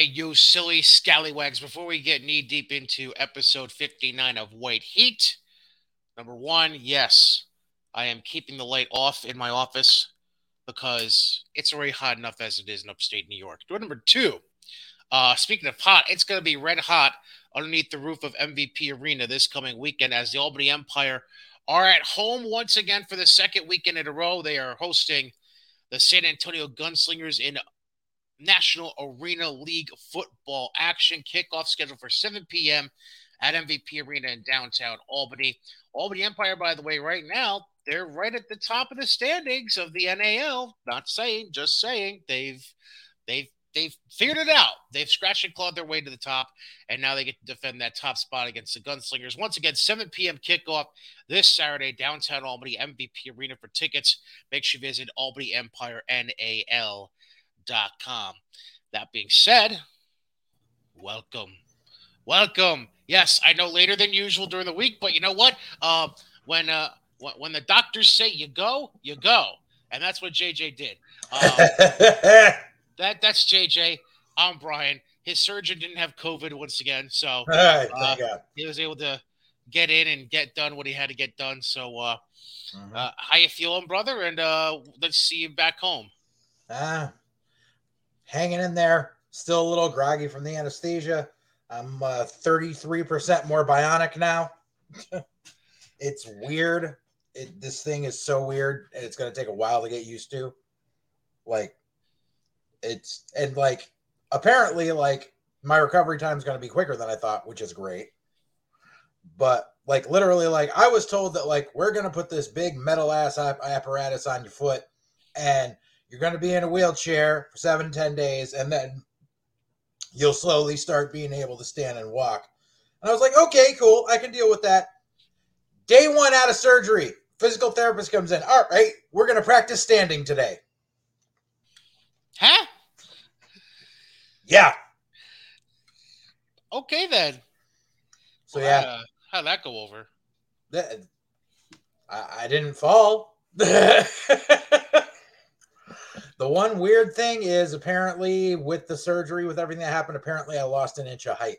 Hey, you silly scallywags, before we get knee deep into episode 59 of White Heat, number one, yes, I am keeping the light off in my office because it's already hot enough as it is in upstate New York. Door number two, uh, speaking of hot, it's going to be red hot underneath the roof of MVP Arena this coming weekend as the Albany Empire are at home once again for the second weekend in a row. They are hosting the San Antonio Gunslingers in National Arena League football action. Kickoff scheduled for 7 p.m. at MVP Arena in downtown Albany. Albany Empire, by the way, right now, they're right at the top of the standings of the NAL. Not saying, just saying. They've they've they've figured it out. They've scratched and clawed their way to the top, and now they get to defend that top spot against the Gunslingers. Once again, 7 p.m. kickoff this Saturday, downtown Albany, MVP Arena. For tickets, make sure you visit albanyempirenal.com. That being said, welcome. Welcome. Yes, I know later than usual during the week, but you know what? Uh, when uh, when the doctors say you go, you go, and that's what JJ did. Uh, that that's JJ. I'm Brian. His surgeon didn't have COVID once again, so Right, uh, he was able to get in and get done what he had to get done. So, uh, Mhm. uh, how you feeling, brother? And uh, let's see you back home. Ah, hanging in there. Still a little groggy from the anesthesia. I'm uh, 33% more bionic now. it's weird. It, this thing is so weird, and it's going to take a while to get used to. Like, it's and like apparently, like my recovery time is going to be quicker than I thought, which is great. But like literally, like I was told that like we're going to put this big metal ass apparatus on your foot, and you're going to be in a wheelchair for seven ten days and then you'll slowly start being able to stand and walk. And i was like okay cool i can deal with that. Day one out of surgery physical therapist comes in. All right we're going to practice standing today. Huh? yeah. Okay then. so Well, yeah uh, how'd that go over? that- I, I didn't fall the one weird thing is apparently with the surgery with everything that happened apparently i lost an inch of height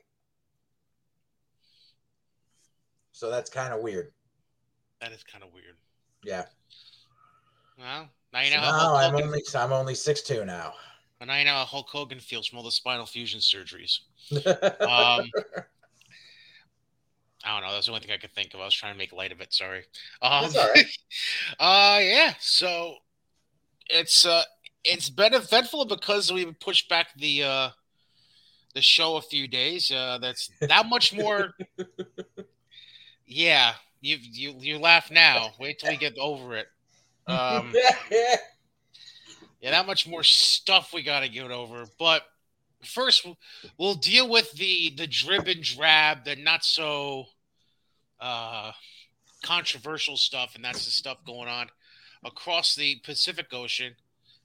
so that's kind of weird That is kind of weird. yeah Well, now you So know how now Hulk I'm Hogan, only I'm only six two now. And now you know how Hulk Hogan feels from all the spinal fusion surgeries. Um, I don't know. That's the only thing I could think of. I was trying to make light of it. Sorry. Um, That's all right. uh, yeah. So it's uh, it's been eventful because we pushed back the uh, the show a few days. Uh, that's that much more. yeah, you you you laugh now. Wait till we get over it. Um, yeah, that much more stuff we got to get over. But first, we'll- we'll deal with the the drib and drab, the not so uh, controversial stuff, and that's the stuff going on across the Pacific Ocean.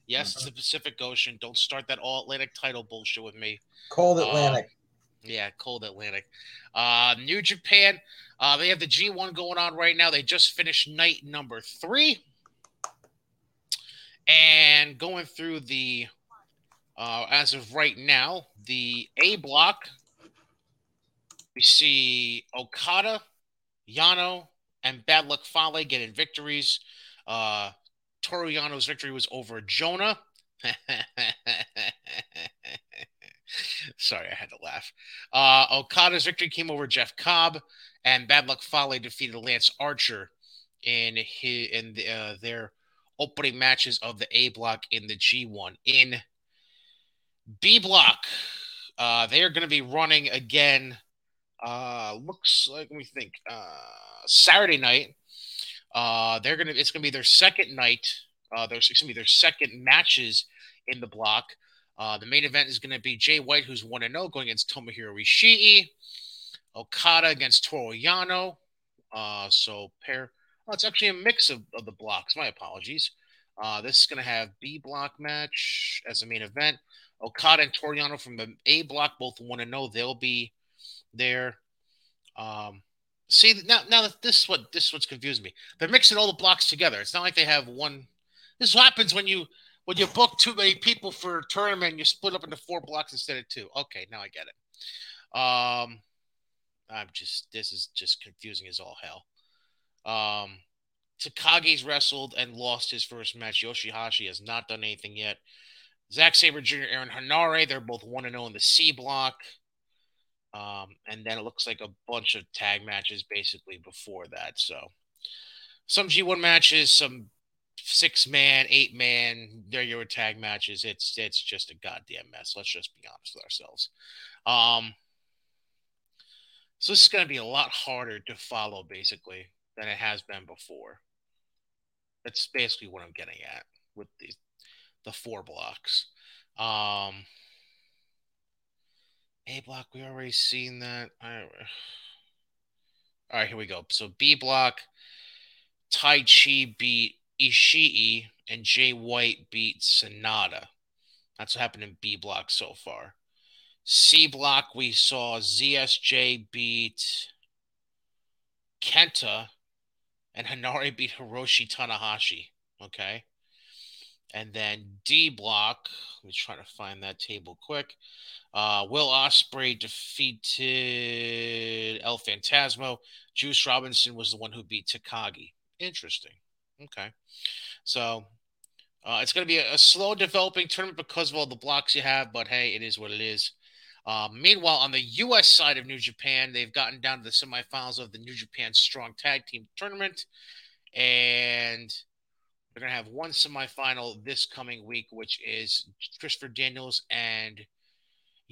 Yes, it's the Pacific Ocean. Don't start that all Atlantic title bullshit with me. Cold Um, Atlantic. Yeah, cold Atlantic. Uh, New Japan, uh, they have the G1 going on right now. They just finished night number three. And going through the, uh, as of right now, the A block, we see Okada, Yano, and Bad Luck Fale getting victories. Uh, Toru Yano's victory was over Jonah. Sorry, I had to laugh. Uh, Okada's victory came over Jeff Cobb, and Bad Luck Fale defeated Lance Archer in his, in the, uh, their opening matches of the A block in the G1. In B block, uh, they are going to be running again. Uh, looks like let me think. Uh, Saturday night. Uh, they're gonna. It's gonna be their second night. Uh, there's gonna be their second matches in the block. Uh, the main event is to be Jay White, who's 1 0, going against Tomohiro Ishii. Okada against Toru Yano. Uh, so, pair. Oh, it's actually a mix of, of the blocks. My apologies. Uh, this is going to have B block match as the main event. Okada and Toru Yano from the A block, both 1 and 0. They'll be there. Um, see, now, now this is what this is what's confusing me. They're mixing all the blocks together. It's not like they have one. This happens when you when you book too many people for a tournament, you split up into four blocks instead of two. Okay, now I get it. Um, I'm just this is just confusing as all hell. Um, Takagi's wrestled and lost his first match. Yoshihashi has not done anything yet. Zack Sabre Jr., Aaron Henare, they're both 1 0 in the C block. Um, and then it looks like a bunch of tag matches basically before that. So some G1 matches, some six man, eight man, there your tag matches. It's it's just a goddamn mess. Let's just be honest with ourselves. Um, so this is going to be a lot harder to follow, basically, than it has been before. That's basically what I'm getting at with these the four blocks. Um, A block, we already seen that. I, all right, here we go. So B block, Taichi beat Ishii and Jay White beat Sonata. That's what happened in B block so far. C block, we saw ZSJ beat Kenta and Henare beat Hiroshi Tanahashi. Okay. And then D block, let me try to find that table quick. Uh, Will Ospreay defeated El Phantasmo. Juice Robinson was the one who beat Takagi. Interesting. Okay. So uh, it's going to be a, a, slow developing tournament because of all the blocks you have, but hey, it is what it is. Uh, meanwhile, on the U.S. side of New Japan, they've gotten down to the semifinals of the New Japan Strong Tag Team Tournament, and they're going to have one semifinal this coming week, which is Christopher Daniels and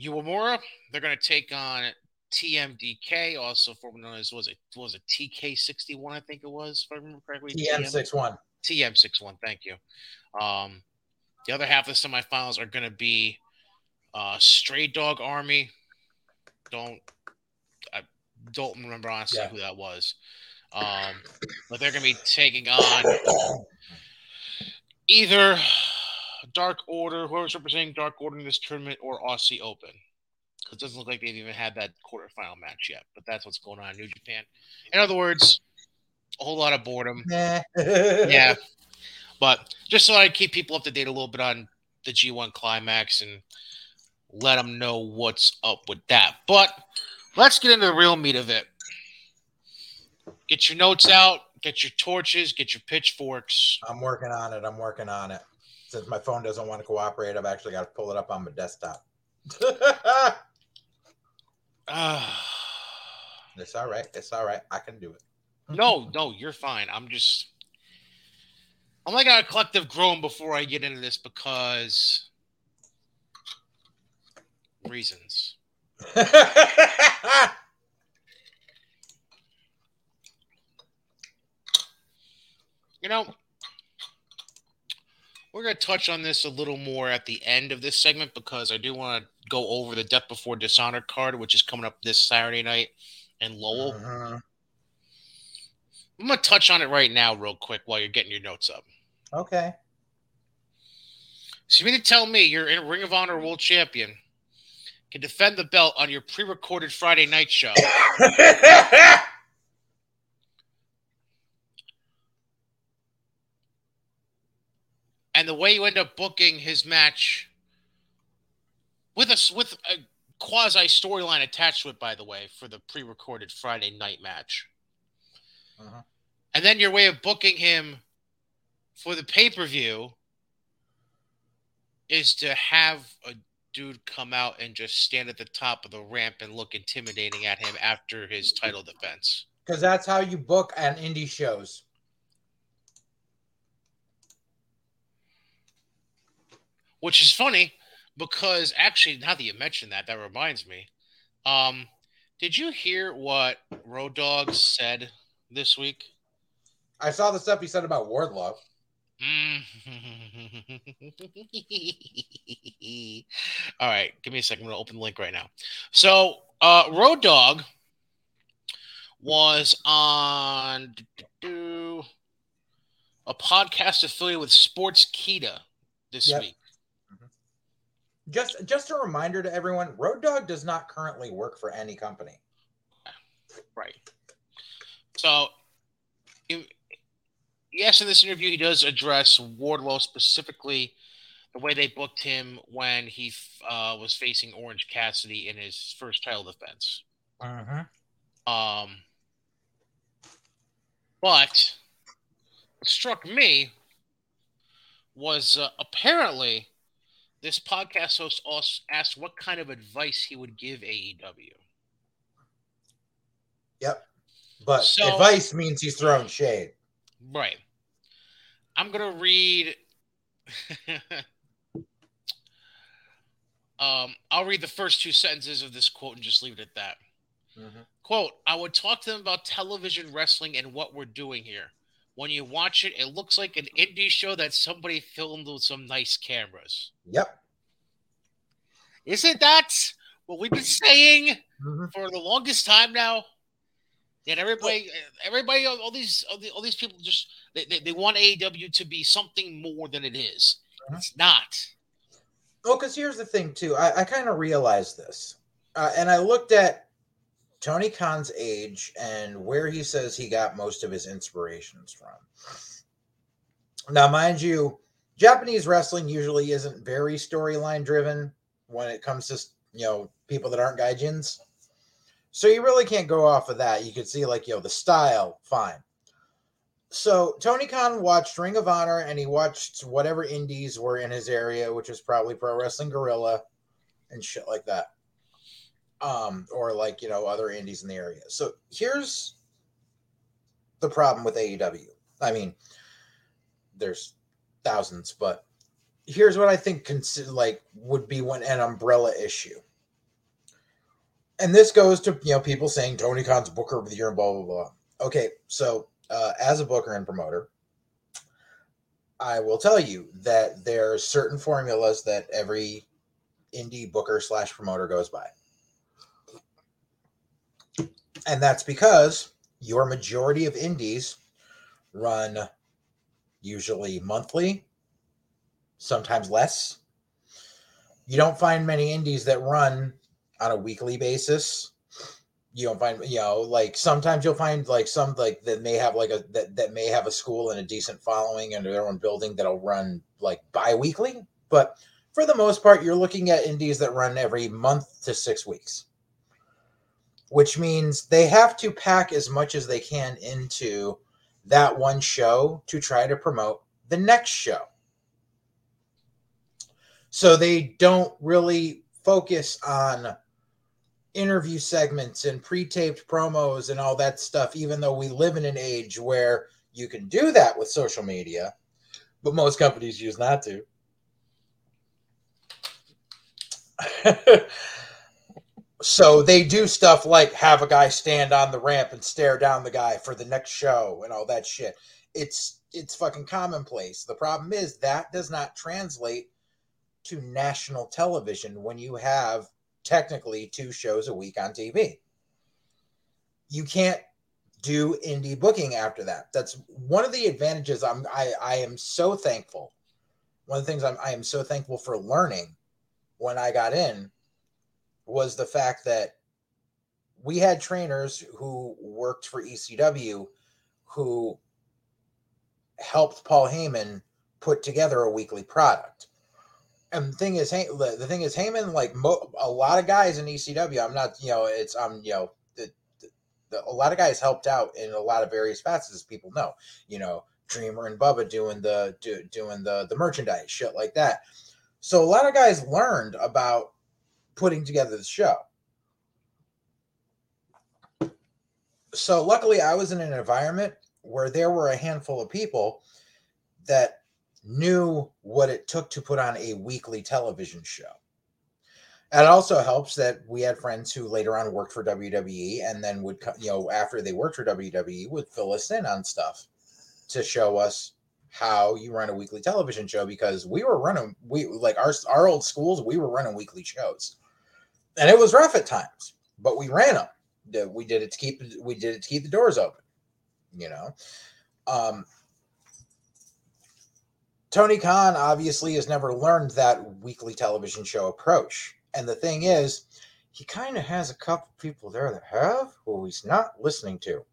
Uemura. They're going to take on TMDK, also formerly known as was it was it TK61, I think it was, if I remember correctly. TM61. TM61, thank you. Um, the other half of the semifinals are going to be uh, Stray Dog Army. Don't I don't remember honestly yeah. who that was. Um, but they're going to be taking on either Dark Order, whoever's representing Dark Order in this tournament, or Aussie Open. Because it doesn't look like they've even had that quarterfinal match yet. But that's what's going on in New Japan. In other words, a whole lot of boredom. yeah. But just so I keep people up to date a little bit on the G1 climax and let them know what's up with that. But let's get into the real meat of it. Get your notes out, get your torches, get your pitchforks. I'm working on it. I'm working on it. Since my phone doesn't want to cooperate, I've actually got to pull it up on my desktop. uh, it's all right. It's all right. I can do it. no, no, you're fine. I'm just I'm like a collective groan before I get into this because reasons. you know, we're going to touch on this a little more at the end of this segment because I do want to go over the Death Before Dishonored card, which is coming up this Saturday night in Lowell. Uh-huh. I'm going to touch on it right now, real quick, while you're getting your notes up. Okay. So you mean to tell me you're in Ring of Honor World Champion, can defend the belt on your pre-recorded Friday night show. and the way you end up booking his match with us with a quasi storyline attached to it, by the way, for the pre-recorded Friday night match. Uh-huh. And then your way of booking him for the pay-per-view is to have a dude come out and just stand at the top of the ramp and look intimidating at him after his title defense. Because that's how you book on indie shows. Which is funny because actually, now that you mentioned that, that reminds me. Um, did you hear what Road Dogg said this week? I saw the stuff he said about Wardlow. All right, give me a second. I'm going to open the link right now. So, uh, Road Dogg was on a podcast affiliated with Sportskeeda this yep. week. Just, just a reminder to everyone: Road Dogg does not currently work for any company. Right. So, yes, in this interview, he does address Wardlow specifically the way they booked him when he uh, was facing Orange Cassidy in his first title defense. Mm-hmm. Um, but what struck me was uh, apparently this podcast host also asked what kind of advice he would give AEW. Yep. But So- advice means he's throwing shade. Right. I'm gonna read. um, I'll read the first two sentences of this quote and just leave it at that. Quote: I would talk to them about television wrestling and what we're doing here. When you watch it, it looks like an indie show that somebody filmed with some nice cameras. Yep. Isn't that what we've been saying Mhm. for the longest time now? That everybody, everybody, all these, all, the, all these people just they, they, they want AEW to be something more than it is. Mhm. It's not. Well, because here's the thing, too. I, I kind of realized this. Uh, and I looked at Tony Khan's age and where he says he got most of his inspirations from. Now, mind you, Japanese wrestling usually isn't very storyline driven when it comes to, you know, people that aren't gaijins. So you really can't go off of that. You could see, like, you know, the style, fine. So Tony Khan watched Ring of Honor and he watched whatever indies were in his area, which was probably Pro Wrestling Guerrilla and shit like that. Um, or like, you know, other indies in the area. So here's the problem with AEW. I mean, there's thousands, but here's what I think consider like would be one an umbrella issue. And this goes to you know people saying Tony Khan's Booker of the Year and blah blah blah. Okay, so uh, as a booker and promoter, I will tell you that there are certain formulas that every indie booker slash promoter goes by. And that's because your majority of indies run usually monthly, sometimes less. You don't find many indies that run on a weekly basis. You don't find you know like sometimes you'll find like some like that may have like a that, that may have a school and a decent following and their own building that'll run like bi-weekly. But for the most part you're looking at indies that run every month to six weeks which means they have to pack as much as they can into that one show to try to promote the next show. So they don't really focus on interview segments and pre-taped promos and all that stuff even though we live in an age where you can do that with social media but most companies use not to so they do stuff like have a guy stand on the ramp and stare down the guy for the next show and all that shit it's it's fucking commonplace the problem is that does not translate to national television when you have technically two shows a week on TV. You can't do indie booking after that. That's one of the advantages. I'm I, I am so thankful. One of the things I'm I am so thankful for learning when I got in was the fact that we had trainers who worked for ECW who helped Paul Heyman put together a weekly product and the thing is, the, thing is, Heyman, like mo- a lot of guys in ECW, I'm not, you know, it's, I'm, you know, the, the, the, a lot of guys helped out in a lot of various facets, as people know, you know, Dreamer and Bubba doing the, do, doing the, the merchandise, shit like that. So a lot of guys learned about putting together the show. So luckily, I was in an environment where there were a handful of people that knew what it took to put on a weekly television show. And it also helps that we had friends who later on worked for WWE and then would, you know, after they worked for WWE, would fill us in on stuff to show us how you run a weekly television show because we were running, we like our, our old schools, we were running weekly shows. And it was rough at times, but we ran them. We did it to keep, we did it to keep the doors open, you know. Um, Tony Khan obviously has never learned that weekly television show approach. And the thing is, he kind of has a couple people there that have who he's not listening to.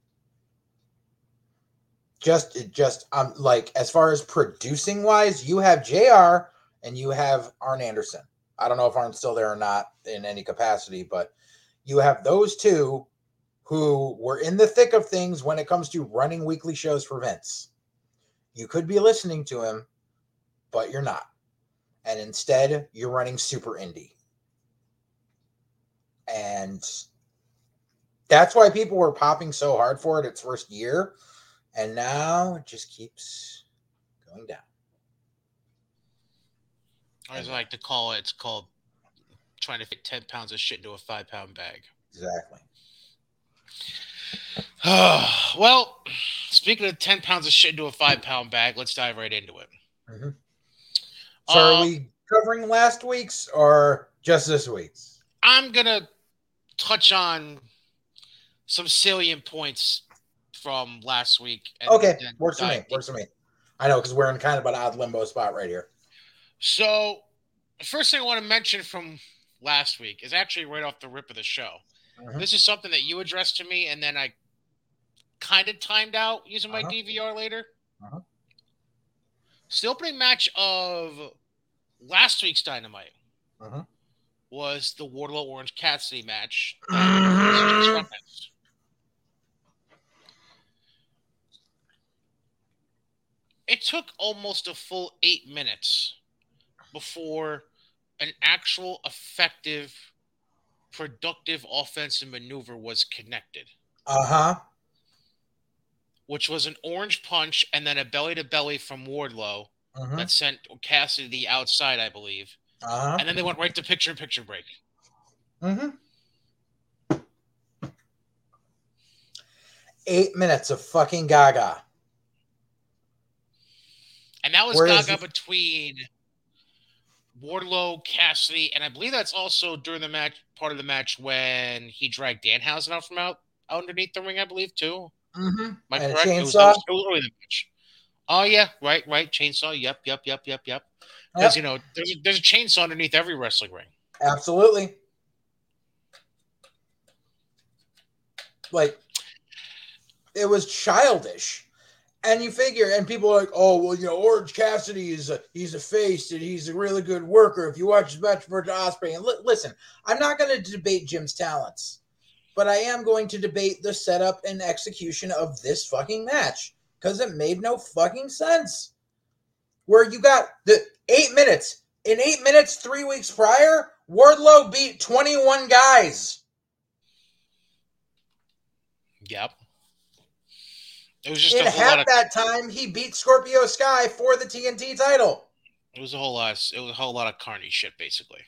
Just, just, um, like as far as producing wise, you have JR and you have Arn Anderson. I don't know if Arn's still there or not in any capacity, but you have those two who were in the thick of things when it comes to running weekly shows for Vince. You could be listening to him, but you're not. And instead, you're running super indie. And that's why people were popping so hard for it its first year. And now it just keeps going down. As I like to call it, it's called trying to fit 10 pounds of shit into a five pound bag. Exactly. well, speaking of 10 pounds of shit into a five pound bag, let's dive right into it. Mm-hmm. So, um, are we covering last week's or just this week's? I'm going to touch on some salient points from last week. okay, works for me. Works for me. I know because we're in kind of an odd limbo spot right here. So, the first thing I want to mention from last week is actually right off the rip of the show. Mm-hmm. This is something that you addressed to me, and then I kind of timed out using my uh-huh. DVR later. Uh-huh. So, the opening match of last week's Dynamite uh-huh. was the Wardlow Orange Cassidy match. it took almost a full eight minutes before an actual effective, productive offensive maneuver was connected. Uh huh. Which was an orange punch and then a belly to belly from Wardlow uh-huh. that sent Cassidy the outside, I believe. Uh-huh. And then they went right to picture in picture break. Mm-hmm. Eight minutes of fucking gaga. And that was Where Gaga between Wardlow, Cassidy, and I believe that's also during the match, part of the match when he dragged Danhausen out from out underneath the ring, I believe, too. Mm-hmm. Am I and correct? Chainsaw. It was, it was, early in the match. Oh yeah, right, right. Chainsaw. Yep, yep, yep, yep, yep. Because yep. you know, there's there's a chainsaw underneath every wrestling ring. Absolutely. Like, it was childish and you figure, and people are like, oh, well, you know, Orange Cassidy is a he's a face and he's a really good worker. If you watch his match for Ospreay, and li- listen, I'm not going to debate Jim's talents, but I am going to debate the setup and execution of this fucking match because it made no fucking sense. Where you got the eight minutes in eight minutes three weeks prior, Wardlow beat 21 guys. Yep. It was just in half of, that time he beat Scorpio Sky for the TNT title. It was a whole lot. Of, it was a whole lot of carny shit, basically.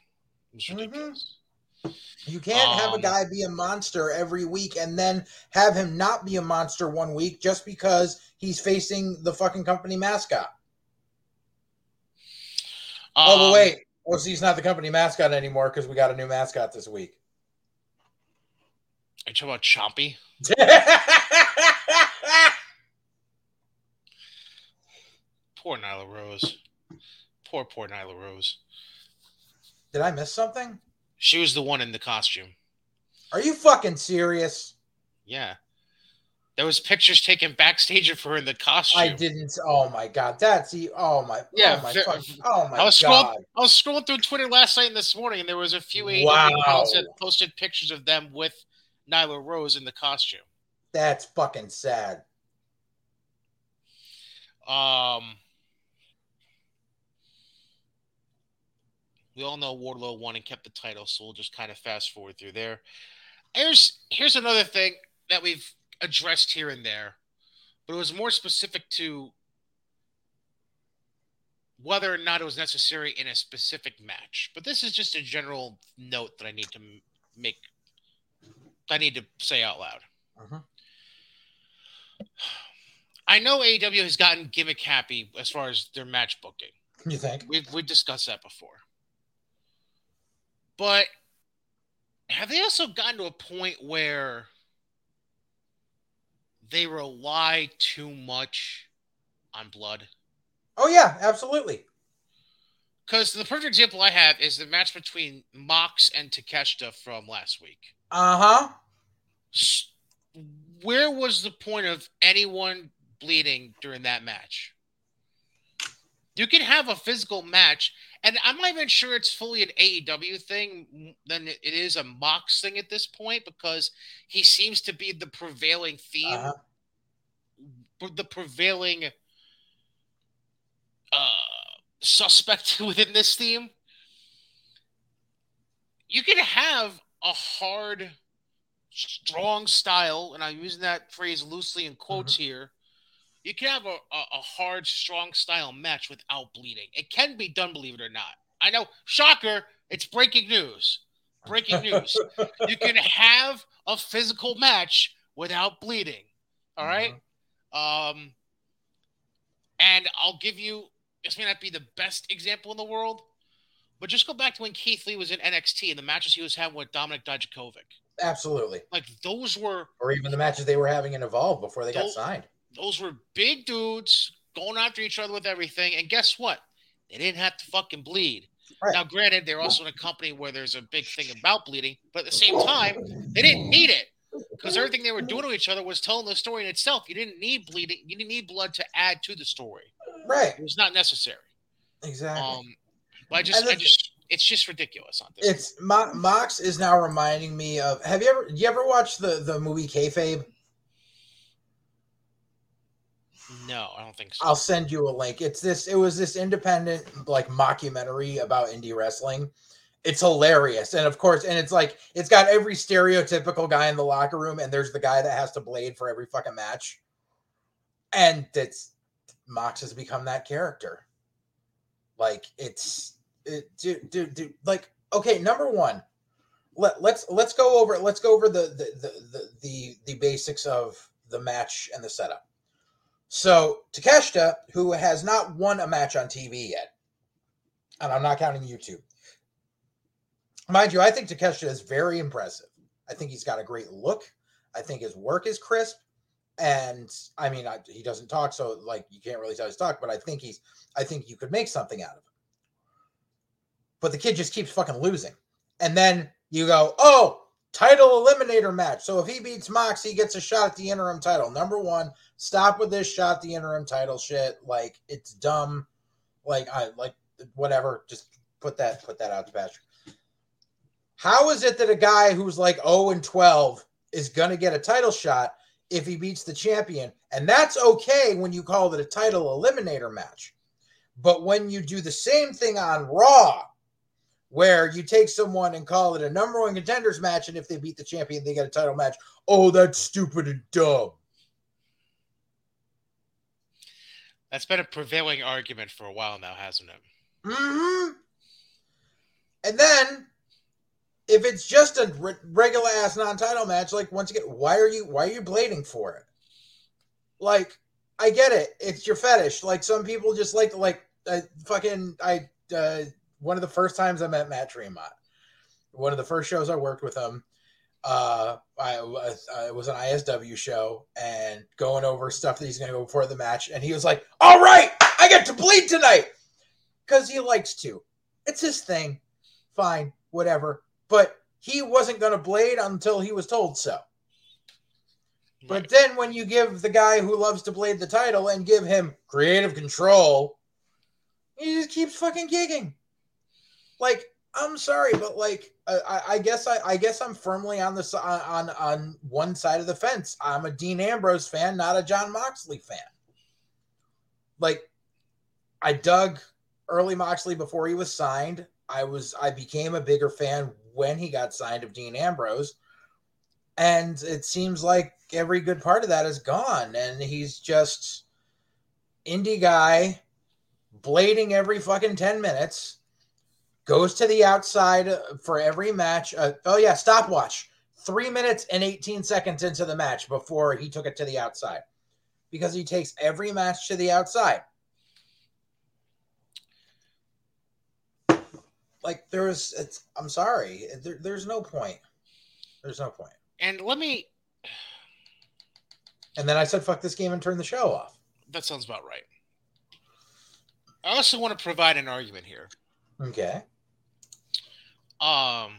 Mm-hmm. ridiculous. Mm-hmm. You can't um, have a um, guy be a monster every week and then have him not be a monster one week just because he's facing the fucking company mascot. Um, oh, but wait. Well, see, he's not the company mascot anymore because we got a new mascot this week. Are you talking about Chompy? Poor Nyla Rose. Poor, poor Nyla Rose. Did I miss something? She was the one in the costume. Are you fucking serious? Yeah. There was pictures taken backstage of her in the costume. I didn't. Oh my god, that's the oh my. Yeah. Oh my. Fucking, oh my I was god. Scrolling, I was scrolling through Twitter last night and this morning, and there was a few wow. accounts that posted pictures of them with Nyla Rose in the costume. That's fucking sad. Um. We all know Wardlow won and kept the title, so we'll just kind of fast forward through there. Here's here's another thing that we've addressed here and there, but it was more specific to whether or not it was necessary in a specific match. But this is just a general note that I need to make. I need to say out loud. Uh-huh. I know AEW has gotten gimmick happy as far as their match booking. You think? We've we've discussed that before. But have they also gotten to a point where they rely too much on blood? Oh yeah, absolutely. Because the perfect example I have is the match between Mox and Takeshita from last week. Uh huh. Where was the point of anyone bleeding during that match? You can have a physical match, and I'm not even sure it's fully an AEW thing. than it is a Mox thing at this point because he seems to be the prevailing theme, Uh-huh. the prevailing uh, suspect within this theme. You can have a hard, strong style, and I'm using that phrase loosely in quotes here. You can have a, a, a hard, strong style match without bleeding. It can be done, believe it or not. I know, shocker, it's breaking news. Breaking news. you can have a physical match without bleeding. All right? Um, and I'll give you this may not be the best example in the world, but just go back to when Keith Lee was in NXT and the matches he was having with Dominic Dijakovic. Absolutely. Like those were Or even the matches they were having in Evolve before they got signed. Those were big dudes going after each other with everything. And guess what? They didn't have to fucking bleed. Right. Now, granted, they're also in a company where there's a big thing about bleeding, but at the same time, they didn't need it because everything they were doing to each other was telling the story in itself. You didn't need bleeding. You didn't need blood to add to the story. Right. It was not necessary. Exactly. Um, but I just, I just, it's just ridiculous on this. it's Mo- Mox is now reminding me of. Have you ever? You ever watched the the movie Kayfabe? No, I don't think so. I'll send you a link. It's this. It was this independent like mockumentary about indie wrestling. It's hilarious, and of course, and it's like it's got every stereotypical guy in the locker room, and there's the guy that has to blade for every fucking match, and it's Mox has become that character. Like it's it, dude, dude, dude. Like okay, number one, let let's let's go over let's go over the the the the the, the basics of the match and the setup. So Takeshita, who has not won a match on TV yet, and I'm not counting YouTube. Mind you, I think Takeshita is very impressive. I think he's got a great look. I think his work is crisp, and I mean, I, he doesn't talk, so like you can't really tell his talk. But I think he's, I think you could make something out of him. But the kid just keeps fucking losing, and then you go, oh, title eliminator match. So if he beats Mox, he gets a shot at the interim title. Number one, stop with this shot the interim title shit. Like it's dumb. Like I like whatever. Just put that put that out to Patrick. How is it that a guy who's like 0 and 12 is gonna get a title shot if he beats the champion? And that's okay when you call it a title eliminator match. But when you do the same thing on Raw, where you take someone and call it a number one contenders match, and if they beat the champion, they get a title match. Oh, that's stupid and dumb. That's been a prevailing argument for a while now, hasn't it? hmm And then, if it's just a re- regular ass non-title match, like once again, why are you why are you blading for it? Like, I get it, it's your fetish. Like some people just like to like uh, fucking. I uh, one of the first times I met Matt Tremont, one of the first shows I worked with him. Uh, I was uh, it was an ISW show and going over stuff that he's going to go before the match, and he was like, "All right, I get to bleed tonight." because he likes to. It's his thing. Fine, whatever. But he wasn't going to blade until he was told so. But Right. then when you give the guy who loves to blade the title and give him creative control, he just keeps fucking gigging. Like, I'm sorry, but like, I, I- I guess I, I guess I'm firmly on the si- on on one side of the fence. I'm a Dean Ambrose fan, not a John Moxley fan. Like, I dug early Moxley before he was signed. I was I became a bigger fan when he got signed of Dean Ambrose. And it seems like every good part of that is gone. And he's just indie guy blading every fucking 10 minutes, goes to the outside for every match. Uh, oh, yeah, stopwatch. Three minutes and 18 seconds into the match before he took it to the outside because he takes every match to the outside. like there's it's i'm sorry there, there's no point there's no point. point And let me. and then i said fuck this game and turn the show off That sounds about right. I also want to provide an argument here. okay Um,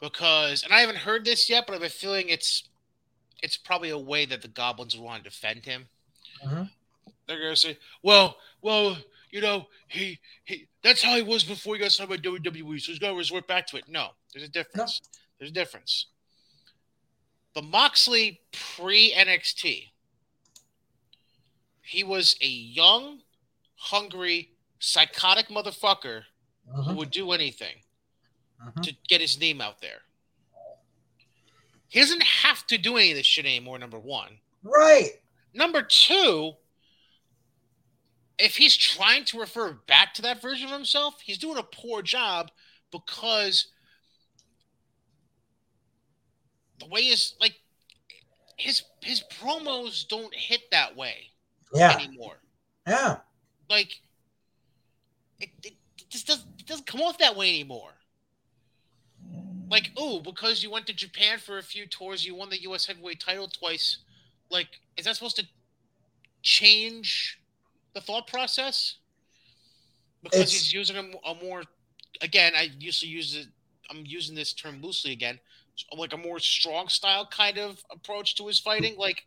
because, and I haven't heard this yet, but I have a feeling it's it's probably a way that the goblins would want to defend him. Mhm. they're gonna say, well, well, you know, he he that's how he was before he got signed by WWE, so he's gonna resort back to it. No, there's a difference. No. There's a difference. The Moxley pre NXT, he was a young, hungry, psychotic motherfucker uh-huh. who would do anything uh-huh. to get his name out there. He doesn't have to do any of this shit anymore, number one. Right. Number two, if he's trying to refer back to that version of himself, he's doing a poor job because the way is like his his promos don't hit that way yeah. anymore. Yeah. Like it, it, it just doesn't doesn't come off that way anymore. Like, oh, because you went to Japan for a few tours, you won the US heavyweight title twice. Like, is that supposed to change the thought process? Because it's, he's using a, a, more again, I used to use it I'm using this term loosely again, like a more strong style kind of approach to his fighting. Like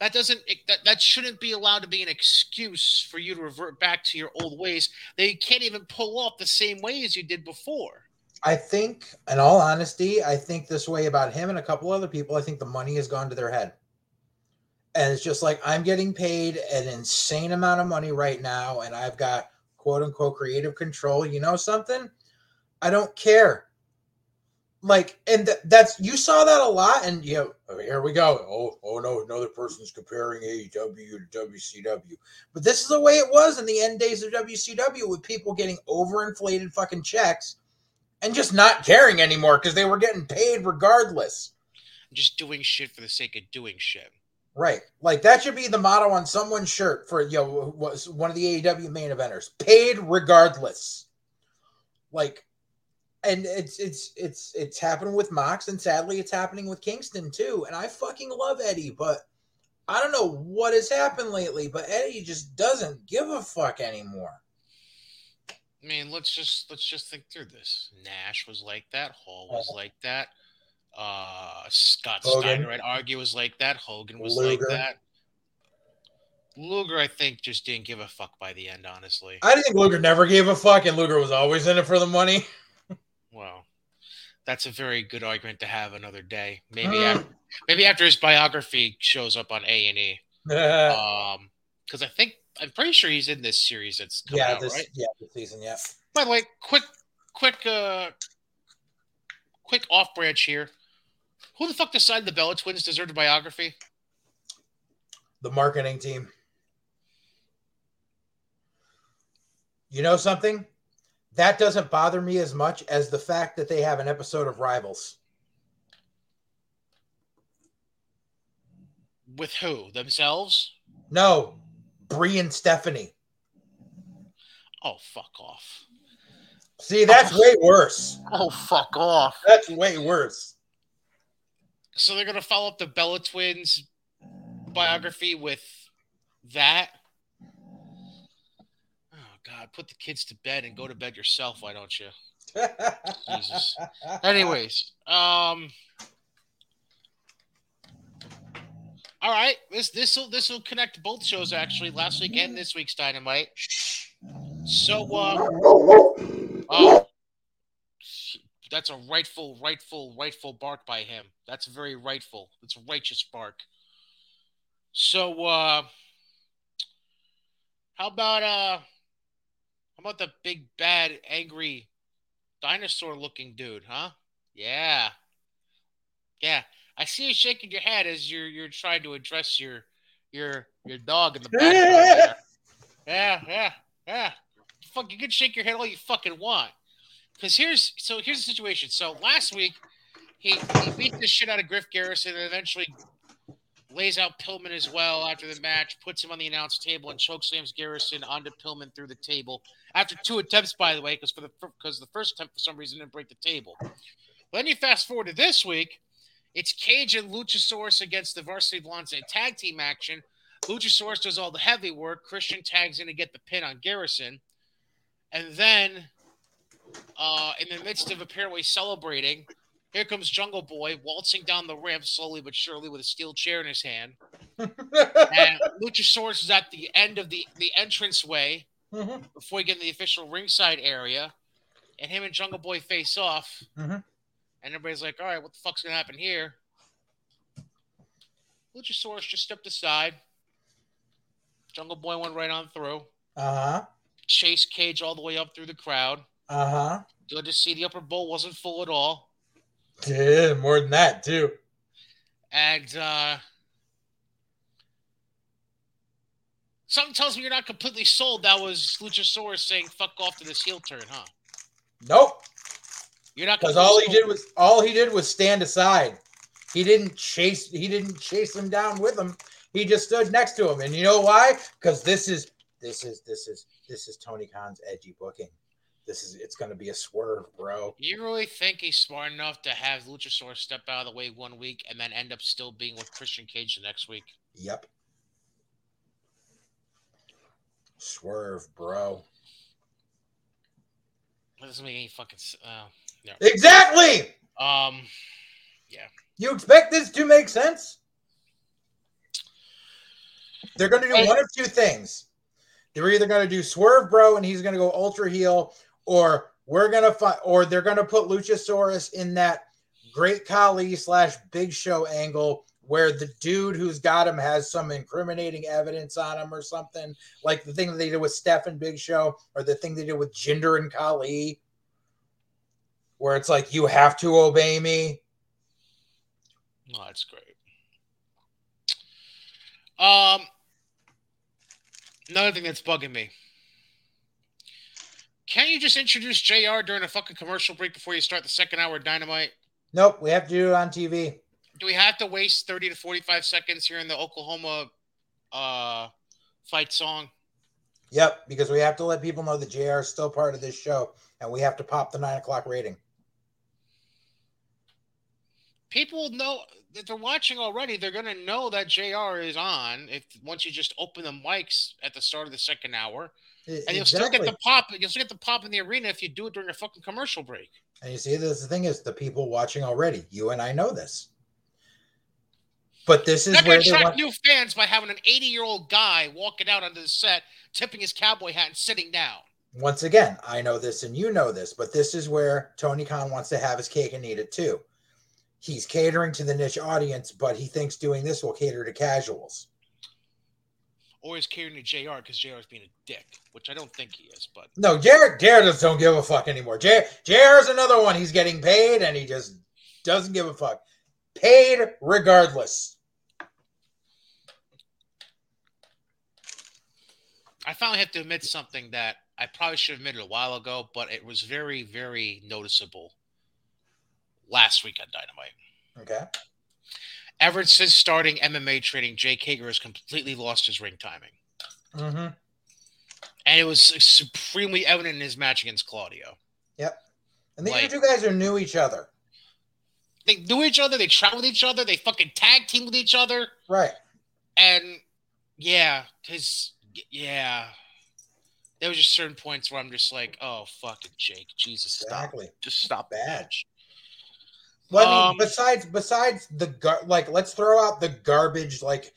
that doesn't that, that shouldn't be allowed to be an excuse for you to revert back to your old ways. They can't even pull off the same way as you did before. I think, in all honesty, I think this way about him and a couple other people. I think the money has gone to their head. And it's just like I'm getting paid an insane amount of money right now, and I've got quote unquote creative control. You know something? I don't care like and th- that's you saw that a lot and you know oh, here we go. Oh oh no another person's comparing AEW to WCW but this is the way it was in the end days of WCW with people getting overinflated fucking checks and just not caring anymore because they were getting paid regardless. Just doing shit for the sake of doing shit. Right. Like that should be the motto on someone's shirt for you know was one of the AEW main eventers. Paid regardless. Like and it's it's it's it's happening with Mox, and sadly, it's happening with Kingston too. And I fucking love Eddie, but I don't know what has happened lately. But Eddie just doesn't give a fuck anymore. I mean, let's just let's just think through this. Nash was like that. Hall was uh-huh. like that. Uh, Scott Hogan. Steiner, I'd argue, was like that. Hogan was Luger. like that. Luger, I think, just didn't give a fuck by the end. Honestly, I think Luger never gave a fuck, and Luger was always in it for the money. Well, that's a very good argument to have another day. Maybe uh, after, maybe after his biography shows up on A and E. Um, because I think I'm pretty sure he's in this series that's coming yeah, out, this, right? Yeah, this season. Yeah. By the way, quick, quick, uh, quick off branch here. Who the fuck decided the Bella Twins deserved a biography? The marketing team. You know something? That doesn't bother me as much as the fact that they have an episode of Rivals. With who? Themselves? No, Brie and Stephanie. Oh, fuck off. See, that's oh. way worse. Oh, fuck off. That's way worse. So they're going to follow up the Bella Twins biography with that? God, put the kids to bed and go to bed yourself. Why don't you? Jesus. Anyways, um, all right. This this will this will connect both shows actually. Last week and this week's Dynamite. So, uh, oh, that's a rightful, rightful, rightful bark by him. That's very rightful. It's a righteous bark. So, uh, how about uh? How about the big bad angry dinosaur looking dude, huh? Yeah. Yeah. I see you shaking your head as you're you're trying to address your your your dog in the background. yeah, yeah, yeah. Fuck, you can shake your head all you fucking want. Because here's so here's the situation. So last week he, he beat the shit out of Griff Garrison and eventually lays out Pillman as well after the match, puts him on the announce table, and chokeslams Garrison onto Pillman through the table after two attempts, by the way, because for the because the first attempt for some reason didn't break the table. But then you fast forward to this week, it's Cage and Luchasaurus against the Varsity Blondes in tag team action. Luchasaurus does all the heavy work. Christian tags in to get the pin on Garrison, and then uh, in the midst of apparently celebrating, here comes Jungle Boy waltzing down the ramp slowly but surely with a steel chair in his hand. and Luchasaurus is at the end of the the entranceway Mhm. before you get in the official ringside area, and him and Jungle Boy face off, Mhm. and everybody's like, "All right, what the fuck's gonna happen here?" Luchasaurus just stepped aside. Jungle Boy went right on through. Uh-huh. Chase Cage all the way up through the crowd. Uh-huh. Good to see the upper bowl wasn't full at all. Yeah, more than that, too. And uh something tells me you're not completely sold. That was Luchasaurus saying "fuck off" to this heel turn, huh? Nope. You're not Because all he sold. did was all he did was stand aside. He didn't chase he didn't chase him down with him. He just stood next to him. And you know why? Because this is this is this is this is Tony Khan's edgy booking. This is it's gonna be a swerve, bro. You really think he's smart enough to have Luchasaurus step out of the way one week and then end up still being with Christian Cage the next week? Yep. Swerve, bro. That doesn't make any fucking. Uh, Exactly. um, yeah. You expect this to make sense? They're going to do one of two things. They're either going to do Swerve Bro and he's going to go ultra heel, or we're to fight, or they're to put Luchasaurus in that Great Khali slash Big Show angle where the dude who's got him has some incriminating evidence on him or something, like the thing that they did with Steph Big Show, or the thing they did with Jinder and Khali, where it's like you have to obey me. no, that's great. Um, another thing that's bugging me. Can't you just introduce JR during a fucking commercial break before you start the second hour of Dynamite? Nope, we have to do it on TV. Do we have to waste 30 to 45 seconds here in the Oklahoma uh, fight song? Yep, because we have to let people know that JR is still part of this show, and we have to pop the nine o'clock rating. People know that they're watching already. They're gonna know that JR is on if once you just open the mics at the start of the second hour, And you'll still get the pop. You'll still get the pop in the arena if you do it during a fucking commercial break. And you see, this the thing is, the people watching already. You and I know this, but this is Not gonna attract want. new fans by having an 80 year old guy walking out onto the set, tipping his cowboy hat and sitting down. Once again, I know this, and you know this, but this is where Tony Khan wants to have his cake and eat it too. He's catering to the niche audience, but he thinks doing this will cater to casuals. Or he's catering to JR because JR is being a dick, which I don't think he is, but No, Jared, Jared just don't give a fuck anymore. J- is another one. He's getting paid, and he just doesn't give a fuck. Paid regardless. I finally have to admit something that I probably should have admitted a while ago, but it was very, very noticeable last week on Dynamite. Okay. Ever since starting MMA training, Jake Hager has completely lost his ring timing. Mm-hmm. And it was supremely evident in his match against Claudio. Yep. And these Like- two guys are knew each other. They knew each other, they traveled with each other, they fucking tag team with each other. Right. And yeah, his yeah. There was just certain points where I'm just like, oh fucking Jake, Jesus, stop. Just stop the Bad. match. Well, I mean, Um, besides besides the gar- like, let's throw out the garbage like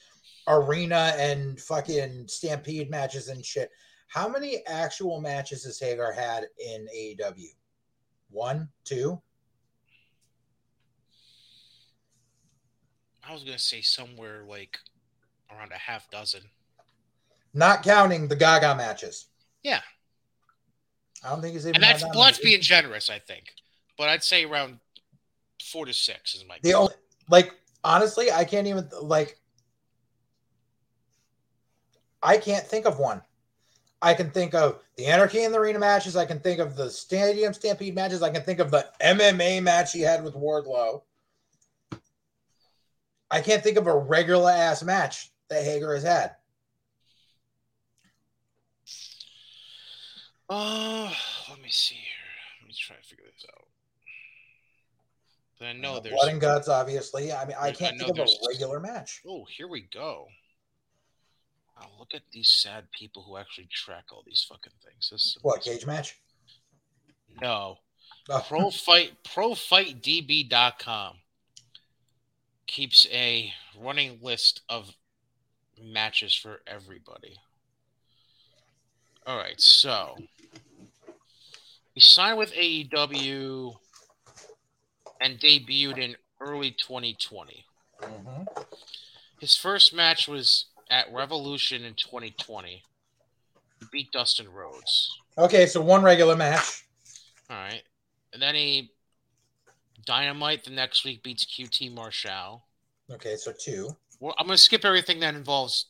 arena and fucking stampede matches and shit. How many actual matches has Hager had in AEW? One, two. I was gonna say somewhere like around a half dozen. Not counting the Gaga matches. Yeah. I don't think he's even. And that's that well, that's many. being generous, I think. But I'd say around four to six is my the only like honestly, I can't even like. I can't think of one. I can think of the Anarchy in the Arena matches. I can think of the Stadium Stampede matches. I can think of the MMA match he had with Wardlow. I can't think of a regular ass match that Hager has had. Oh, let me see here. Let me try to figure. But I know Uh, there's. blood and guts, obviously. I mean, I I can't know think of a regular match. Oh, here we go. Oh, look at these sad people who actually track all these fucking things. This is What cage match? No. Oh, Pro Fight ProFightDB.com keeps a running list of matches for everybody. All right, so he signed with AEW and debuted in early 2020. Mhm. His first match was at Revolution in 2020. He beat Dustin Rhodes. Okay, so one regular match. All right. And then he Dynamite the next week beats QT Marshall. Okay, so two. Well, I'm going to skip everything that involves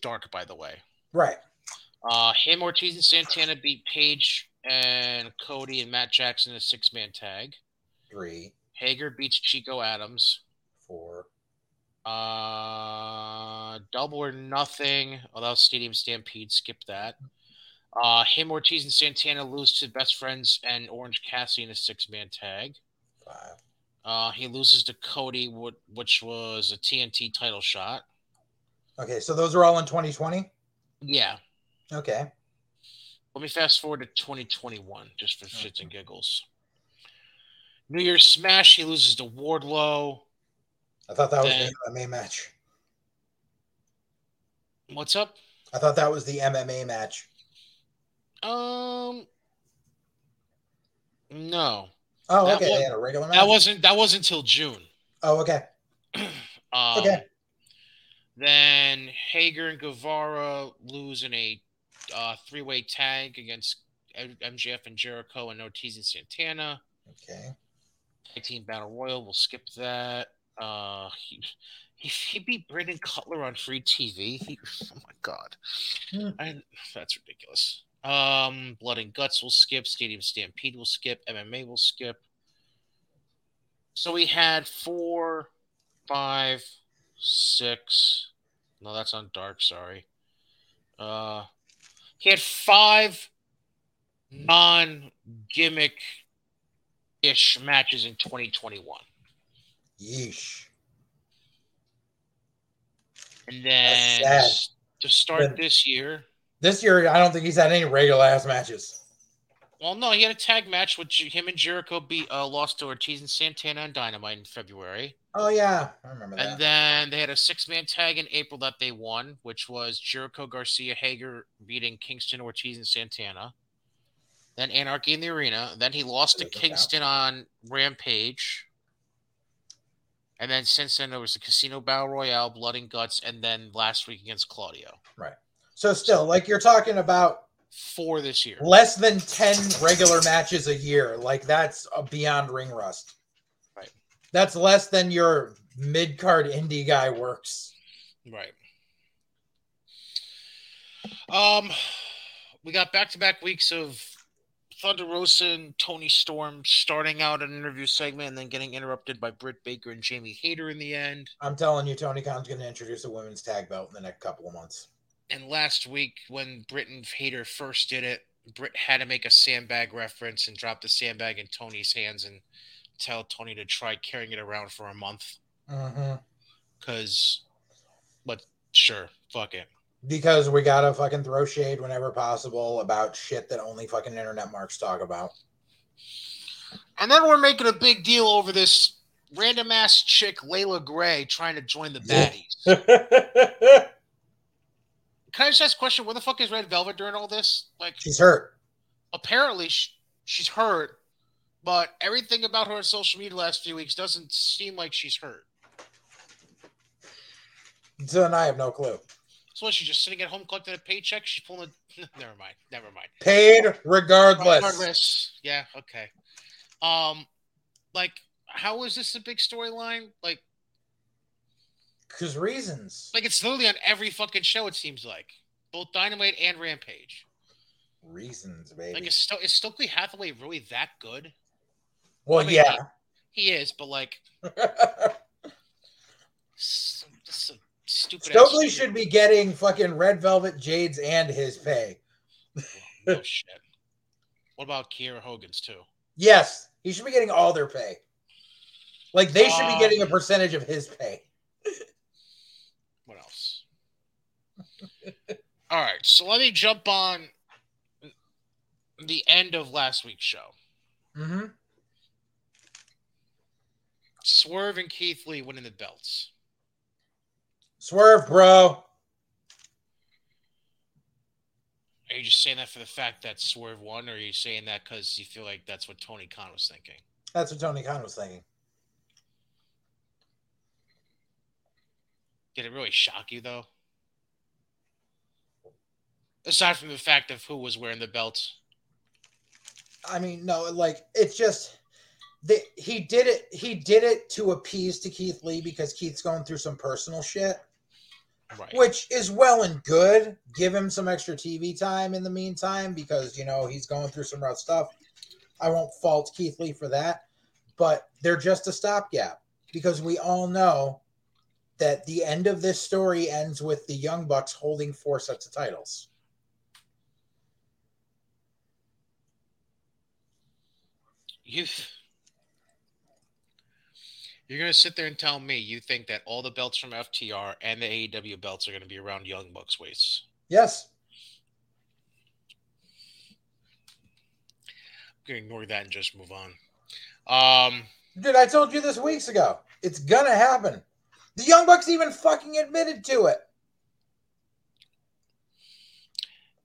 Dark, by the way. Right. Uh, him, Ortiz, and Santana beat Page and Cody and Matt Jackson in a six man tag. Three, Hager beats Chico Adams. four, Uh, double or nothing. Oh, that was Stadium Stampede. Skip that. Uh, him, Ortiz, and Santana lose to Best Friends and Orange Cassidy in a six man tag. five. Uh, he loses to Cody, which was a TNT title shot. Okay, so those are all in 2020. Yeah. Okay. Let me fast forward to 2021 just for shits and giggles. New Year's Smash, he loses to Wardlow. I thought that was Then- the MMA match. What's up? I thought that was the MMA match. Um, no, Oh, That okay. was- they had a regular match. that wasn't that wasn't until June. Oh, okay. Um, Okay. Then Hager and Guevara lose in a uh, three-way tag against MJF and Jericho and Ortiz and Santana. Okay. Tag Team Battle Royal. We'll skip that. Uh, he, he, he beat Brandon Cutler on free TV. He, oh my god, Hmm. I, that's ridiculous. Um, Blood and Guts will skip. Stadium Stampede will skip. MMA will skip. So we had four, five, six. No, that's on Dark. Sorry. Uh, he had five non-gimmick ish matches in 2021. Yeesh. And then to start this year, This year, I don't think he's had any regular ass matches. well, no, he had a tag match with him and Jericho beat uh, lost to Ortiz and Santana and Dynamite in February, Oh yeah, I remember that. and then they had a six man tag in April that they won, which was Jericho Garcia Hager beating Kingston Ortiz and Santana. Then Anarchy in the Arena. Then he lost to. Kingston on Rampage. And then since then there was the Casino Battle Royale, Blood and Guts, and then last week against Claudio. Right. So still, like you're talking about Four this year. less than ten regular matches a year. Like that's a beyond ring rust. Right. That's less than your mid card indie guy works. Right. Um, we got back to back weeks of Thunder Rosa and Toni Storm starting out an interview segment and then getting interrupted by Britt Baker and Jamie Hayter in the end. I'm telling you, Tony Khan's going to introduce a women's tag belt in the next couple of months. And last week, when Britt and Hayter first did it, Britt had to make a sandbag reference and drop the sandbag in Tony's hands and tell Tony to try carrying it around for a month. Mm-hmm. Because, but sure, fuck it. Because we gotta fucking throw shade whenever possible about shit that only fucking internet marks talk about. And then we're making a big deal over this random ass chick, Leila Grey, trying to join the baddies. Can I just ask a question? Where the fuck is Red Velvet during all this? Like, She's hurt. apparently sh- she's hurt, but everything about her on social media the last few weeks doesn't seem like she's hurt. So and I have no clue. So what, she's just sitting at home collecting a paycheck. She's pulling a. Never mind. Never mind. Paid regardless. Regardless. Yeah. Okay. Um, like, how is this a big storyline? Like, Because reasons. like it's literally on every fucking show. It seems like both Dynamite and Rampage. Reasons, baby. Like, is, Sto- is Stokely Hathaway really that good? well, I mean, yeah. He is, but like, some, some stupid. Stokely should be getting fucking red velvet jades and his pay. No shit. What about Kiera Hogan's too? Yes, he should be getting all their pay. Like they should be Um, getting a percentage of his pay. What else? All right, so let me jump on the end of last week's show. Mm-hmm. Swerve and Keith Lee winning the belts. Swerve, bro. Are you just saying that for the fact that Swerve won, or are you saying that because you feel like that's what Tony Khan was thinking? That's what Tony Khan was thinking. Did it really shock you though? Aside from the fact of who was wearing the belts. I mean, no, like it's just that he did it. He did it to appease to Keith Lee because Keith's going through some personal shit, Right. which is well and good. Give him some extra TV time in the meantime because you know he's going through some rough stuff. I won't fault Keith Lee for that, but they're just a stopgap because we all know that the end of this story ends with the Young Bucks holding four sets of titles. You You're gonna sit there and tell me you think that all the belts from FTR and the AEW belts are gonna be around Young Bucks waists. Yes, I'm gonna ignore that and just move on. Um Dude, I told you this weeks ago. It's gonna happen. The Young Bucks even fucking admitted to it.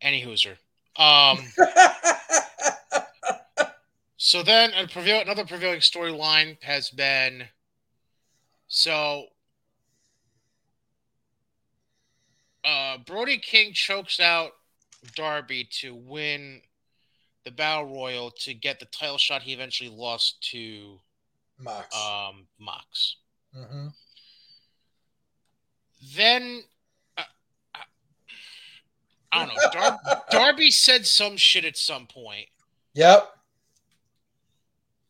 any hooser. Um So then, a prevail- another prevailing storyline has been so uh, Brody King chokes out Darby to win the Battle Royal to get the title shot he eventually lost to Mox. um, Mox. hmm Then uh, I- I don't know. Dar- Darby said some shit at some point. Yep.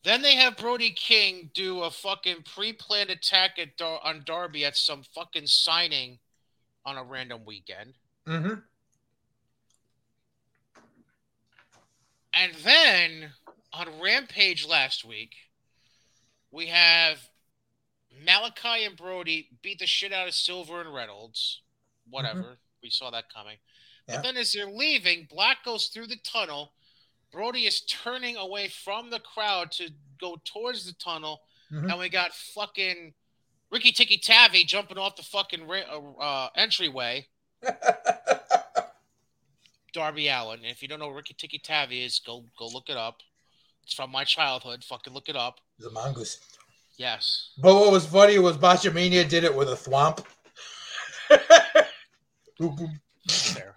Then they have Brody King do a fucking pre-planned attack at Dar- on Darby at some fucking signing on a random weekend. hmm And then on Rampage last week, we have Malachi and Brody beat the shit out of Silver and Reynolds. Whatever. We saw that coming. Yeah. But then as they're leaving, Black goes through the tunnel. Brody is turning away from the crowd to go towards the tunnel. Mhm. And we got fucking Rikki Tikki Tavi jumping off the fucking uh, uh, entryway. Darby Allin. And if you don't know Rikki Tikki Tavi is, go go look it up. It's from my childhood. Fucking look it up. the mongoose. Yes. But what was funny was Botchamania did it with a thwomp. Boom, boom. There.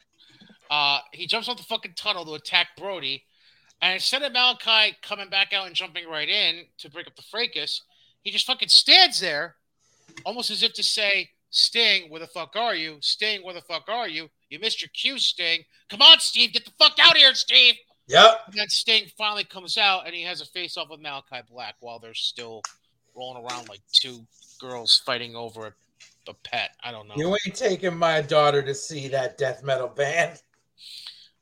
Uh, he jumps off the fucking tunnel to attack Brody. And instead of Malachi coming back out and jumping right in to break up the fracas, he just fucking stands there, almost as if to say, Sting, where the fuck are you? Sting, where the fuck are you? You missed your cue, Sting. Come on, Steve, get the fuck out of here, Steve. Yep. And then Sting finally comes out and he has a face off with Malachi Black while they're still rolling around like two girls fighting over a, a pet. I don't know. You ain't taking my daughter to see that death metal band.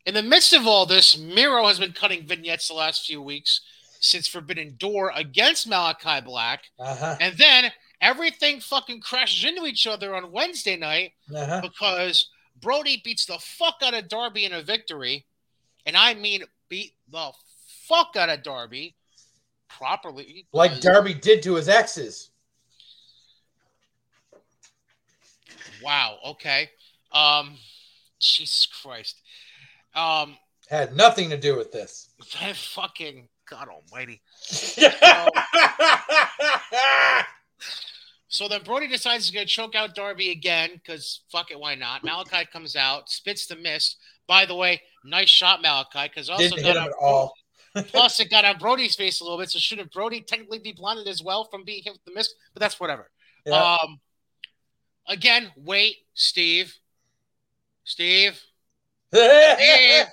In the midst of all this, Miro has been cutting vignettes the last few weeks since Forbidden Door against Malachi Black. Uh-huh. And then everything fucking crashes into each other on Wednesday night Uh-huh. because Brody beats the fuck out of Darby in a victory. And I mean, beat the fuck out of Darby properly. Like Darby did to his exes. Wow. Okay. Um, Jesus Christ. Um, Had nothing to do with this. that fucking God Almighty. So then Brody decides he's to choke out Darby again because fuck it, why not? Malachi comes out, spits the mist. By the way, nice shot, Malachi, because also Didn't got hit on, all. plus it got on Brody's face a little bit. So shouldn't Brody technically be blinded as well from being hit with the mist? But that's whatever. Yeah. Um, again, wait, Steve, Steve,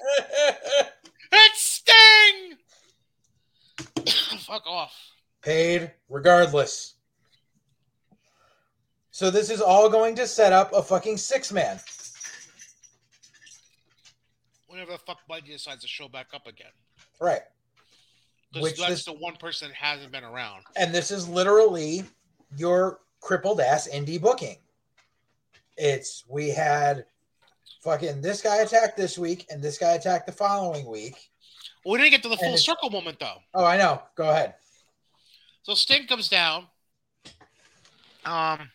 It's Sting. fuck off. Paid regardless. So this is all going to set up a fucking six man. Whenever the fuck Buddy decides to show back up again. Right. Because Which that's this- the one person that hasn't been around. And this is literally your crippled ass indie booking. It's we had fucking this guy attacked this week and this guy attacked the following week. Well, we didn't get to the And full circle moment though. Oh, I know. Go ahead. So Sting comes down. Um.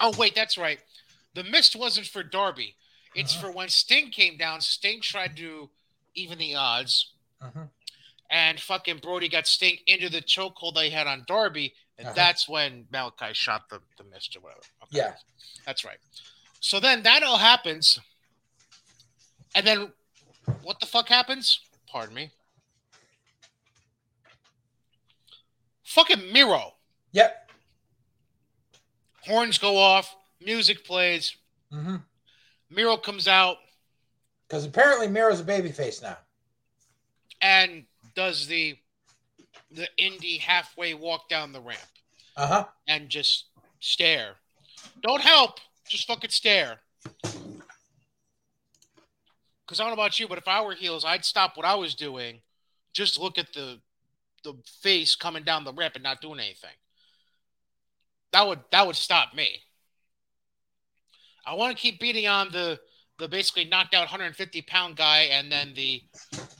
Oh wait, that's right. The mist wasn't for Darby. It's Uh-huh. for when Sting came down. Sting tried to even the odds, Mhm. and fucking Brody got Sting into the chokehold they had on Darby, and Uh-huh. that's when Malachi shot the, the mist or whatever. Okay. Yeah. That's right. So then that all happens. And then what the fuck happens? Pardon me. Fucking Miro. Yep. Horns go off, music plays, Mm-hmm. Miro comes out Because apparently Miro's a babyface now. and does the the indie halfway walk down the ramp Uh huh. and just stare. Don't help, just fucking stare. Because I don't know about you, but if I were heels, I'd stop what I was doing, just look at the the face coming down the ramp and not doing anything. That would that would stop me. I want to keep beating on the the basically knocked out 150 pound guy and then the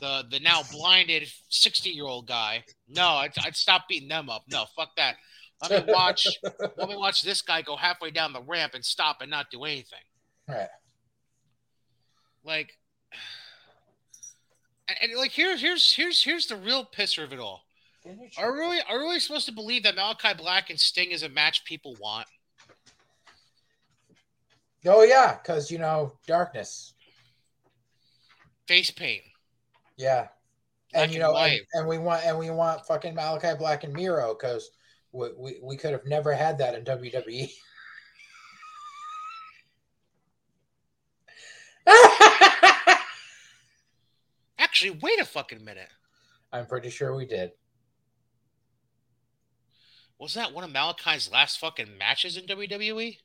the the now blinded 60 year old guy. No, I'd, I'd stop beating them up. No, fuck that. Let me watch let me watch this guy go halfway down the ramp and stop and not do anything. Right. Like, and, and, like here's here's here's here's the real pisser of it all. Are we really are we really supposed to believe that Malachi Black and Sting is a match people want? Oh yeah, because you know darkness. Face paint. Yeah. Black And you know, and, and we want and we want fucking Malachi Black and Miro because we, we we could have never had that in. WWE. Actually, wait a fucking minute. I'm pretty sure we did. Was that one of Malachi's last fucking matches in WWE?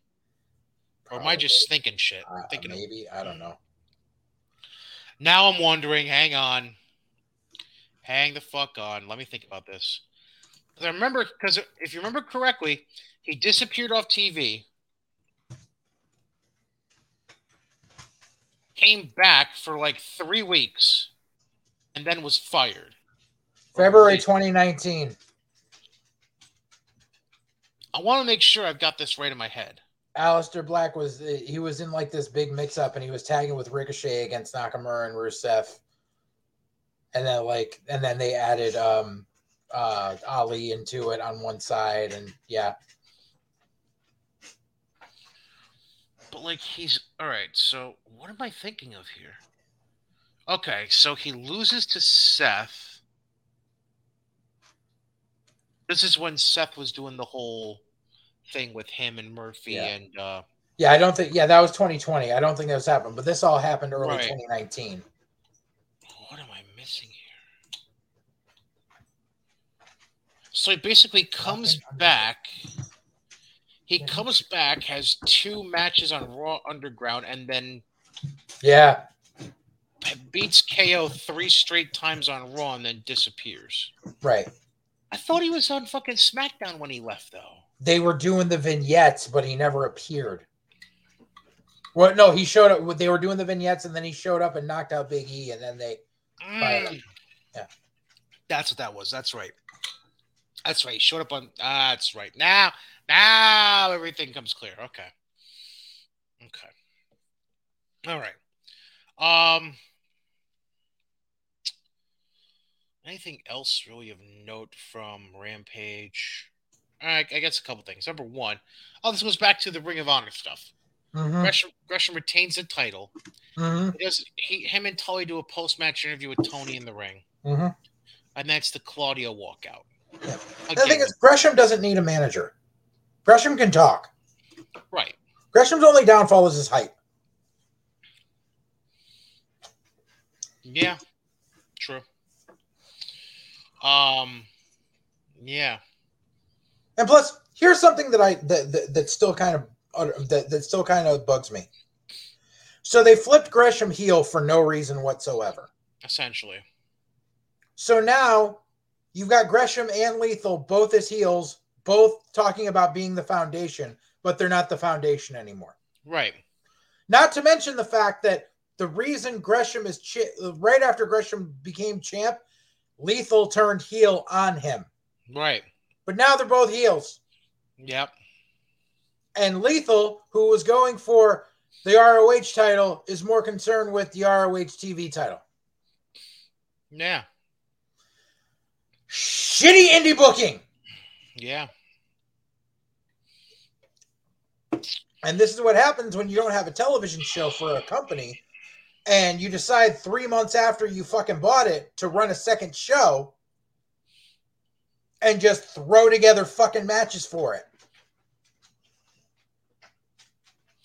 Or am I just thinking shit? Uh, thinking of- maybe I don't know. Now I'm wondering, hang on. Hang the fuck on. Let me think about this. I remember, because if you remember correctly, he disappeared off TV, came back for like three weeks, and then was fired. February 2019. I want to make sure I've got this right in my head. Aleister Black was he was in like this big mix up and he was tagging with Ricochet against Nakamura and Rusev. And then like and then they added um uh Ali into it on one side and yeah. But like he's all right. So what am I thinking of here? Okay, so he loses to Seth. This is when Seth was doing the whole thing with him and Murphy Yeah. and uh Yeah, I don't think yeah, that was 2020. I don't think that was happened, but this all happened early Right. 2019. what am I missing here? So he basically comes back. He comes back, has two matches on Raw Underground, and then Yeah. beats KO three straight times on Raw and then disappears. Right. I thought he was on fucking SmackDown when he left, though. They were doing the vignettes, but he never appeared. Well, no, he showed up. They were doing the vignettes, and then he showed up and knocked out Big E, and then they Mm. Yeah. That's what that was. That's right. That's right. He showed up on. ah, That's right. Now, now everything comes clear. Okay. Okay. All right. Um. Anything else really of note from Rampage? All right, I guess a couple things. Number one, oh, this goes back to the Ring of Honor stuff. Mhm, Gresham, Gresham retains the title. mhm, He does he him and Tully do a post match interview with Tony in the ring, mhm. and that's the Claudio walkout. Yeah. The thing is, Gresham doesn't need a manager. Gresham can talk. right? Gresham's only downfall is his height. Yeah, true. Um, yeah, And plus, here's something that I that that, that still kind of that, that still kind of bugs me. So they flipped Gresham heel for no reason whatsoever. essentially. So now you've got Gresham and Lethal both as heels, both talking about being the foundation, but they're not the foundation anymore. Right. Not to mention the fact that the reason Gresham is chi- right after Gresham became champ, Lethal turned heel on him. Right. But now they're both heels. Yep. And Lethal, who was going for the ROH title is more concerned with the ROH TV title. Yeah. Shitty indie booking. Yeah. And this is what happens when you don't have a television show for a company and you decide three months after you fucking bought it to run a second show and just throw together fucking matches for it.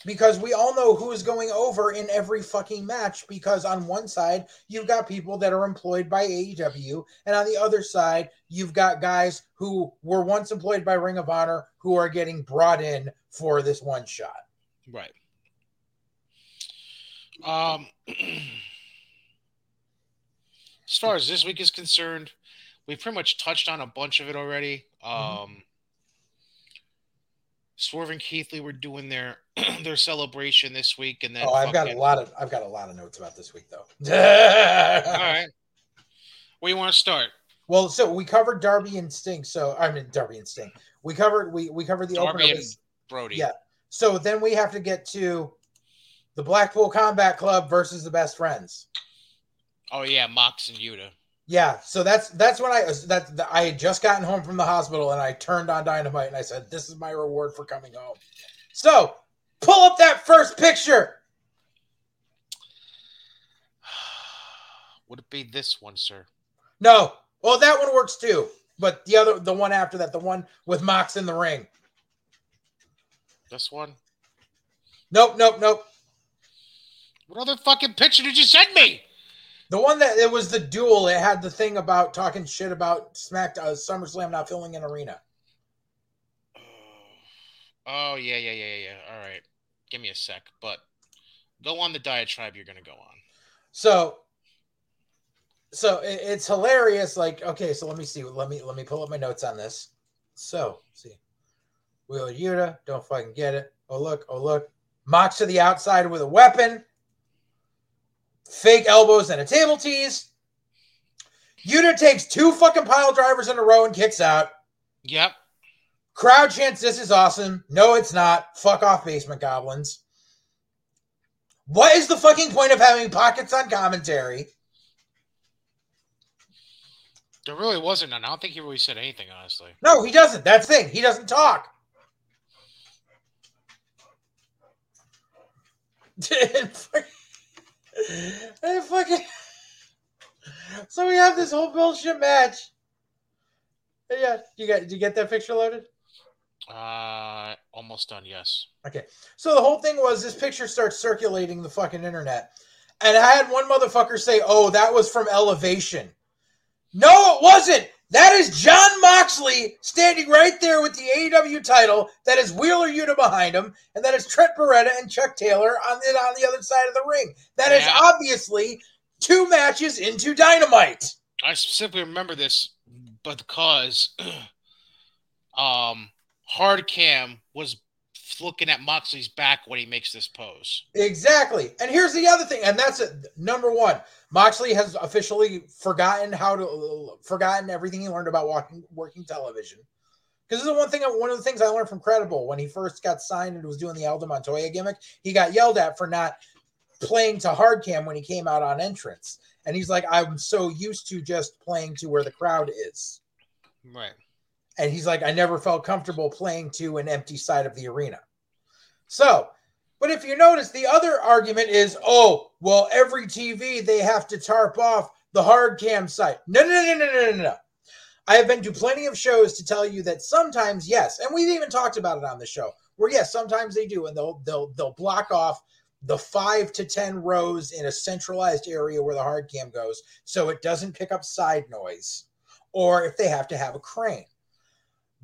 Because we all know who is going over in every fucking match. Because on one side, you've got people that are employed by AEW, and on the other side, you've got guys who were once employed by Ring of Honor who are getting brought in for this one shot. Right. Um, as far as this week is concerned, we pretty much touched on a bunch of it already. Um, mm-hmm. Swerve and Keith Lee were doing their their celebration this week, and then oh, I've got a lot of I've got a lot of notes about this week though. All right, where you want to start? Well, so we covered Darby and Sting. So I mean Darby and Sting. We covered we we covered the Darby opener. And Brody. Yeah. So then we have to get to the Blackpool Combat Club versus the Best Friends. Oh yeah, Mox and Yuta. Yeah, so that's that's when I that I had just gotten home from the hospital and I turned on Dynamite and I said, "This is my reward for coming home." So pull up that first picture. Would it be this one, sir? No. Well, that one works too, but the other, the one after that, the one with Mox in the ring. This one? Nope, nope, nope. What other fucking picture did you send me? The one that it was the duel. It had the thing about talking shit about Smack uh, SummerSlam not filling an arena. Oh yeah, yeah, yeah, yeah. All right, give me a sec. But go on the diatribe you're gonna go on. So, so it, it's hilarious. Like, okay, so let me see. Let me let me pull up my notes on this. So, see, Wheeler Yuta, don't fucking get it. Oh look, oh look, Mox to the outside with a weapon fake elbows and a table tease. Yuta takes two fucking pile drivers in a row and kicks out. Yep. Crowd chants, this is awesome. No, it's not. Fuck off, basement goblins. What is the fucking point of having pockets on commentary? There really wasn't none. I don't think he really said anything, honestly. No, he doesn't. That's the thing. He doesn't talk. and fucking. So we have this whole bullshit match. Yeah, you got. Did you get that picture loaded? Uh, almost done. Yes. Okay. So the whole thing was this picture starts circulating the fucking internet, and I had one motherfucker say, "Oh, that was from Elevation." No, it wasn't. That is Jon Moxley standing right there with the AEW title. That is Wheeler Yuta behind him, and that is Trent Beretta and Chuck Taylor on the, on the other side of the ring. That yeah. is obviously two matches into Dynamite. I simply remember this because um, Hard Cam was looking at Moxley's back when he makes this pose. Exactly. And here's the other thing, and that's it. Number one, Moxley has officially forgotten how to forgotten everything he learned about walking, working television. Because this is one thing, one of the things I learned from Credible when he first got signed and was doing the Aldo Montoya gimmick. He got yelled at for not playing to hard cam when he came out on entrance, and he's like, "I'm so used to just playing to where the crowd is." Right. And he's like, I never felt comfortable playing to an empty side of the arena. So, but if you notice, the other argument is, oh, well, every TV they have to tarp off the hard cam site. No, no, no, no, no, no, no. I have been to plenty of shows to tell you that sometimes, yes, and we've even talked about it on the show, where yes, sometimes they do, and they'll they'll they'll block off the five to ten rows in a centralized area where the hard cam goes, so it doesn't pick up side noise, or if they have to have a crane.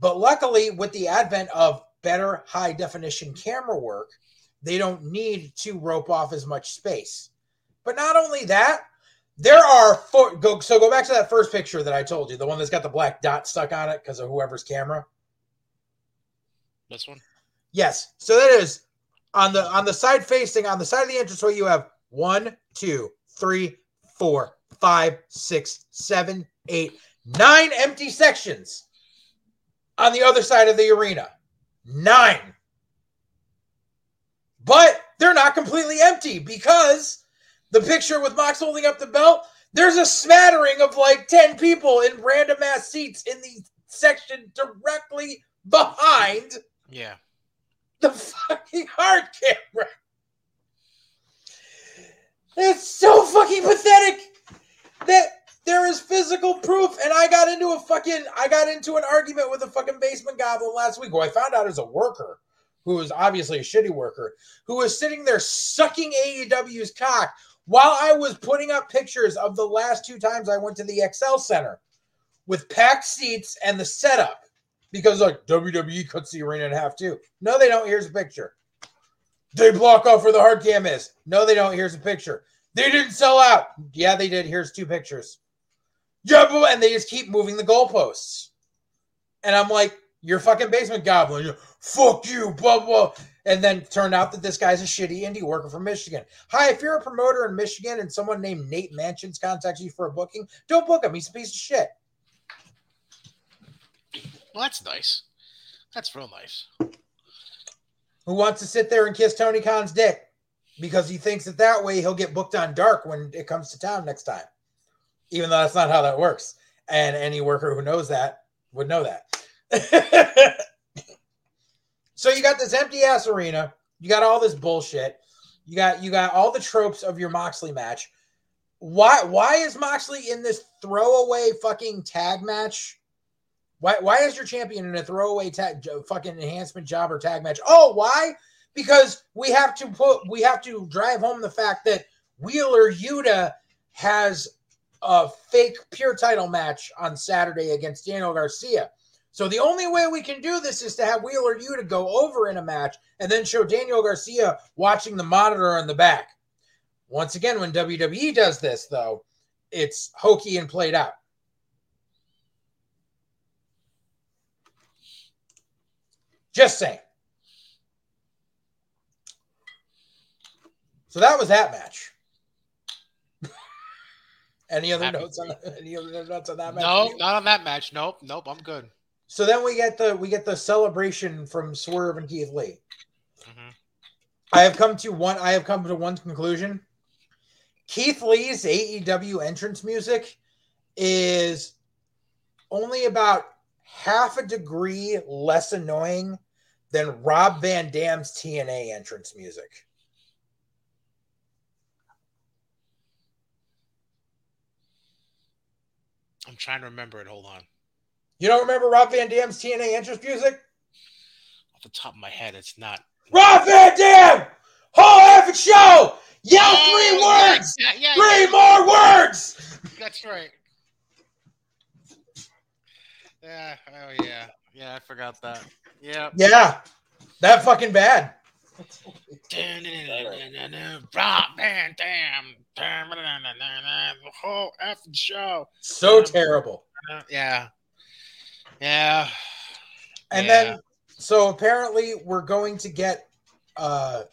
But luckily, with the advent of better high definition camera work, they don't need to rope off as much space. But not only that, there are four. Go so go back to that first picture that I told you, the one that's got the black dot stuck on it because of whoever's camera. This one. Yes. So that is on the on the side facing on the side of the entranceway. You have one, two, three, four, five, six, seven, eight, nine empty sections on the other side of the arena. Nine. But they're not completely empty because the picture with Mox holding up the belt, there's a smattering of like 10 people in random ass seats in the section directly behind Yeah. the fucking hard camera. It's so fucking pathetic that there is physical proof. And I got into a fucking, I got into an argument with a fucking basement goblin last week who I found out is a worker who is obviously a shitty worker who was sitting there sucking AEW's cock while I was putting up pictures of the last two times I went to the XL Center with packed seats and the setup because like WWE cuts the arena in half too. No, they don't. Here's a picture. They block off where the hard cam is. No, they don't. Here's a picture. They didn't sell out. Yeah, they did. Here's two pictures. Yeah, and they just keep moving the goalposts. And I'm like, you're fucking basement goblin. You're, Fuck you, blah blah. And then turned out that this guy's a shitty indie worker from Michigan. Hi, if you're a promoter in Michigan and someone named Nate Mansions contacts you for a booking, don't book him. He's a piece of shit. Well, that's nice. That's real nice. who wants to sit there and kiss Tony Khan's dick because he thinks that that way he'll get booked on dark when it comes to town next time. Even though that's not how that works. And any worker who knows that would know that. so you got this empty ass arena. You got all this bullshit. You got you got all the tropes of your Moxley match. Why why is Moxley in this throwaway fucking tag match? Why why is your champion in a throwaway tag fucking enhancement job or tag match? Oh, why? Because we have to put we have to drive home the fact that Wheeler Yuta has a fake pure title match on Saturday against Daniel Garcia. So the only way we can do this is to have Wheeler Yuta go over in a match and then show Daniel Garcia watching the monitor in the back. Once again, when WWE does this, though, it's hokey and played out. Just saying. So that was that match. Any other Happy. notes on any other notes on that match? No, not on that match. Nope, nope. I'm good. So then we get the we get the celebration from Swerve and Keith Lee. hmm I have come to one. I have come to one conclusion. Keith Lee's AEW entrance music is only about half a degree less annoying than Rob Van Dam's TNA entrance music. I'm trying to remember it. Hold on. You don't remember Rob Van Dam's TNA entrance music? Off the top of my head, it's not. Rob Van Dam, whole half a show. Yell Oh, three words. Yeah, yeah, Three yeah, more words. That's right. Yeah. Oh yeah. Yeah, I forgot that. Yeah. Yeah, that fucking bad. Rock man, damn. The whole effing show. So terrible. Yeah. Yeah. And Yeah. then so apparently we're going to get uh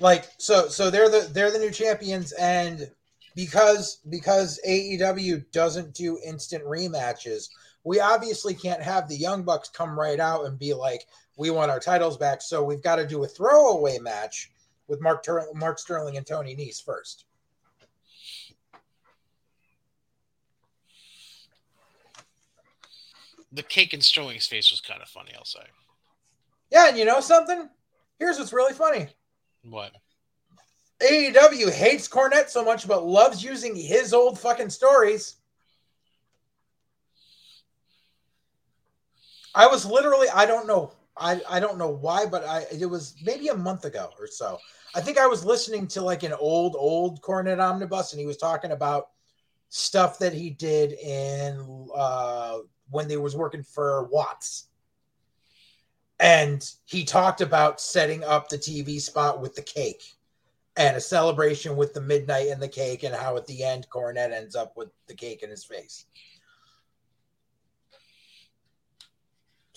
like so so they're the they're the new champions and because because AEW doesn't do instant rematches, we obviously can't have the Young Bucks come right out and be like, we want our titles back. So we've got to do a throwaway match with Mark Tur- Mark Sterling and Tony Nese first. The cake and Sterling's face was kind of funny, I'll say. Yeah, and you know something? Here's what's really funny. What? AEW hates Cornette so much, but loves using his old fucking stories. I was literally, I don't know, I, I don't know why, but I it was maybe a month ago or so. I think I was listening to like an old, old Cornette omnibus, and he was talking about stuff that he did in uh when they was working for Watts. And he talked about setting up the TV spot with the cake and a celebration with the midnight and the cake, and how at the end Cornette ends up with the cake in his face.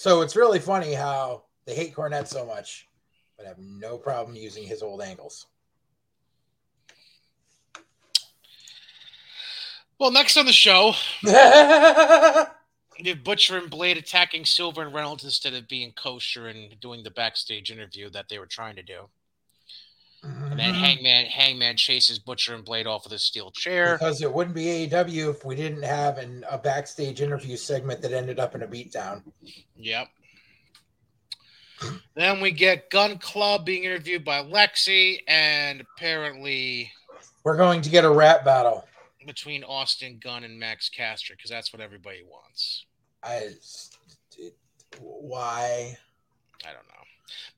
So it's really funny how they hate Cornette so much, but have no problem using his old angles. Well, next on the show, you have Butcher and Blade attacking Silver and Reynolds instead of being kosher and doing the backstage interview that they were trying to do. And then Mhm. Hangman Hangman chases Butcher and Blade off with a steel chair. Because it wouldn't be AEW if we didn't have an, a backstage interview segment that ended up in a beatdown. Yep. Then we get Gunn Club being interviewed by Lexy, and apparently We're going to get a rap battle. between Austin Gunn and Max Caster, because that's what everybody wants. I, why? I don't know.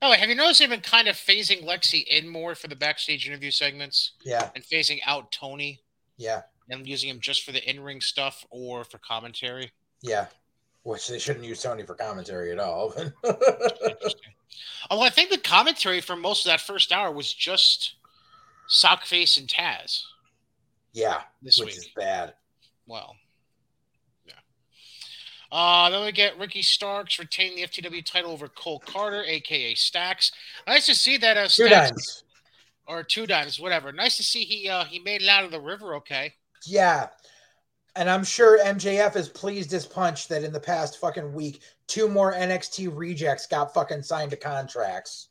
By the way, have you noticed they've been kind of phasing Lexy in more for the backstage interview segments Yeah, and phasing out Tony yeah, and using him just for the in ring stuff or for commentary? yeah. Which they shouldn't use Tony for commentary at all. Interesting. Although I think the commentary for most of that first hour was just Sockface and Taz yeah, this which week. is bad. Well. Uh, then we get Ricky Starks retain the FTW title over Cole Karter, aka Stacks. Nice to see that. Uh, Two Stacks, or two dimes, whatever. Nice to see he uh, he made it out of the river. Okay. Yeah. And I'm sure MJF is pleased as punch that in the past fucking week, two more NXT rejects got fucking signed to contracts.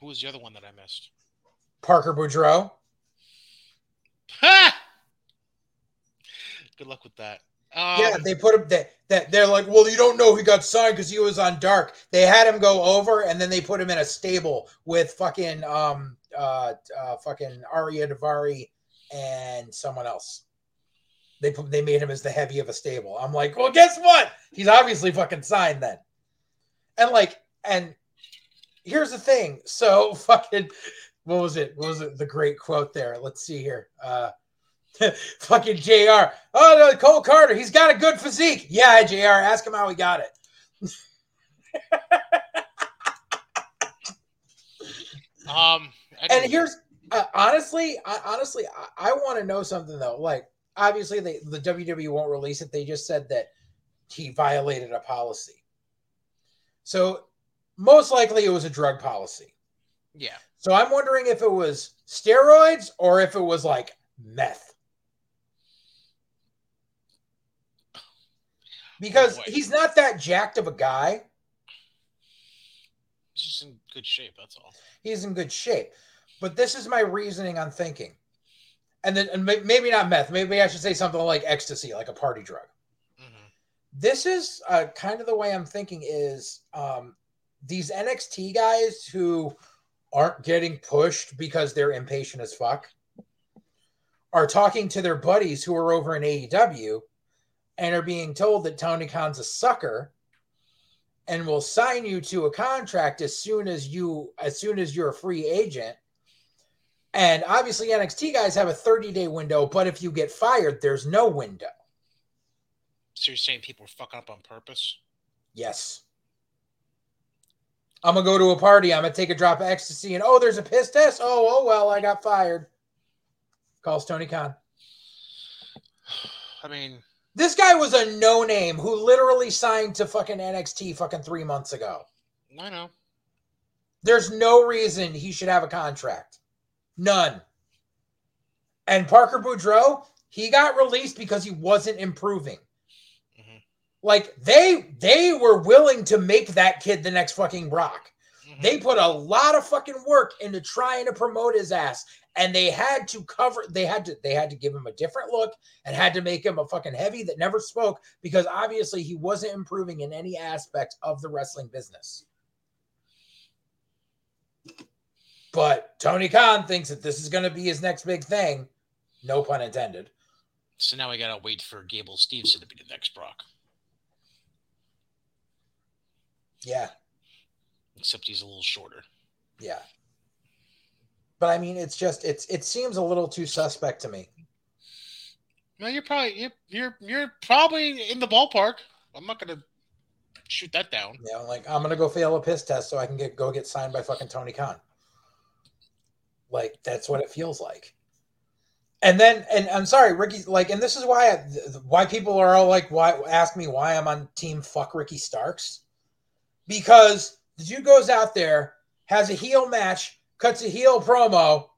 Who was the other one that I missed? Parker Boudreaux. Ha! Good luck with that. Um, yeah, they put him that that they're like, well, you don't know he got signed because he was on Dark. They had him go over, and then they put him in a stable with fucking um uh, uh fucking Arya Daivari and someone else. They put they made him as the heavy of a stable. I'm like, well, guess what? He's obviously fucking signed then. And like, and here's the thing. So fucking, what was it? What was it? The great quote there. Let's see here. Uh, fucking Jr. Oh no, Cole Karter. He's got a good physique. Yeah, Jr. Ask him how he got it. Um. And here's uh, honestly, I, honestly, I, I want to know something though. Like, obviously, they, the WWE won't release it. They just said that he violated a policy. So most likely, it was a drug policy. yeah. So I'm wondering if it was steroids or if it was like meth. Because he's not that jacked of a guy. He's just in good shape. That's all. He's in good shape. But this is my reasoning on thinking. And then and maybe not meth. Maybe I should say something like ecstasy, like a party drug. hmm This is uh, kind of the way I'm thinking is um, these NXT guys who aren't getting pushed because they're impatient as fuck are talking to their buddies who are over in AEW and are being told that Tony Khan's a sucker and will sign you to a contract as soon as you as soon as you're a free agent. And obviously NXT guys have a 30-day window, but if you get fired, there's no window. So you're saying people are fucking up on purpose? Yes. I'm gonna go to a party. I'm gonna take a drop of ecstasy, and oh, there's a piss test. Oh, oh well, I got fired. Calls Tony Khan. I mean, This guy was a no name who literally signed to fucking NXT fucking three months ago. I know. There's no reason he should have a contract. None. And Parker Boudreaux, he got released because he wasn't improving. Mhm. Like they they were willing to make that kid the next fucking Brock. They put a lot of fucking work into trying to promote his ass, and they had to cover. They had to. They had to give him a different look and had to make him a fucking heavy that never spoke because obviously he wasn't improving in any aspect of the wrestling business. But Tony Khan thinks that this is going to be his next big thing. No pun intended. So now we gotta wait for Gable Steveson to be the next Brock. Yeah, Except he's a little shorter. yeah. But I mean, it's just it's it seems a little too suspect to me. No, you're probably you're you're, you're probably in the ballpark. I'm not gonna shoot that down. You know, like I'm gonna go fail a piss test so I can get go get signed by fucking Tony Khan. Like that's what it feels like. And then, and I'm sorry, Ricky. Like, and this is why I, why people are all like, why ask me why I'm on team fuck Ricky Starks, because the dude goes out there, has a heel match, cuts a heel promo,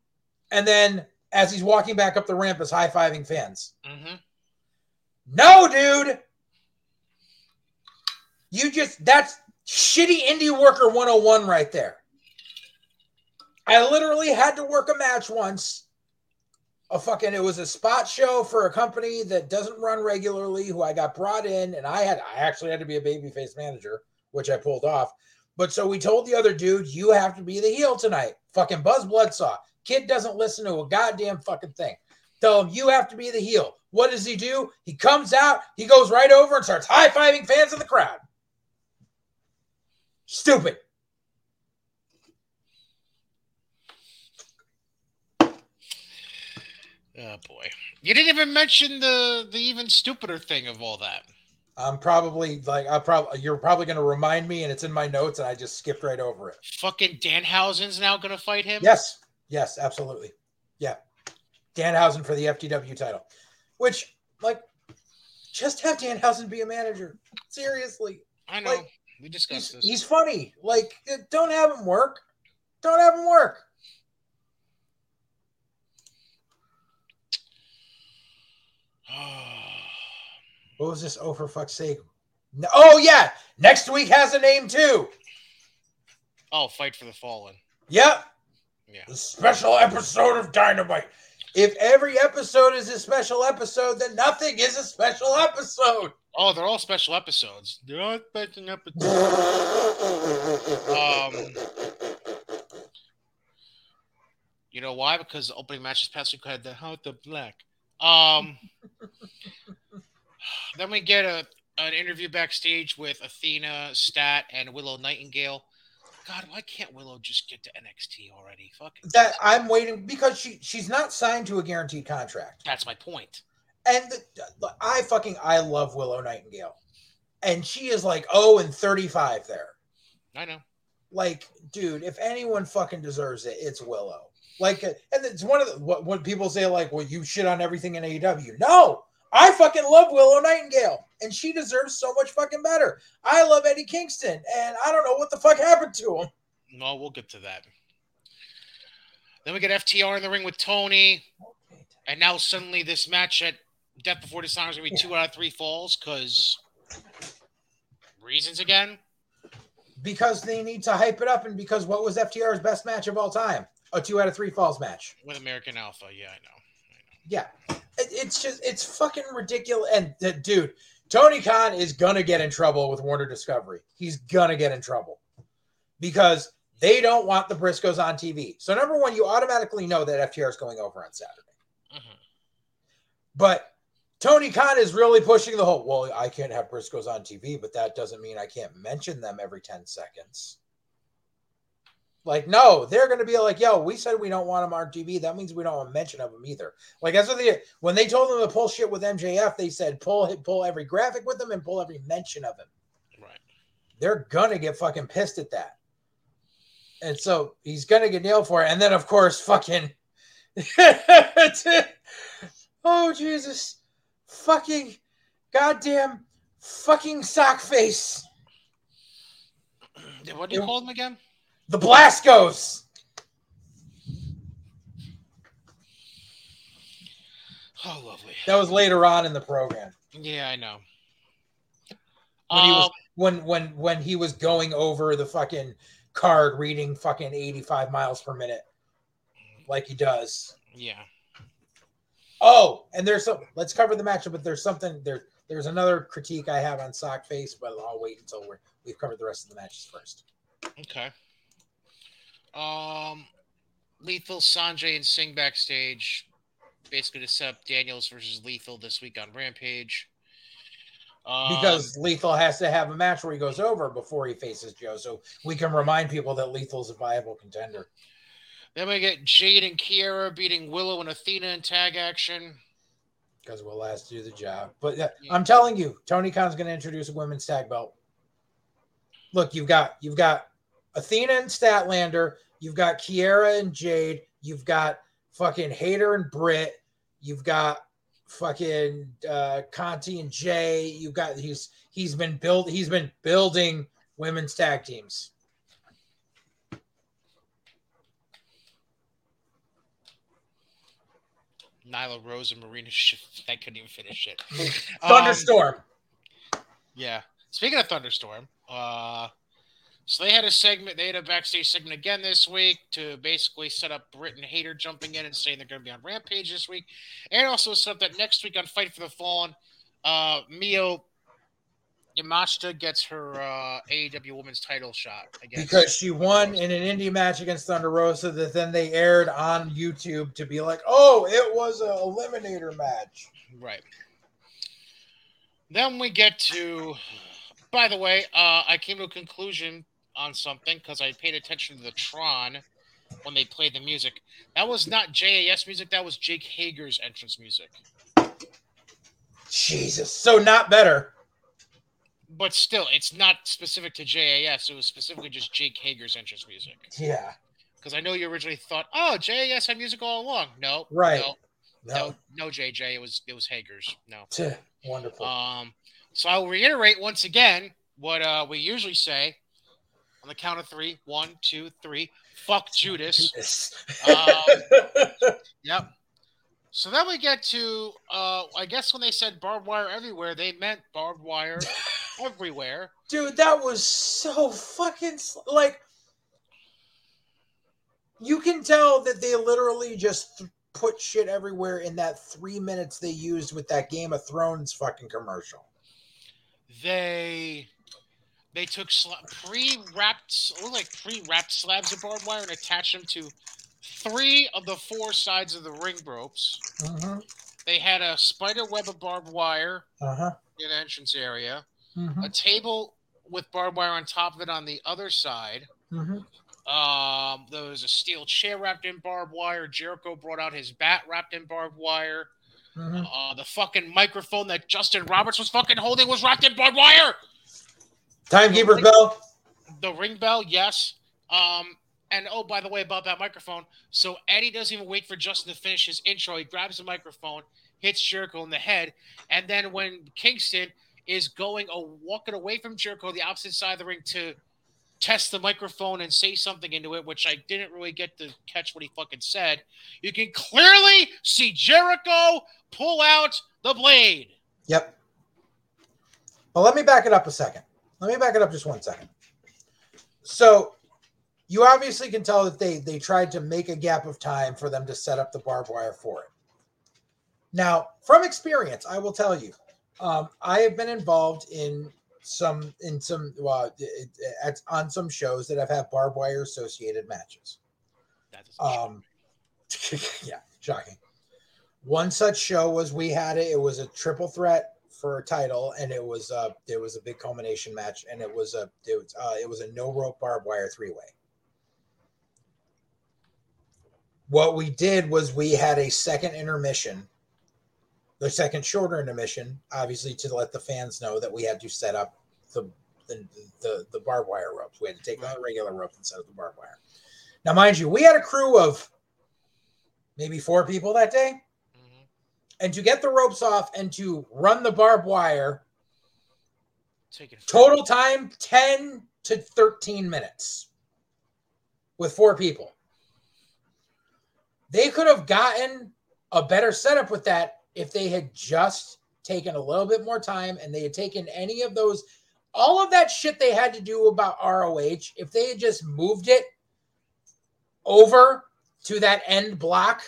and then as he's walking back up the ramp is high fiving fans. Mm-hmm. No, dude. You just that's shitty indie worker 101 right there. I literally had to work a match once. A fucking it was a spot show for a company that doesn't run regularly. Who I got brought in, and I had I actually had to be a babyface manager, which I pulled off. But so we told the other dude, you have to be the heel tonight. Fucking Buzz Bloodsaw. Kid doesn't listen to a goddamn fucking thing. Tell him you have to be the heel. What does he do? He comes out, he goes right over and starts high fiving fans in the crowd. Stupid. Oh boy. You didn't even mention the the even stupider thing of all that. I'm probably like I probably you're probably gonna remind me and it's in my notes and I just skipped right over it. Fucking Danhausen's now gonna fight him? Yes. Yes, absolutely. Yeah. Danhausen for the FTW title. Which like just have Danhausen be a manager. Seriously. I know. Like, we discussed He's, this. he's funny. Like uh, don't have him work. Don't have him work. Oh. What was this? Oh, for fuck's sake. No, oh, yeah. Next week has a name too. oh, fight for the fallen. Yep. Yeah. The special episode of Dynamite. If every episode is a special episode, then nothing is a special episode. Oh, they're all special episodes. They're all special episodes. Um, You know why? Because the opening match this past week had the House of Black. Um, then we get a an interview backstage with Athena, Stat, and Willow Nightingale. God, why can't Willow just get to NXT already? Fucking that I'm waiting because she she's not signed to a guaranteed contract. that's my point. And the, I fucking I love Willow Nightingale, and she is like oh and thirty five there. I know. Like, dude, if anyone fucking deserves it, it's Willow. Like, and it's one of the what when people say like, well, you shit on everything in AEW. No, I fucking love Willow Nightingale, and she deserves so much fucking better. I love Eddie Kingston, and I don't know what the fuck happened to him. No, we'll get to that. Then we get FTR in the ring with Tony, and now suddenly this match at Death Before Dishonor is gonna be two out of three falls because reasons again. Because they need to hype it up, and because what was FTR's best match of all time? A two out of three falls match. With American Alpha, yeah, I know. Yeah, It- it's just it's fucking ridiculous. And uh, dude, Tony Khan is gonna get in trouble with Warner Discovery. He's gonna get in trouble because they don't want the Briscoes on TV. So number one, you automatically know that FTR is going over on Saturday. Mhm. But Tony Khan is really pushing the whole. Well, I can't have Briscoes on TV, but that doesn't mean I can't mention them every ten seconds. Like, no, they're going to be like, yo, we said we don't want them on TV. That means we don't want mention of them either. Like, that's what they, when they told them to pull shit with MJF, they said pull pull every graphic with them and pull every mention of him. Right. They're going to get fucking pissed at that. And so he's going to get nailed for it. And then, of course, fucking, oh, Jesus, fucking, goddamn, fucking sock face. What do you call them again? The Blascos. Oh, lovely. That was later on in the program Yeah, I know. When he was- Um, when when when he was going over the fucking card, reading fucking eighty five miles per minute, like he does. yeah. Oh, and there's some. Let's cover the matchup, but there's something there. There's another critique I have on sock face, but I'll wait until we're we've covered the rest of the matches first. Okay. Um, Lethal, Sonjay, and Singh backstage, basically to set up Daniels versus Lethal this week on Rampage. Um, Because Lethal has to have a match where he goes over before he faces Joe, so we can remind people that Lethal's a viable contender. then we get Jade and Kiera beating Willow and Athena in tag action. because we'll last do the job. But uh, I'm telling you, Tony Khan's going to introduce a women's tag belt. Look, you've got you've got Athena and Statlander, you've got Kiera and Jade, you've got fucking Hayter and Britt, you've got fucking uh, Conti and Jay. You've got he's he's been build he's been building women's tag teams. Nyla Rose and Marina. I couldn't even finish it. Um, Thunderstorm. yeah. Speaking of Thunderstorm, uh, So they had a segment, they had a backstage segment again this week to basically set up Britt and Hayter jumping in and saying they're going to be on Rampage this week, and also set up that next week on Fight for the Fallen, uh, Miyu Yamashita gets her uh, AEW Women's Title shot again because she won in an indie match against Thunder Rosa that then they aired on YouTube to be like, oh, it was an eliminator match. Right. Then we get to. By the way, uh, I came to a conclusion on something because I paid attention to the Tron when they played the music. That was not JAS music. That was Jake Hager's entrance music. Jesus, so not better. But still, it's not specific to JAS. It was specifically just Jake Hager's entrance music. Yeah. Because I know you originally thought, oh, JAS had music all along. No. Right. No. No, no, JJ. It was it was Hager's. No. Wonderful. Um. So I'll reiterate once again what uh, we usually say on the count of three. One, two, three. Fuck Judas. um, yep. So then we get to, uh, I guess when they said barbed wire everywhere, they meant barbed wire everywhere. Dude, that was so fucking like. You can tell that they literally just th- put shit everywhere in that three minutes they used with that Game of Thrones fucking commercial. They they took sla- pre-wrapped, like pre-wrapped slabs of barbed wire and attached them to three of the four sides of the ring ropes. Uh-huh. They had a spider web of barbed wire Uh-huh. in the entrance area, Uh-huh. a table with barbed wire on top of it on the other side. Uh-huh. Um, there was a steel chair wrapped in barbed wire. Jericho brought out his bat wrapped in barbed wire. Uh-huh. Uh, the fucking microphone that Justin Roberts was fucking holding was wrapped in barbed wire. Timekeeper's bell. The ring bell, yes. Um, and oh, by the way, about that microphone, so Eddie doesn't even wait for Justin to finish his intro. He grabs the microphone, hits Jericho in the head, and then when Kingston is going, oh, walking away from Jericho, the opposite side of the ring to test the microphone and say something into it, which I didn't really get to catch what he fucking said. You can clearly see Jericho pull out the blade. Yep. But let me back it up a second. Let me back it up just one second. So you obviously can tell that they they tried to make a gap of time for them to set up the barbed wire for it. Now, from experience, I will tell you, um, I have been involved in some in some uh, at, on some shows that have had barbed wire associated matches. That is Um, yeah, shocking. One such show was we had it. It was a triple threat for a title, and it was uh it was a big culmination match, and it was a it was uh, it was a no rope barbed wire three way. What we did was we had a second intermission, the second shorter intermission, obviously to let the fans know that we had to set up the the the, the barbed wire ropes. We had to take the regular ropes and set up the barbed wire. Now, mind you, we had a crew of maybe four people that day. And to get the ropes off and to run the barbed wire, Take it. total time 10 to 13 minutes with four people. They could have gotten a better setup with that if they had just taken a little bit more time and they had taken any of those, all of that shit they had to do about ROH, if they had just moved it over to that end block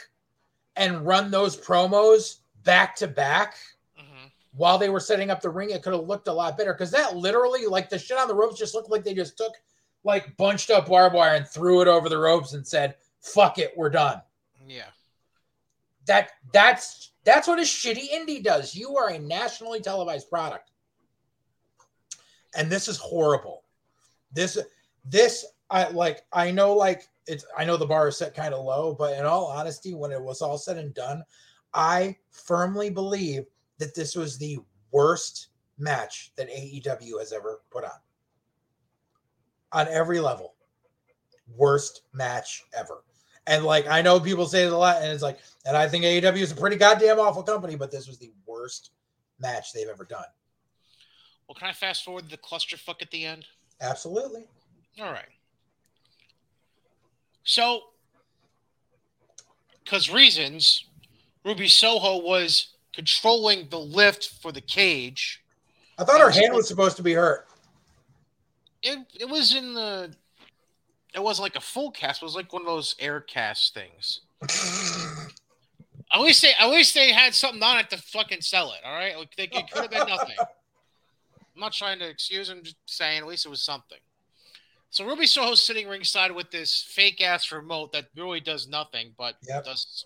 and run those promos back to back while they were setting up the ring, it could have looked a lot better. Because that literally, like the shit on the ropes, just looked like they just took like bunched up barbed wire and threw it over the ropes and said, "Fuck it, we're done." Yeah. That that's that's what a shitty indie does. You are a nationally televised product, and this is horrible. This this I like. I know like it's. I know the bar is set kind of low, but in all honesty, when it was all said and done, I firmly believe that this was the worst match that AEW has ever put on. On every level. Worst match ever. And like I know people say it a lot, and it's like, and I think AEW is a pretty goddamn awful company, but this was the worst match they've ever done. Well, can I fast forward the clusterfuck at the end? Absolutely. All right. So, because reasons, Ruby Soho was controlling the lift for the cage. I thought her hand was supposed to be hurt. it it was in the. It wasn't like a full cast. It was like one of those air cast things. I wish they, I wish they had something on it to fucking sell it. All right, like, they, it could have been nothing. I'm not trying to excuse him, just saying at least it was something. So Ruby Soho's sitting ringside with this fake ass remote that really does nothing, but Yep. does.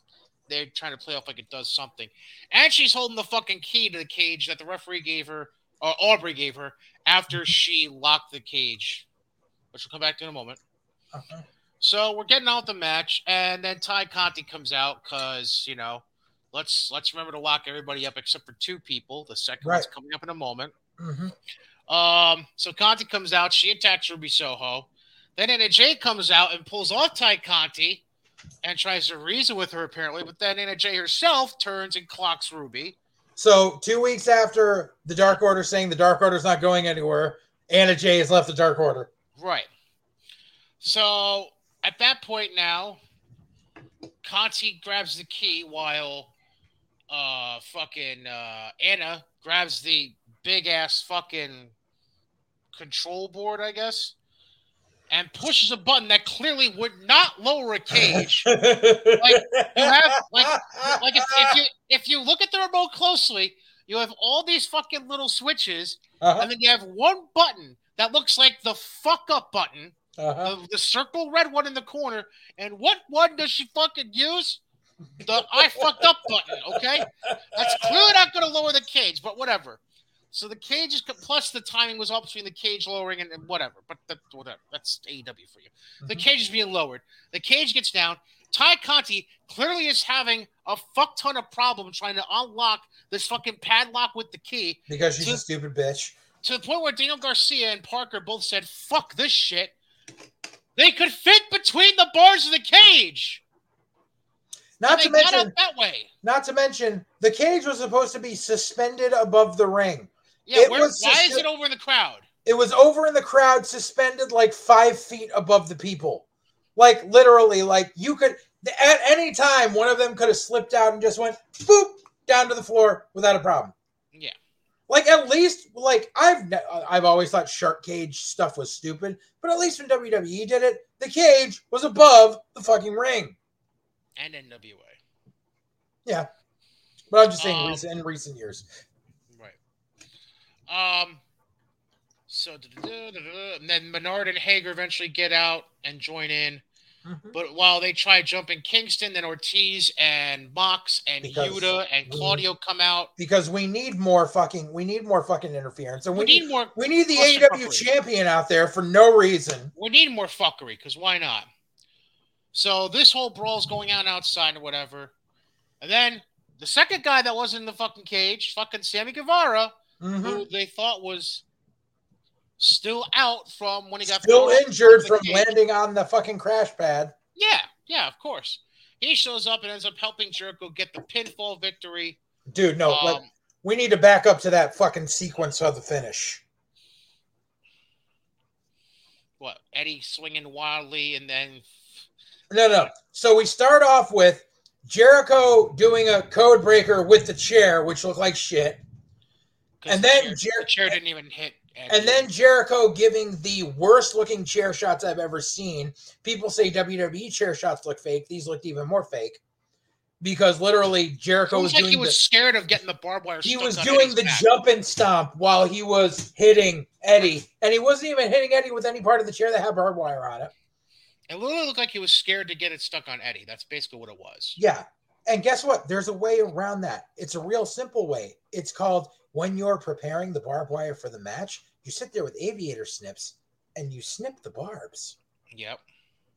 They're trying to play off like it does something, and she's holding the fucking key to the cage that the referee gave her, or Aubrey gave her after she locked the cage, which we'll come back to in a moment. Uh-huh. So we're getting out the match, and then Tay Conti comes out because you know, let's let's remember to lock everybody up except for two people. The second one's coming up in a moment. Mhm. Um, so Conti comes out, she attacks Ruby Soho. Then Anna Jay comes out and pulls off Tay Conti and tries to reason with her apparently, but then Anna Jay herself turns and clocks Ruby. So two weeks after the Dark Order saying the Dark Order's not going anywhere, Anna Jay has left the Dark Order. Right. So at that point now, Conti grabs the key while uh fucking uh Anna grabs the big ass fucking control board, I guess, and pushes a button that clearly would not lower a cage. like you have- like- like if, if you if you look at the remote closely, you have all these fucking little switches, uh-huh, and then you have one button that looks like the fuck up button uh-huh. the, the circle red one in the corner. And what one does she fucking use? The I fucked up button. Okay, that's clearly not going to lower the cage, but whatever. So the cage is plus the timing was all between the cage lowering and, and whatever. But that, whatever. That's AEW for you. The Mhm. cage is being lowered. The cage gets down. Tay Conti clearly is having a fuck ton of problem trying to unlock this fucking padlock with the key because she's a stupid bitch. to the point where Daniel Garcia and Parker both said, fuck this shit. They could fit between the bars of the cage. Not to they got mention, that way. not to mention, the cage was supposed to be suspended above the ring. Yeah, It where, was why is it over in the crowd? It was over in the crowd, suspended like five feet above the people. Like literally, like you could at any time one of them could have slipped out and just went boop down to the floor without a problem. Yeah. Like at least, like I've ne- I've always thought shark cage stuff was stupid, but at least when WWE did it, the cage was above the fucking ring. And NWA. Yeah, but I'm just saying Um, recent, in recent years. Right. Um. So, and then Menard and Hager eventually get out and join in. Mhm. But while they try jumping Kingston, then Ortiz and Mox and Because Yuta and we- Claudio come out. Because we need more fucking, we need more fucking interference, and We we, need need more. we need the Cluster AEW fuckery. champion out there for no reason. We need more fuckery because why not? So this whole brawl's going on outside or whatever, and then the second guy that was in the fucking cage, fucking Sammy Guevara, Mhm. who they thought was still out from when he got Still injured from cage. landing on the fucking crash pad. Yeah, yeah, of course. He shows up and ends up helping Jericho get the pinfall victory. Dude, no, Um, we need to back up to that fucking sequence of the finish. what Eddie swinging wildly, and then No, no. So we start off with Jericho doing a code breaker with the chair, which looked like shit. And the then chair, Jer- the chair didn't even hit. And then Jericho giving the worst looking chair shots I've ever seen. People say WWE chair shots look fake. These looked even more fake because literally Jericho was like doing he was the, scared of getting the barbed wire. he stuck was doing Eddie's the back. jump and stomp while he was hitting Eddie, and he wasn't even hitting Eddie with any part of the chair that had barbed wire on it. It literally looked like he was scared to get it stuck on Eddie. That's basically what it was. Yeah. And guess what? There's a way around that. It's a real simple way. It's called when you're preparing the barbed wire for the match, you sit there with aviator snips and you snip the barbs. Yep.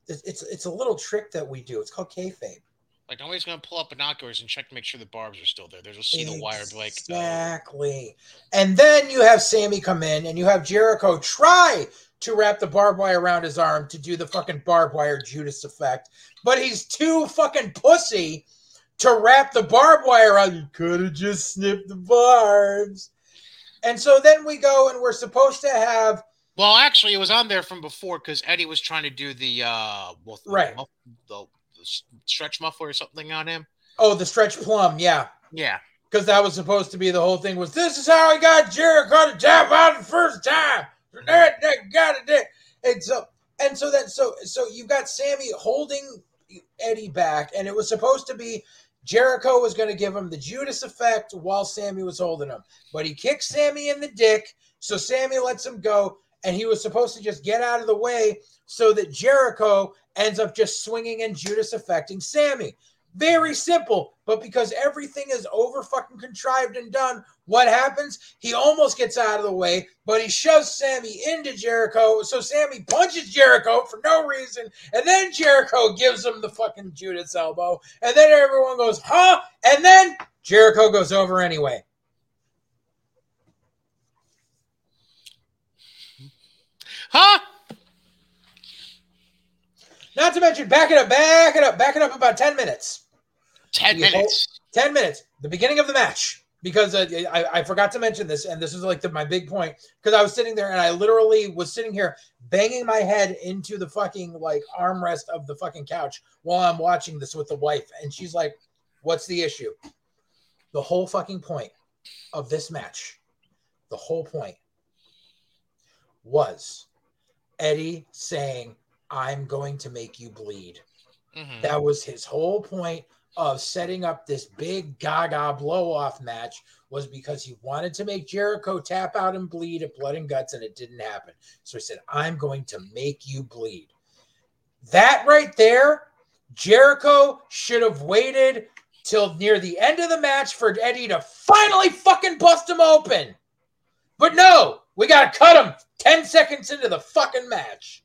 It's it's, it's a little trick that we do. It's called kayfabe. Like nobody's gonna pull up binoculars and check to make sure the barbs are still there. They'll just see the wire, like, uh, exactly. And then you have Sammy come in, and you have Jericho try to wrap the barbed wire around his arm to do the fucking barbed wire Judas effect, but he's too fucking pussy to wrap the barbed wire on. You could have just snipped the barbs. And so then we go, and we're supposed to have Well, actually, it was on there from before because Eddie was trying to do the uh, well, the Right. muff- the, the stretch muffler or something on him. oh the stretch plum, yeah. Yeah, because that was supposed to be the whole thing was this is how I got Jericho to tap out the first time. That, got it. And so and so that so so you've got. Sammy holding Eddie back, and it was supposed to be Jericho was going to give him the Judas effect while Sammy was holding him. But he kicks Sammy in the dick, so Sammy lets him go, and he was supposed to just get out of the way so that Jericho ends up just swinging and Judas affecting Sammy. Very simple, but because everything is over fucking contrived and done, what happens? He almost gets out of the way, but he shoves Sammy into Jericho. So Sammy punches Jericho for no reason, and then Jericho gives him the fucking Judas elbow, and then everyone goes, huh? And then Jericho goes over anyway. Huh? Not to mention, back it up, back it up, back it up about 10 minutes. 10 You minutes. 10 minutes, the beginning of the match. Because uh, I, I forgot to mention this, and this is like the, my big point. Because I was sitting there and I literally was sitting here banging my head into the fucking like armrest of the fucking couch while I'm watching this with the wife. And she's like, What's the issue? The whole fucking point of this match, the whole point was Eddie saying, I'm going to make you bleed. Mhm. That was his whole point of setting up this big gaga blow off match was because he wanted to make Jericho tap out and bleed at blood and guts and it didn't happen. So he said, "I'm going to make you bleed." That right there, Jericho should have waited till near the end of the match for Eddie to finally fucking bust him open. But no, we got to cut him 10 seconds into the fucking match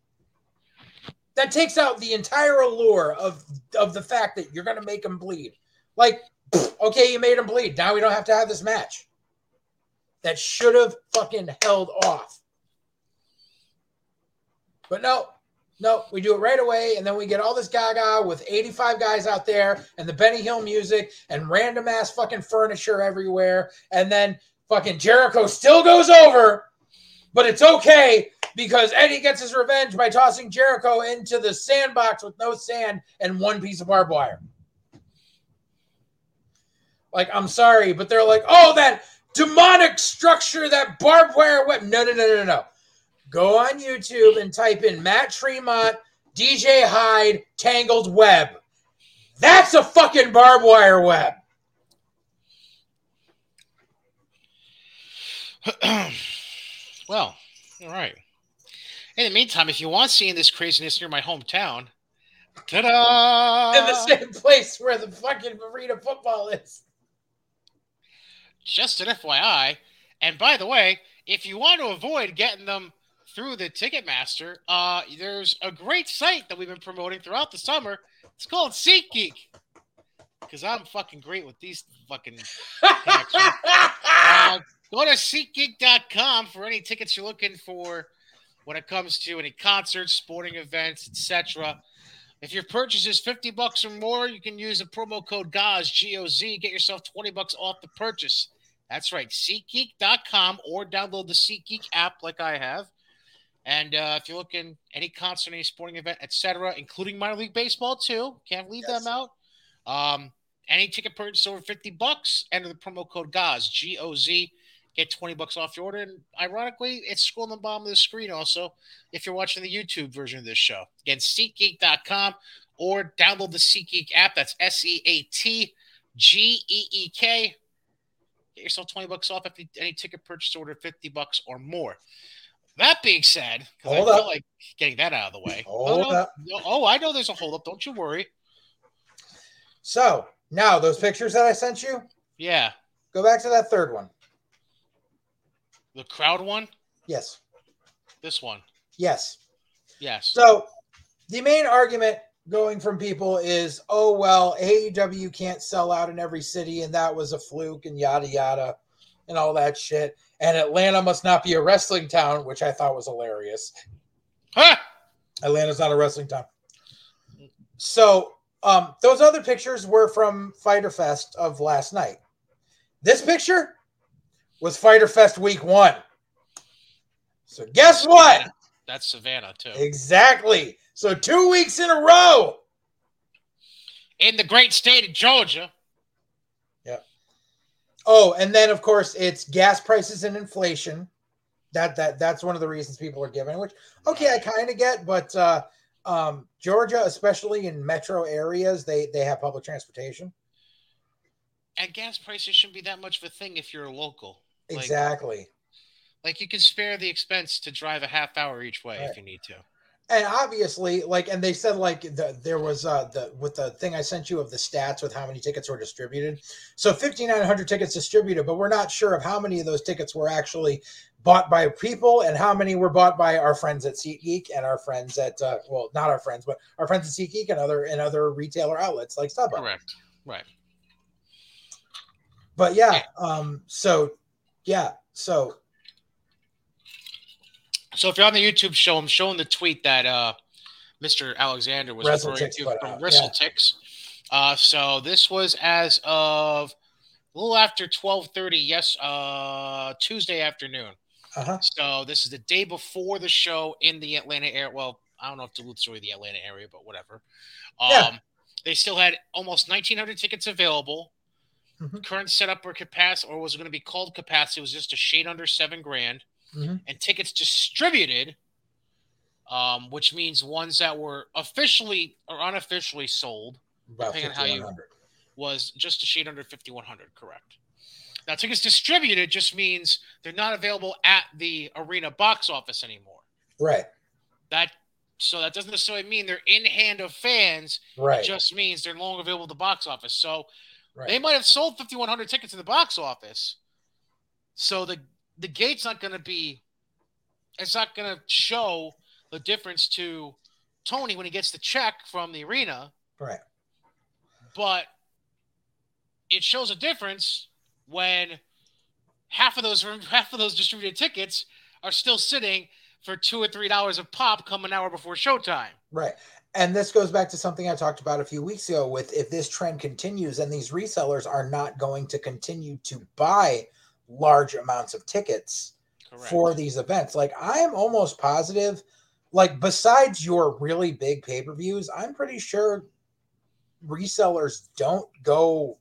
that takes out the entire allure of of the fact that you're going to make him bleed. Like, okay, you made him bleed. Now we don't have to have this match. That should have fucking held off. But no, no, we do it right away, and then we get all this gaga with 85 guys out there and the Benny Hill music and random ass fucking furniture everywhere, and then fucking Jericho still goes over, but it's okay because Eddie gets his revenge by tossing Jericho into the sandbox with no sand and one piece of barbed wire. Like, I'm sorry, but they're like, oh, that demonic structure, that barbed wire web. No, no, no, no, no. Go on YouTube and type in Matt Tremont, DJ Hyde, Tangled Web. That's a fucking barbed wire web. well, all right. In the meantime, if you want seeing this craziness near my hometown, ta-da! In the same place where the fucking arena football is. Just an FYI. And by the way, if you want to avoid getting them through the Ticketmaster, uh, there's a great site that we've been promoting throughout the summer. It's called SeatGeek. Because I'm fucking great with these fucking connections. Uh, go to SeatGeek.com for any tickets you're looking for when it comes to any concerts, sporting events, etc. If your purchase is 50 bucks or more, you can use the promo code GOZ, G-O-Z, get yourself 20 bucks off the purchase. That's right, SeatGeek.com or download the SeatGeek app like I have. And uh, if you're looking any concert, any sporting event, etc., including minor league baseball too, can't leave Yes. them out. Um, any ticket purchase over 50 bucks, enter the promo code GOZ, G-O-Z, get 20 bucks off your order. And ironically, it's scrolling the bottom of the screen also if you're watching the YouTube version of this show. Again, SeatGeek.com or download the SeatGeek app. That's S E A T G E E K. Get yourself 20 bucks off if any ticket purchase order 50 bucks or more. That being said, 'cause I feel up. like getting that out of the way. Hold no, no, up. no- oh, I know there's a hold up. Don't you worry. So now those pictures that I sent you, Yeah. go back to that third one. The crowd one, Yes. this one. Yes. Yes. So the main argument going from people is, oh well, AEW can't sell out in every city, and that was a fluke, and yada yada, and all that shit. And Atlanta must not be a wrestling town, which I thought was hilarious. Huh! Atlanta's not a wrestling town. So um, those other pictures were from Fighter Fest of last night. This picture was Fighter Fest week one. So guess what? That's Savannah too. Exactly. So two weeks in a row. In the great state of Georgia. Yeah. Oh, and then of course it's gas prices and inflation. That that that's one of the reasons people are giving, which okay, I kind of get, but uh Um, Georgia, especially in metro areas, they they have public transportation. And gas prices shouldn't be that much of a thing if you're a local. Like- Exactly. Like you can spare the expense to drive a half hour each way Right. if you need to. and obviously like and they said like the, there was uh the with the thing i sent you of the stats with how many tickets were distributed so 5900 tickets distributed but we're not sure of how many of those tickets were actually bought by people and how many were bought by our friends at SeatGeek and our friends at uh, well not our friends but our friends at SeatGeek and other and other retailer outlets like StubHub. Correct. Right. But yeah, um so yeah, so So if you're on the YouTube show, I'm showing the tweet that uh, Mr. Alexander was referring WrestleTix to from WrestleTix. Uh, so this was as of a little after 12:30, yes, uh, Tuesday afternoon. uh-huh. So this is the day before the show in the Atlanta area. Well, I don't know if Duluth's really the Atlanta area, but whatever. Um, Yeah. They still had almost 1,900 tickets available. Mhm. Current setup or capacity, or was it going to be called capacity, was just a shade under seven grand. Mhm. And tickets distributed, um, which means ones that were officially or unofficially sold, About Depending on how you- was just a shade under 5,100. Correct. Now, tickets distributed just means they're not available at the arena box office anymore. Right. That so that doesn't necessarily mean they're in hand of fans. Right. It just means they're no longer available at the box office. So right. they might have sold 5,100 tickets in the box office. So the the gate's not going to be. It's not going to show the difference to Tony when he gets the check from the arena, right. but it shows a difference when half of those half of those distributed tickets are still sitting for two or three dollars a pop come an hour before showtime. Right. And this goes back to something I talked about a few weeks ago with if this trend continues and these resellers are not going to continue to buy large amounts of tickets Correct. for these events. Like I'm almost positive like besides your really big pay-per-views, I'm pretty sure resellers don't go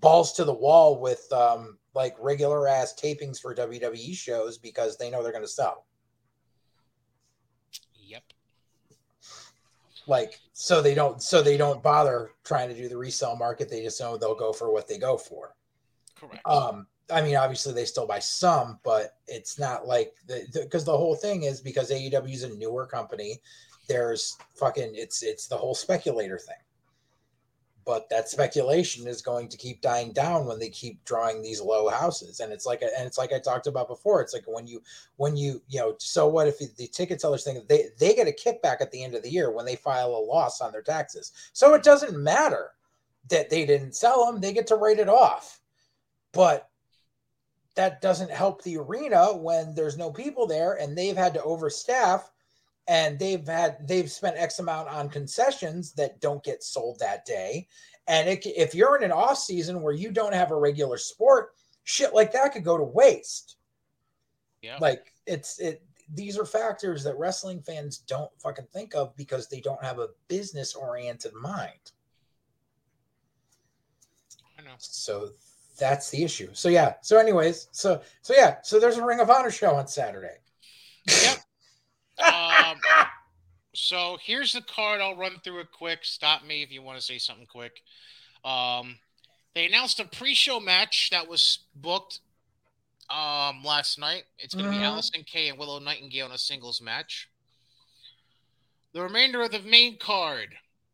balls to the wall with um like regular ass tapings for WWE shows because they know they're going to sell. Yep. Like so they don't so they don't bother trying to do the resale market. They just know they'll go for what they go for. Correct. um i mean obviously they still buy some but it's not like the because the, whole thing is because aew is a newer company there's fucking it's it's the whole speculator thing but that speculation is going to keep dying down when they keep drawing these low houses. And it's like and it's like i talked about before it's like when you when you you know so what if the ticket sellers think they they get a kickback at the end of the year when they file a loss on their taxes. So it doesn't matter that they didn't sell them they get to write it off. But that doesn't help the arena when there's no people there and they've had to overstaff and they've had they've spent x amount on concessions that don't get sold that day. And it, if you're in an off season where you don't have a regular sport shit like that could go to waste. Yeah. like it's it these are factors that wrestling fans don't fucking think of because they don't have a business oriented mind. I know. so that's the issue. So yeah. So anyways so so yeah. So there's a ring of honor show on saturday. Yep. So here's the card. I'll run through it quick. Stop me if you want to say something quick. Um, they announced a pre-show match that was booked um, last night. It's going to be Allysin Kay and Willow Nightingale in a singles match. The remainder of the main card,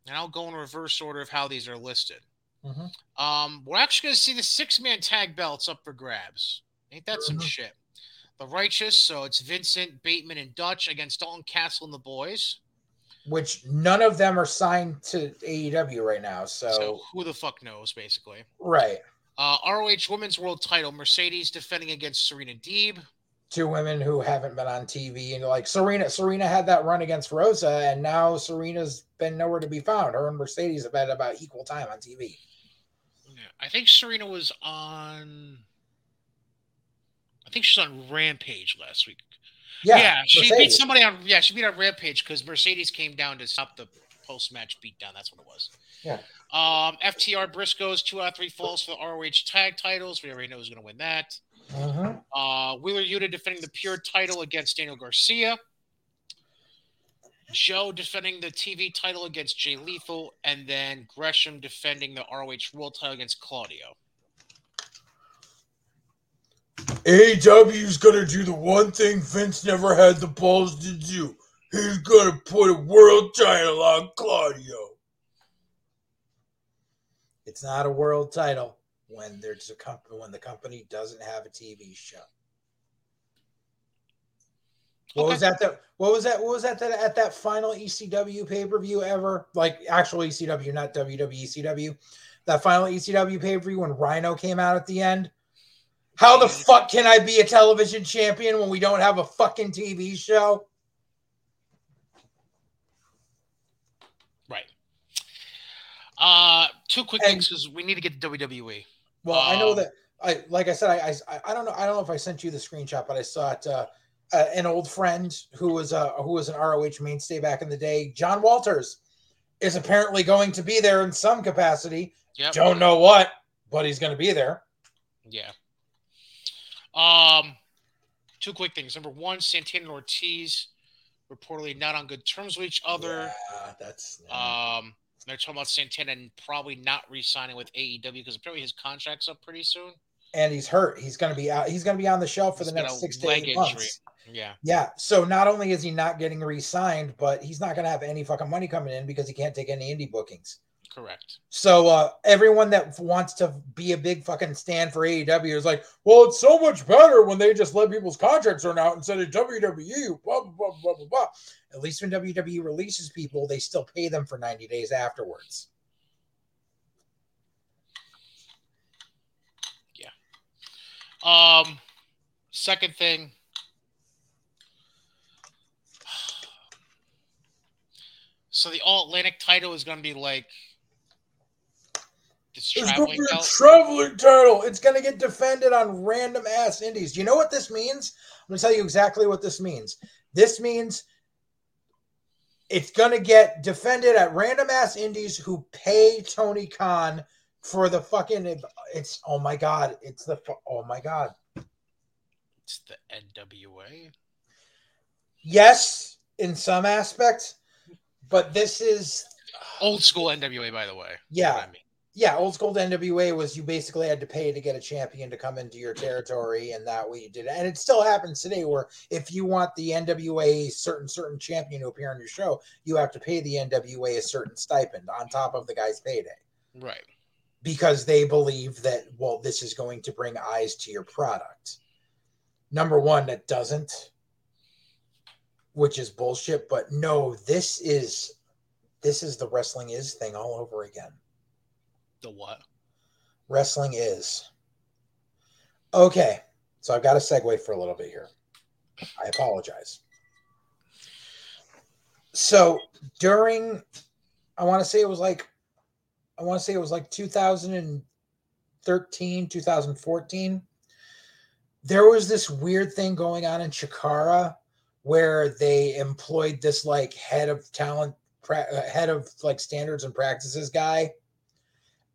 and I'll go in reverse order of how these are listed. Mhm. Um, we're actually going to see the six-man tag belts up for grabs. Ain't that some Mhm. shit? The Righteous, so it's Vincent, Bateman, and Dutch against Dalton Castle and the boys. Which none of them are signed to aew right now so, So who the fuck knows, basically. right Uh, ROH Women's World Title, Mercedes defending against Serena Deeb. two women who haven't been on tv and like serena serena had that run against rosa and now serena's been nowhere to be found her and mercedes have had about equal time on tv Yeah, I think Serena was on. I think she's on Rampage last week. Yeah, she beat somebody on. Yeah, she beat on Rampage because Mercedes came down to stop the post-match beatdown. That's what it was. Yeah. Um, FTR Briscoes two out of three falls for the ROH tag titles. We already know who's going to win that. Mhm. Uh, Wheeler Yuta defending the pure title against Daniel Garcia. Joe defending the TV title against Jay Lethal, and then Gresham defending the ROH World title against Claudio. AEW's gonna do the one thing Vince never had the balls to do. He's gonna put a world title on Claudio. It's not a world title when there's a company when the company doesn't have a TV show. What Okay. was that? That what was that? What was that? That at that final ECW pay per view ever? Like actual ECW, not WWE ECW. That final ECW pay per view when Rhino came out at the end. How the fuck can I be a television champion when we don't have a fucking TV show? Right. Uh, two quick And- things because we need to get to WWE. Well, I know Um, that I like I said I, I I don't know I don't know if I sent you the screenshot, but I saw it. Uh, uh, an old friend who was uh, who was an ROH mainstay back in the day, John Walters, is apparently going to be there in some capacity. Yep. Don't know what, but he's going to be there. Yeah. Um, two quick things. Number one, Santana and Ortiz reportedly not on good terms with each other. Yeah, that's Um, they're talking about Santana and probably not re-signing with AEW because apparently his contract's up pretty soon. and he's hurt. He's going to be out. He's going to be on the shelf for the next six to eight injury. months. Yeah. Yeah. So not only is he not getting re-signed, but he's not going to have any fucking money coming in because he can't take any indie bookings. Correct. So uh, everyone that wants to be a big fucking stand for AEW is like, well, it's so much better when they just let people's contracts run out instead of WWE. Blah blah blah blah blah. blah. At least when WWE releases people, they still pay them for ninety days afterwards. Yeah. Um, second thing. So the All Atlantic title is going to be like this It's going to traveling be a belt. traveling title. It's going to get defended on random ass indies. Do you know what this means? I'm going to tell you exactly what this means. This means it's going to get defended at random ass indies who pay Tony Khan for the fucking. It's oh my god! It's the oh my god! It's the NWA. Yes, in some aspects, but this is Old school NWA, by the way. Yeah. You know what I mean? Yeah, old school NWA was you basically had to pay to get a champion to come into your territory, and that way you did it. And it still happens today, where if you want the NWA certain certain champion to appear on your show, you have to pay the NWA a certain stipend on top of the guy's payday Right. because they believe that well, this is going to bring eyes to your product. Number one, that doesn't, which is bullshit. But no, this is this is the wrestling is thing all over again. The what? wrestling is. Okay, so I've got to segue for a little bit here. I apologize. So during, I want to say it was like, I want to say it was like 2013, 2014. There was this weird thing going on in Chikara where they employed this like head of talent, uh, head of like standards and practices guy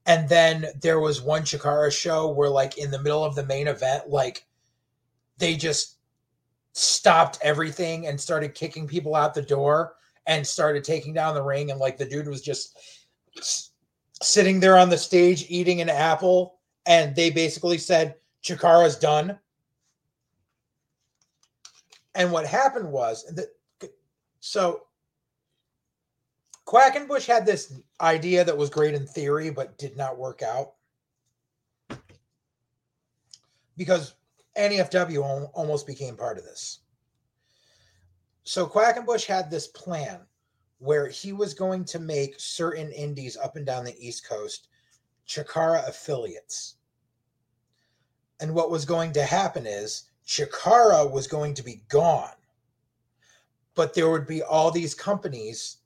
and then there was one Chikara show where, like, in the middle of the main event, like, they just stopped everything and started kicking people out the door and started taking down the ring. And, like, the dude was just sitting there on the stage eating an apple. And they basically said, Chikara's done. And what happened was that, so Quackenbush had this idea that was great in theory, but did not work out because NEFW almost became part of this. So Quackenbush had this plan where he was going to make certain indies up and down the East Coast Chikara affiliates. And what was going to happen is Chikara was going to be gone, but there would be all these companies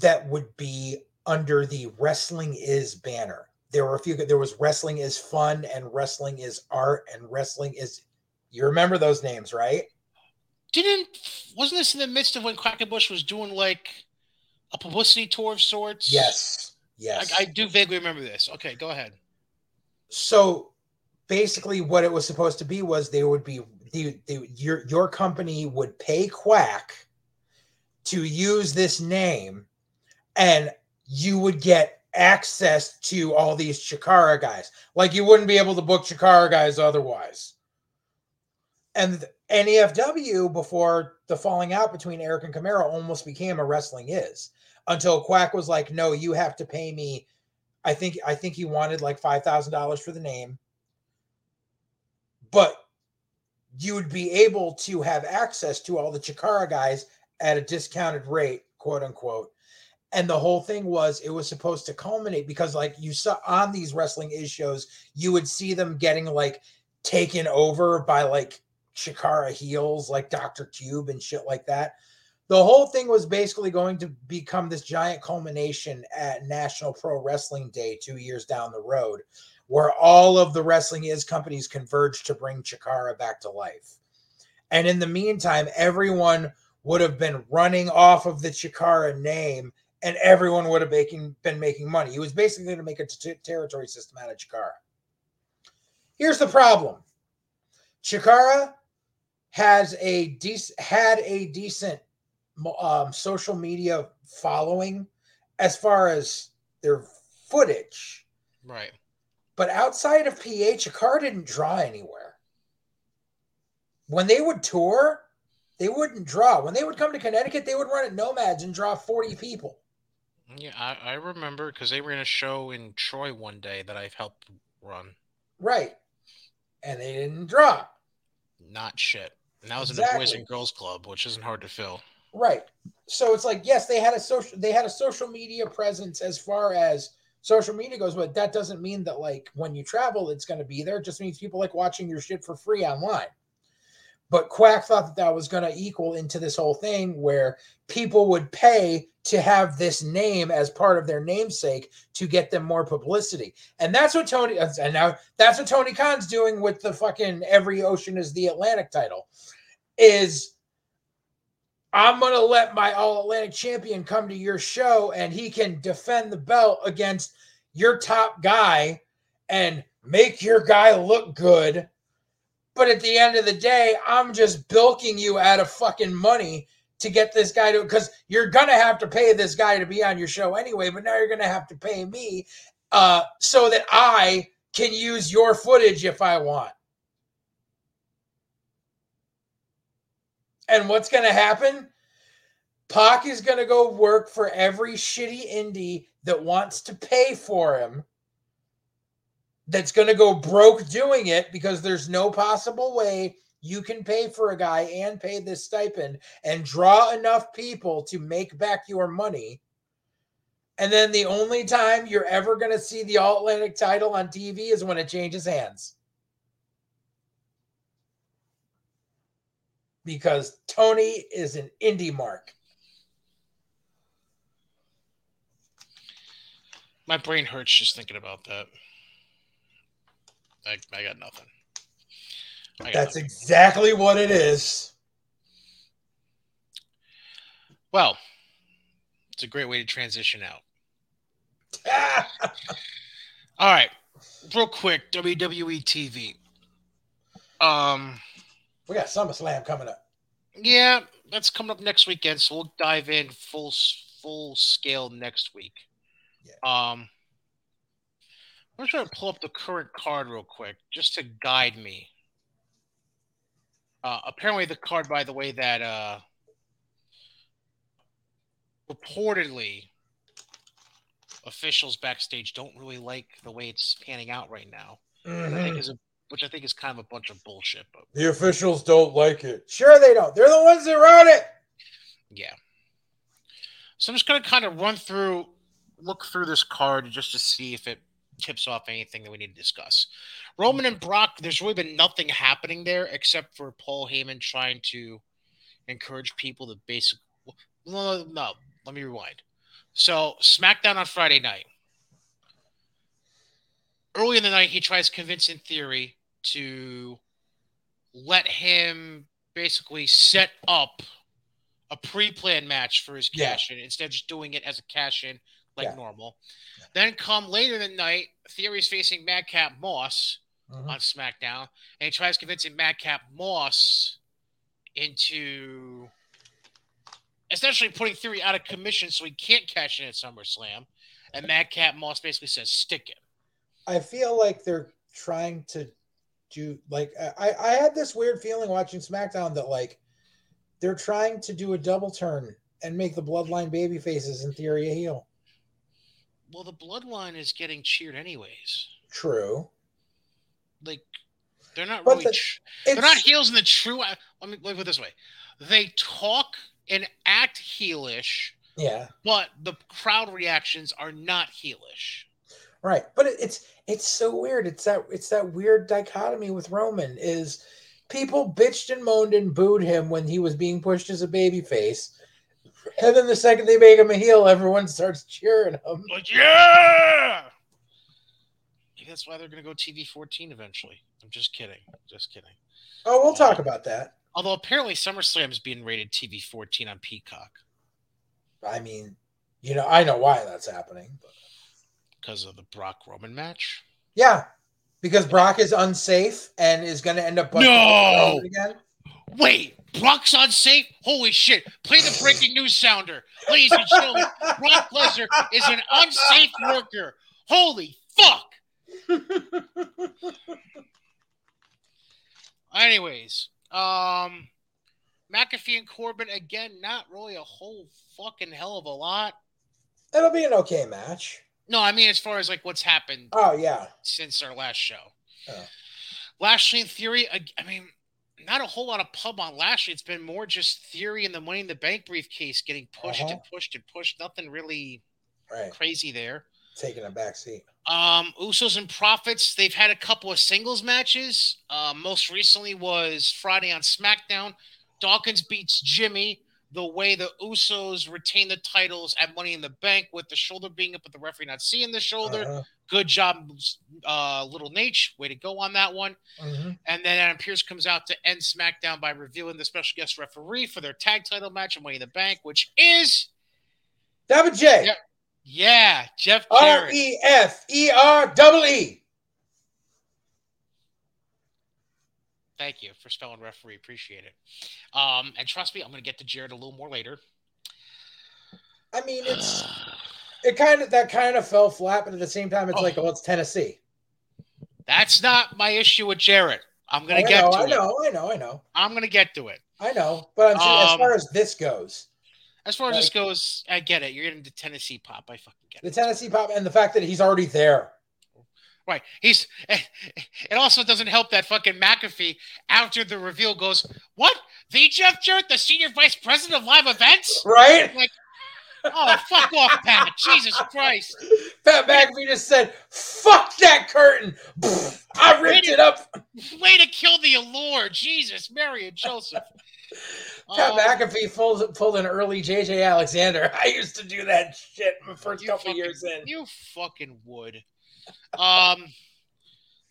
that would be under the wrestling is banner. There were a few there was wrestling is fun and wrestling is art and wrestling is you remember those names, right? Didn't wasn't this in the midst of when Quackenbush was doing like a publicity tour of sorts? Yes. Yes. I, I do vaguely remember this. Okay, go ahead. so basically what it was supposed to be was they would be the, the your your company would pay Quack to use this name and you would get access to all these Chikara guys. Like you wouldn't be able to book Chikara guys otherwise. And NEFW before the falling out between Eric and Camaro almost became a wrestling is until Quack was like, "No, you have to pay me." I think I think he wanted like five thousand dollars for the name, but you would be able to have access to all the Chikara guys at a discounted rate, quote unquote. And the whole thing was it was supposed to culminate because, like, you saw on these wrestling is shows, you would see them getting like taken over by like Chikara heels like Dr. Cube and shit like that. The whole thing was basically going to become this giant culmination at National Pro Wrestling Day two years down the road, where all of the wrestling is companies converged to bring Chikara back to life. And in the meantime, everyone would have been running off of the Chikara name and everyone would have making, been making money. He was basically going to make a t- territory system out of Chikara. Here's the problem Chikara has a decent had a decent um, social media following as far as their footage. Right. But outside of PH, Chikara didn't draw anywhere. When they would tour, they wouldn't draw. When they would come to Connecticut, they would run at Nomads and draw 40 people. Yeah, I, I remember because they ran a show in Troy one day that I've helped run. Right. And they didn't draw. Not shit. And that was exactly. in the Boys and Girls Club, which isn't hard to fill. Right. So it's like, yes, they had a social they had a social media presence as far as social media goes, but that doesn't mean that like when you travel, it's going to be there. It just means people like watching your shit for free online. But Quack thought that that was going to equal into this whole thing where people would pay to have this name as part of their namesake to get them more publicity. And that's what Tony uh, and now that's what Tony Khan's doing with the fucking every ocean is the Atlantic title is I'm going to let my all Atlantic champion come to your show and he can defend the belt against your top guy and make your guy look good but at the end of the day, I'm just bilking you out of fucking money to get this guy to because you're gonna have to pay this guy to be on your show anyway, but now you're gonna have to pay me uh, so that I can use your footage if I want. And what's gonna happen? Pac is gonna go work for every shitty indie that wants to pay for him that's to go broke doing it because there's no possible way you can pay for a guy and pay this stipend and draw enough people to make back your money. And then the only time you're ever going to see the All Atlantic title on TV is when it changes hands. Because Tony is an indie mark. My brain hurts just thinking about that. I, I got nothing. That's exactly what it is. Well, it's a great way to transition out. All right, real quick, WWE TV. Um, we got SummerSlam coming up. Yeah, that's coming up next weekend, so we'll dive in full full scale next week. Yeah. Um, I'm just to pull up the current card real quick just to guide me. Uh, apparently, the card, by the way, that uh, reportedly officials backstage don't really like the way it's panning out right now. Mm-hmm. I think mm-hmm. is a, which I think is kind of a bunch of bullshit. But the officials don't like it. Sure, they don't. They're the ones that wrote it. Yeah. So I'm just going to kind of run through, look through this card just to see if it tips off anything that we need to discuss. Roman and Brock, there's really been nothing happening there except for Paul Heyman trying to encourage people to basically. No, no, let me rewind. So, SmackDown on Friday night. Early in the night, he tries convincing Theory to let him basically set up a pre-planned match for his cash in instead of just doing it as a cash in like yeah. normal. Then come later in the night, Theory's facing Madcap Moss mm-hmm. on SmackDown, and he tries convincing Madcap Moss into essentially putting Theory out of commission so he can't cash in at SummerSlam. And Madcap Moss basically says, stick it. I feel like they're trying to do like I, I had this weird feeling watching SmackDown that like they're trying to do a double turn and make the bloodline baby faces in theory a heel. Well, the bloodline is getting cheered anyways. True. Like they're not But really the- tr- they're not heels in the true let me let me put it this way. They talk and act heelish, yeah, but the crowd reactions are not heelish. right. But it, it's it's so weird. It's that it's that weird dichotomy with Roman is people bitched and moaned and booed him when he was being pushed as a baby face. And then the second they make him a heel, everyone starts cheering him. But yeah! Maybe that's why they're gonna go TV 14 eventually. I'm just kidding. Just kidding. Oh, we'll talk uh, about that. Although apparently SummerSlam is being rated TV 14 on Peacock I mean, you know, I know why that's happening. But because of the Brock Roman match. yeah, because Brock is unsafe and is going to end up No! Again. Wait, Brock's unsafe? Holy shit. Play the breaking news sounder. Ladies and gentlemen, Brock Lesnar is an unsafe worker. Holy fuck. Anyways, um, McAfee and Corbin, again, not really a whole fucking hell of a lot. It'll be an okay match. No, I mean, as far as like what's happened Oh yeah, since our last show. Oh. Lashley and Theory, I, I mean, not a whole lot of pub on Lashley. It's been more just Theory and the Money in the Bank briefcase getting pushed Uh-huh. and pushed and pushed. Nothing really right. crazy there. Taking a back seat. Um, Usos and Profits, they've had a couple of singles matches. Uh, most recently was Friday on SmackDown. Dawkins beats Jimmy the way the Usos retain the titles at Money in the Bank with the shoulder being up but the referee not seeing the shoulder. Uh-huh. Good job, uh, Little Nate. Way to go on that one. Mhm. And then Adam Pearce comes out to end SmackDown by revealing the special guest referee for their tag title match at Money in the Bank, which is, Double J. Yeah. yeah, Jeff R. E F E R double E. Thank you for spelling referee. Appreciate it. Um, and trust me, I'm going to get to Jarrett a little more later. I mean, it's it kind of that kind of fell flat, but at the same time, it's Oh. like, oh, it's Tennessee. That's not my issue with Jarrett. I'm going to get know, to I it. know, I know, I know, I'm going to get to it. I know. But I'm saying, as Um, far as this goes, As far as this goes, I get it. You're getting the Tennessee pop. I fucking get the it. The Tennessee pop and the fact that he's already there. Right. He's. It also doesn't help that fucking McAfee after the reveal goes, "What? The Jeff Jarrett, the senior vice president of live events? Right? Like, Oh, fuck off, Pat! Jesus Christ! Pat McAfee just said, "Fuck that curtain." I ripped it up. Way to kill the allure, Jesus, Mary and Joseph. Pat Um, McAfee pulled, pulled an early JJ Alexander. I used to do that shit my first couple fucking- years in. You fucking would. Um,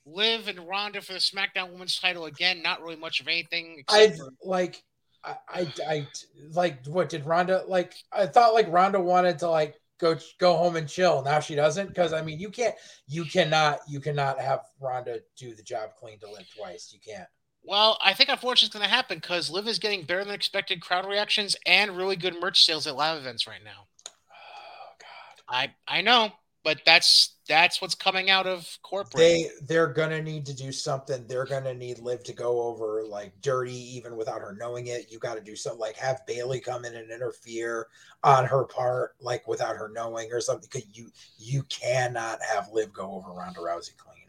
Liv and Ronda for the SmackDown Women's title again. Not really much of anything. I for, like, I, I, I, like, what did Ronda like? I thought like Ronda wanted to like go go home and chill. Now she doesn't because I mean, you can't, you cannot, you cannot have Ronda do the job clean to Liv twice. You can't. well, I think unfortunately it's going to happen because Liv is getting better than expected crowd reactions and really good merch sales at live events right now. Oh God. I I know, but that's that's what's coming out of corporate. They they're gonna need to do something. They're gonna need Liv to go over like dirty, even without her knowing it. You got to do something like have Bayley come in and interfere on her part, like without her knowing or something. Because you you cannot have Liv go over Ronda Rousey clean.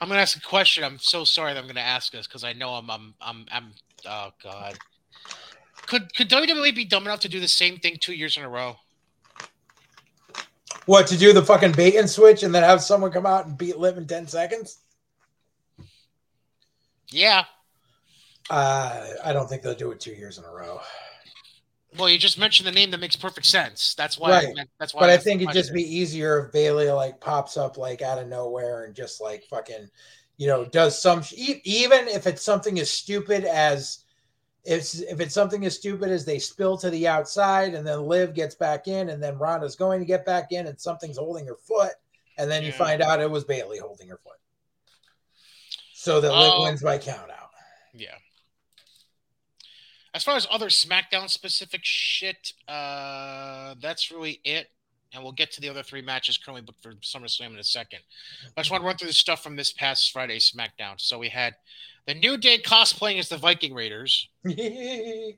I'm going to ask a question. I'm so sorry that I'm going to ask this because I know I'm I'm I'm I'm oh god. Could could WWE be dumb enough to do the same thing two years in a row? What to do the fucking bait and switch and then have someone come out and beat Liv in ten seconds? Yeah. Uh, I don't think they'll do it two years in a row. Well, you just mentioned the name that makes perfect sense. That's why. I Right. meant- that's why. But I the think it'd just question. be easier if Bayley like pops up like out of nowhere and just like fucking, you know, does some even if it's something as stupid as if if it's something as stupid as they spill to the outside and then Liv gets back in and then Ronda's going to get back in and something's holding her foot and then you find out it was Bayley holding her foot. So that Liv Oh. wins by count out. Yeah. As far as other SmackDown specific shit, uh, that's really it. And we'll get to the other three matches currently booked for SummerSlam in a second. I just want to run through the stuff from this past Friday SmackDown. So we had the New Day cosplaying as the Viking Raiders. I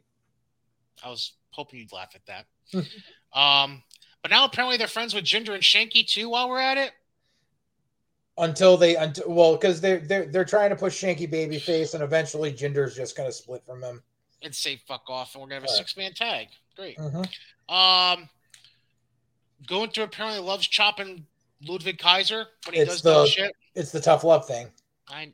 was hoping you'd laugh at that. um, but now apparently they're friends with Jinder and Shanky too. While we're at it, until they until well because they're they're they're trying to push Shanky babyface and eventually Jinder's just gonna split from them and say fuck off and we're gonna have a six man tag. Great. Mhm. Um, Gunther apparently loves chopping Ludwig Kaiser when he It's does the- shit. It's the tough love thing. I I know,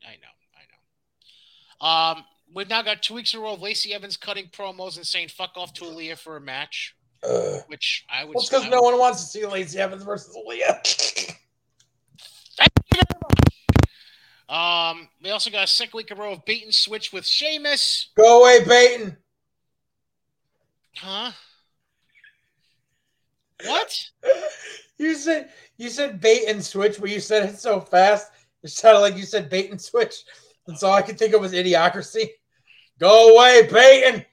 I know. Um, we've now got two weeks in a row of Lacey Evans cutting promos and saying "fuck off" to Aliyah for a match, Ugh. which I would. Well, because no would- one wants to see Lacey Evans versus Aliyah. Um, we also got a second week in a row of bait and switch with Sheamus. Go away, Peyton. Huh? What? You said you said bait and switch, but you said it so fast. It sounded like you said bait and switch. And so all I could think of was idiocracy. Go away, Peyton.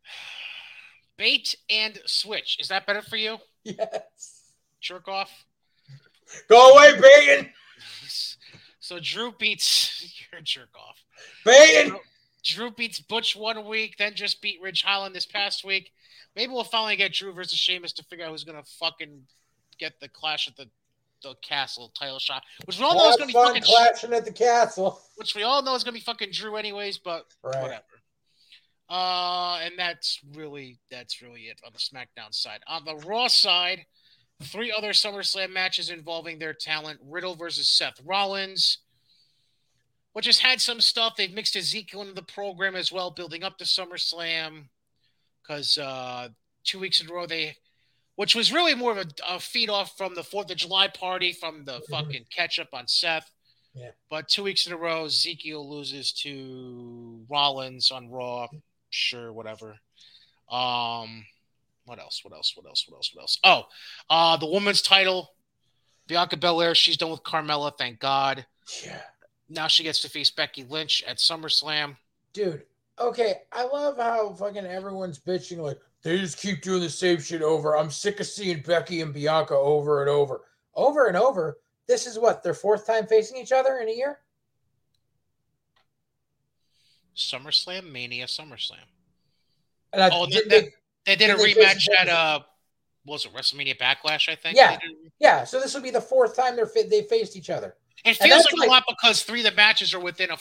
Bait and switch. Is that better for you? Yes. Jerk off. Go away, Peyton. So Drew beats your jerk off. Peyton. Drew beats Butch one week, then just beat Ridge Holland this past week. Maybe we'll finally get Drew versus Sheamus to figure out who's gonna fucking get the clash at the the castle title shot, which we all know is gonna be fucking, clashing at the castle. which we all know is gonna be fucking Drew anyways. But Right. whatever. Uh, and that's really that's really it on the SmackDown side. On the Raw side, three other SummerSlam matches involving their talent: Riddle versus Seth Rollins, which has had some stuff. They've mixed Ezekiel into the program as well, building up to SummerSlam. Because uh, two weeks in a row they, which was really more of a, a feed off from the Fourth of July party from the Mhm. fucking catch up on Seth. Yeah. But two weeks in a row, Ezekiel loses to Rollins on Raw. Sure, whatever. Um, what else? What else? What else? What else? What else? Oh, uh, the women's title, Bianca Belair. She's done with Carmella. Thank God. Yeah. Now she gets to face Becky Lynch at SummerSlam. Dude, okay. I love how fucking everyone's bitching like they just keep doing the same shit over. I'm sick of seeing Becky and Bianca over and over. Over and over. This is what, their fourth time facing each other in a year? SummerSlam, Mania, SummerSlam. And I, Oh, did they- they- They did a they rematch at uh, was it WrestleMania Backlash? I think. Yeah. Yeah, so this would be the fourth time they're they faced each other. It feels like, like- a lot because three of the matches are within a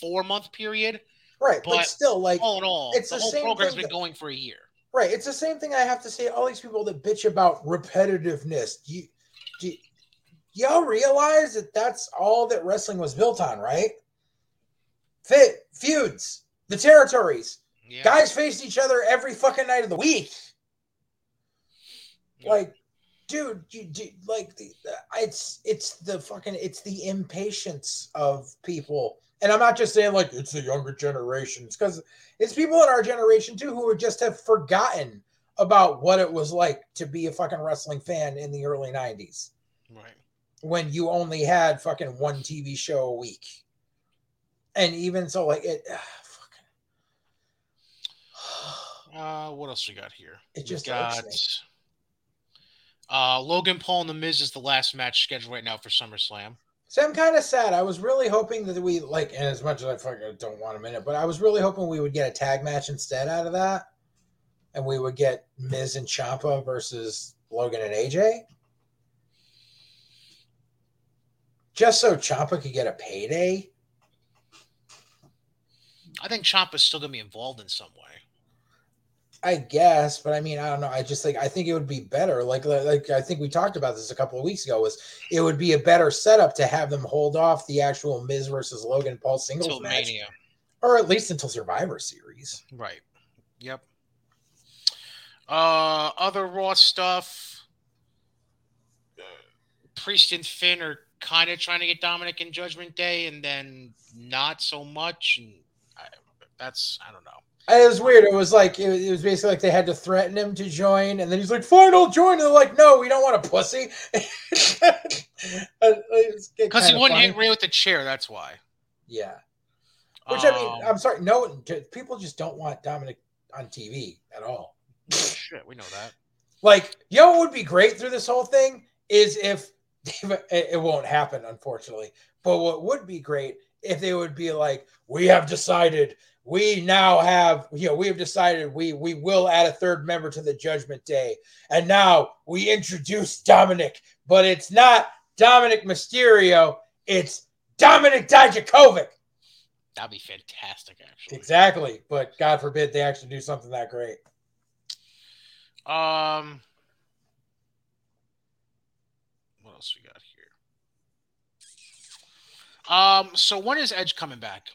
four month period. Right, but, But still, like All in all, it's the the whole same program's been that- going for a year. Right. It's the same thing I have to say. All these people that bitch about repetitiveness. Do you, do you- y'all realize that that's all that wrestling was built on, right? Fit feuds, the territories. Yeah. Guys faced each other every fucking night of the week. Yeah. Like, dude, you, do like the, it's it's the fucking it's the impatience of people. And I'm not just saying like it's the younger generations because it's people in our generation too who would just have forgotten about what it was like to be a fucking wrestling fan in the early 90s right. when you only had fucking one TV show a week. And even so, like it ah, fucking Uh, what else we got here? It We just got uh, Logan Paul and The Miz is the last match scheduled right now for SummerSlam. So I'm kind of sad. I was really hoping that we like, and as much as I fucking don't want a minute, but I was really hoping we would get a tag match instead out of that, and we would get Miz and Ciampa versus Logan and AJ, just so Ciampa could get a payday. I think Ciampa's still gonna be involved in some way. I guess, but I mean, I don't know. I just think I think it would be better. Like, like I think we talked about this a couple of weeks ago. Was it would be a better setup to have them hold off the actual Miz versus Logan Paul singles Until match, Mania. or at least until Survivor Series. Right. Yep. Uh, other Raw stuff. Priest and Finn are kind of trying to get Dominic in Judgment Day, and then not so much. And I, that's I don't know. It was weird. It was like it was, it was basically like they had to threaten him to join, and then he's like, "Fine, I'll join." And they're like, "No, we don't want a pussy." Because he wouldn't hit Rey with the chair. That's why. Yeah, Which I mean, Um, I'm sorry, no, people just don't want Dominic on TV at all. shit, we know that. Like, you know what would be great through this whole thing is if it won't happen, unfortunately. But what would be great if they would be like, we have decided, we now have, you know, we have decided we we will add a third member to the Judgment Day, and now we introduce Dominic, but it's not Dominic Mysterio, it's Dominic Dijakovic. That'd be fantastic, actually. Exactly, but God forbid they actually do something that great. Um, what else we got here? Um, so when is Edge coming back?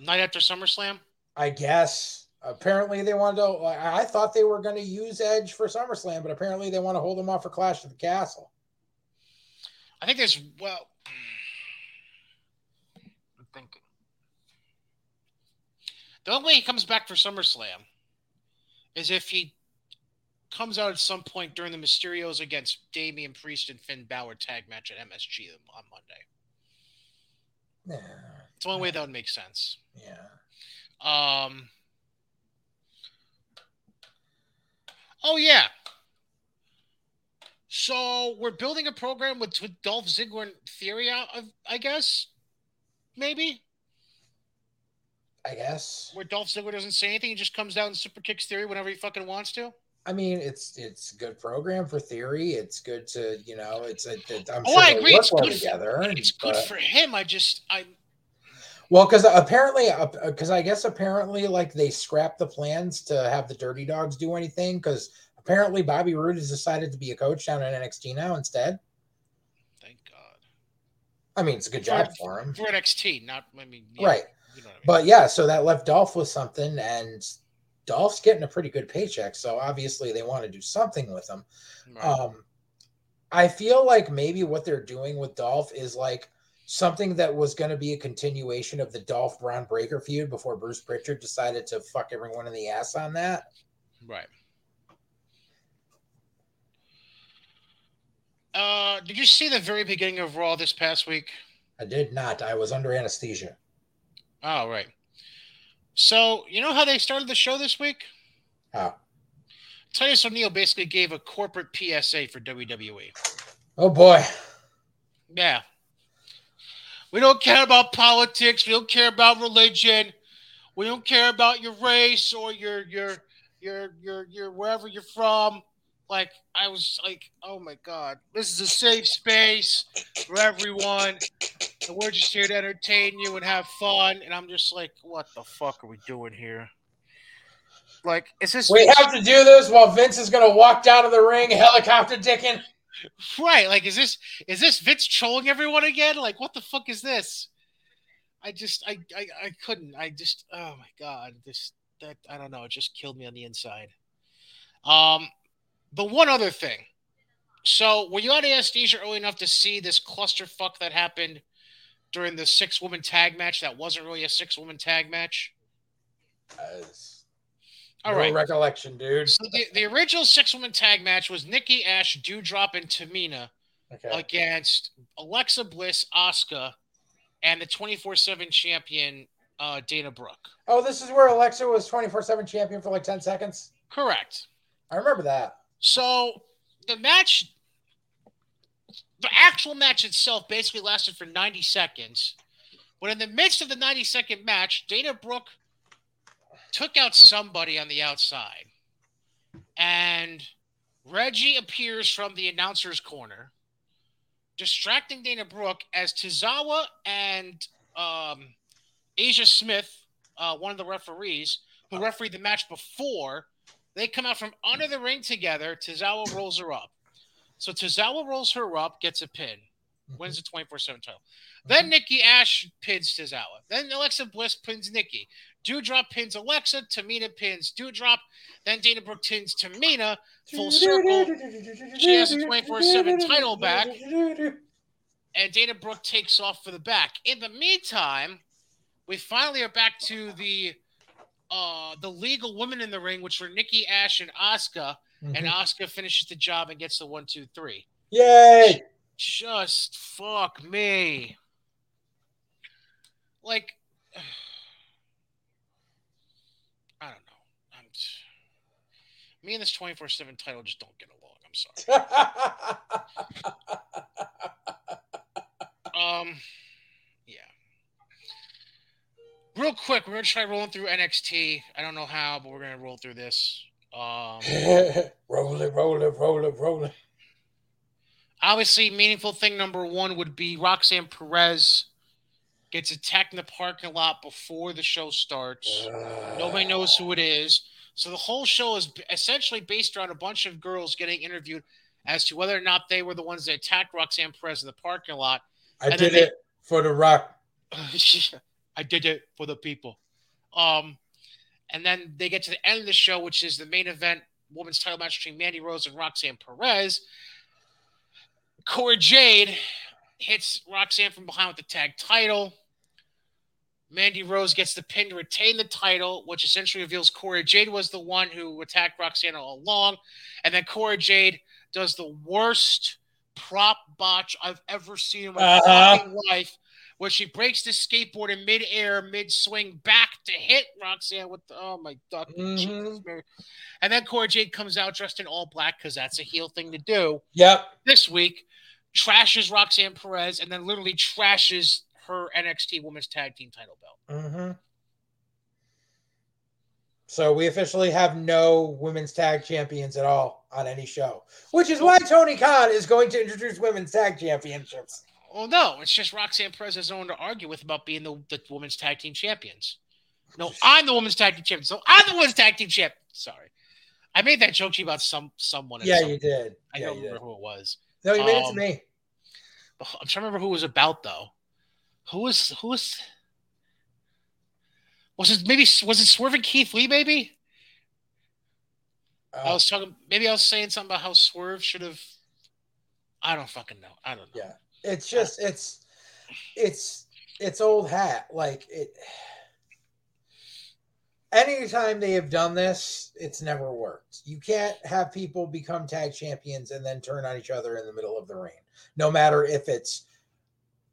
Night after SummerSlam? I guess. Apparently, they wanted to. I I thought they were going to use Edge for SummerSlam, but apparently, they want to hold him off for Clash of the Castle. I think there's well. I'm thinking. The only way he comes back for SummerSlam is if he comes out at some point during the Mysterios against Damian Priest and Finn Balor tag match at MSG on Monday. Yeah, It's the only way that would make sense. yeah. Um. Oh yeah. So we're building a program with, with Dolph Ziggler and Theory out of, I guess, maybe I guess. where Dolph Ziggler doesn't say anything, he just comes down and super kicks Theory whenever he fucking wants to. I mean, it's it's good program for theory. It's good to you know. It's a, I'm Oh, sure I agree. It's good. together. For, and- it's good but- for him. I just I Well, because apparently, because I guess apparently, like they scrapped the plans to have the Dirty Dogs do anything. Because apparently, Bobby Roode has decided to be a coach down in NXT now instead. thank God I mean, it's a good job for him, for NXT. Not I mean yeah, right? You know I mean. But yeah, so that left Dolph with something, and Dolph's getting a pretty good paycheck. So obviously, they want to do something with him. Right. Um, I feel like maybe what they're doing with Dolph is like something that was going to be a continuation of the Dolph Bron Breakker feud before Bruce Pritchard decided to fuck everyone in the ass on that. Right. Uh, did you see the very beginning of Raw this past week? I did not. I was under anesthesia. Oh, right. So, you know how they started the show this week? How? Titus O'Neil basically gave a corporate PSA for WWE. Oh boy. Yeah. We don't care about politics. We don't care about religion. We don't care about your race or your your your your your wherever you're from. Like I was like, oh my god, this is a safe space for everyone. And we're just here to entertain you and have fun. And I'm just like, what the fuck are we doing here? Like, is this We have to do this while Vince is to walk down to the ring, helicopter dicking. Right. Like, is this is this Vince trolling everyone again? Like, what the fuck is this? I just I I, I couldn't. I just oh my god. This that I don't know, it just killed me on the inside. Um but one other thing. So were you on anesthesia early enough to see this clusterfuck that happened during the six woman tag match that wasn't really a six woman tag match? All no right. recollection, dude. So the, the original six woman tag match was Nikki Ash, Doudrop, and Tamina Okay. against Alexa Bliss, Asuka, and the 24 7 champion uh, Dana Brooke. Oh, this is where Alexa was 24 7 champion for like 10 seconds. Correct. I remember that. So the match, the actual match itself basically lasted for 90 seconds. But in the midst of the 90 second match, Dana Brooke took out somebody on the outside. And Reggie appears from the announcer's corner, distracting Dana Brooke as Tozawa and um, Aja Smith, uh, one of the referees, who refereed the match before, they come out from under the ring together. Tozawa rolls her up. So Tozawa rolls her up, gets a pin, wins the 24 7 title. Then Nikki Ash pins Tozawa. Then Alexa Bliss pins Nikki. Doudrop pins Alexa. Tamina pins Doudrop. Then Dana Brooke pins Tamina. Full circle. She has the 24/7 title back. And Dana Brooke takes off for the back. In the meantime, we finally are back to the uh the legal women in the ring, which were Nikki Ash and Asuka. And Mhm. Asuka finishes the job and gets the one, two, three. Yay! Just fuck me like I don't know. I'm me and this 24/7 title just don't get along. I'm sorry. um yeah. Real quick, we're going to try rolling through NXT. I don't know how, but we're going to roll through this. Um roll it, roll it, roll it, roll it. Obviously, meaningful thing number 1 would be Roxanne Perez gets attacked in the parking lot before the show starts. Uh, Nobody knows who it is. So the whole show is essentially based around a bunch of girls getting interviewed as to whether or not they were the ones that attacked Roxanne Perez in the parking lot. I and did it for the rock. I did it for the people. Um, and then they get to the end of the show, which is the main event women's title match between Mandy Rose and Roxanne Perez. Cora Jade hits Roxanne from behind with the tag title. Mandy Rose gets the pin to retain the title, which essentially reveals Cora Jade was the one who attacked Roxanne all along. And then Cora Jade does the worst prop botch I've ever seen in my uh-huh. life, where she breaks the skateboard in midair, mid swing back to hit Roxanne with the, oh my god. Mm-hmm. And then Cora Jade comes out dressed in all black because that's a heel thing to do. Yep. This week, trashes Roxanne Perez and then literally trashes her NXT Women's Tag Team title belt. Mm-hmm. So we officially have no women's tag champions at all on any show, which is why Tony Khan is going to introduce women's tag championships. Well, no, it's just Roxanne Perez has no one to argue with about being the, the women's tag team champions. No, I'm the women's tag team champion. So I'm the women's tag team champ. Sorry, I made that joke to you about some someone. Yeah, some, you did. I yeah, don't remember did. who it was. No, you made um, it to um, me. I'm trying to remember who it was about though. Who was who was was it maybe was it Swerving Keith Lee maybe? Uh, I was talking maybe I was saying something about how Swerve should have I don't fucking know. I don't know. Yeah. It's just it's it's it's old hat. Like it anytime they have done this, it's never worked. You can't have people become tag champions and then turn on each other in the middle of the reign. No matter if it's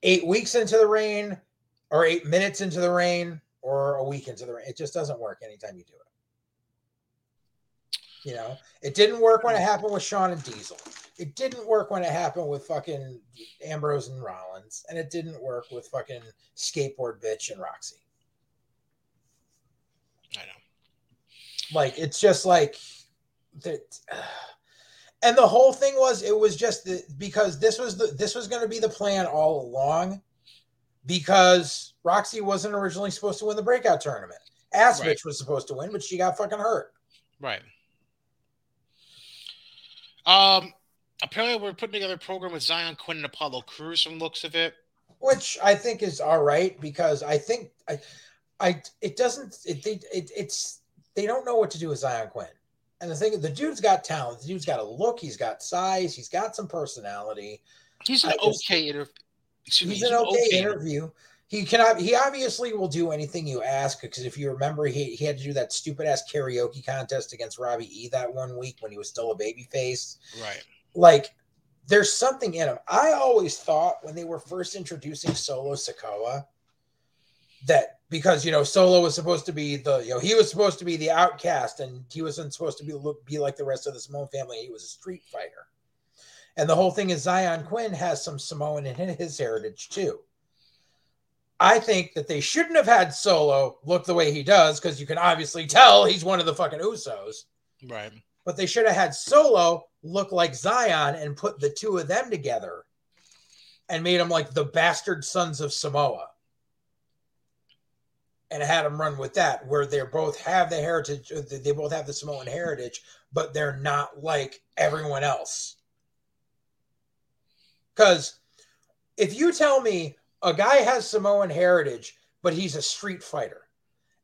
eight weeks into the rain or eight minutes into the rain or a week into the reign. It just doesn't work anytime you do it. You know, it didn't work when it happened with Shawn and Diesel. It didn't work when it happened with fucking Ambrose and Rollins, and it didn't work with fucking skateboard bitch and Roxy. I know. Like it's just like that. Uh, and the whole thing was it was just the, because this was the this was going to be the plan all along because Roxy wasn't originally supposed to win the breakout tournament. Ass right. was supposed to win, but she got fucking hurt. Right. Um. Apparently, we're putting together a program with Xyon Quinn and Apollo Crews from looks of it, which I think is all right because I think I, I it doesn't it, it, it it's they don't know what to do with Xyon Quinn. And the thing, the dude's got talent. The dude's got a look. He's got size. He's got some personality. He's an okay interview. He's an okay, okay interview. He cannot. He obviously will do anything you ask because if you remember, he, he had to do that stupid ass karaoke contest against Robbie E that one week when he was still a baby face. Right. Like, there's something in him. I always thought when they were first introducing Solo Sikoa that because you know Solo was supposed to be the you know he was supposed to be the outcast and he wasn't supposed to be look be like the rest of the Samoan family. He was a street fighter, and the whole thing is Xyon Quinn has some Samoan in his heritage too. I think that they shouldn't have had Solo look the way he does because you can obviously tell he's one of the fucking Usos. Right. But they should have had Solo look like Xyon and put the two of them together and made them like the bastard sons of Samoa and had them run with that, where they both have the heritage, they both have the Samoan heritage, but they're not like everyone else. Because if you tell me a guy has Samoan heritage, but he's a street fighter,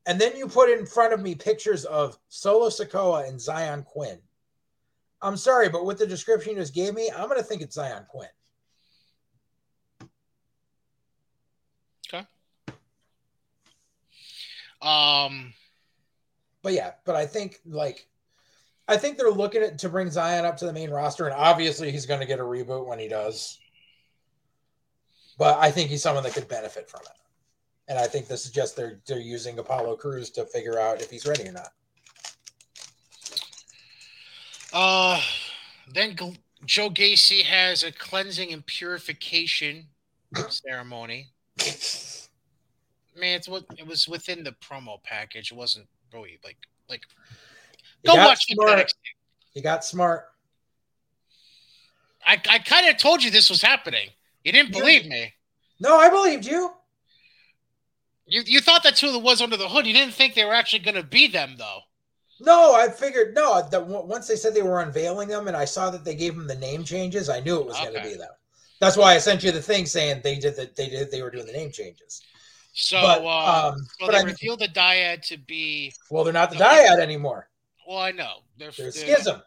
and then you put in front of me pictures of Solo Sikoa and Xyon Quinn, I'm sorry, but with the description you just gave me, I'm going to think it's Xyon Quinn. Um, but yeah, but I think like I think they're looking at to bring Xyon up to the main roster, and obviously he's going to get a reboot when he does. But I think he's someone that could benefit from it, and I think this is just they're they're using Apollo Crews to figure out if he's ready or not. Uh, then Joe Gacy has a cleansing and purification ceremony. Man, it's what it was within the promo package. It wasn't really like like. Go watch the smart. He got smart. I I kind of told you this was happening. You didn't You- believe me. No, I believed you. You you thought that's who it was under the hood. You didn't think they were actually going to be them though. No, I figured no. W- once they said they were unveiling them, and I saw that they gave them the name changes, I knew it was going to be them. That's why I sent you the thing saying they did that. They did. They were doing the name changes. So, but uh, um, so but they I, revealed the dyad to be. well, they're not the No, dyad anymore. Well, I know they're, They're they're- schism.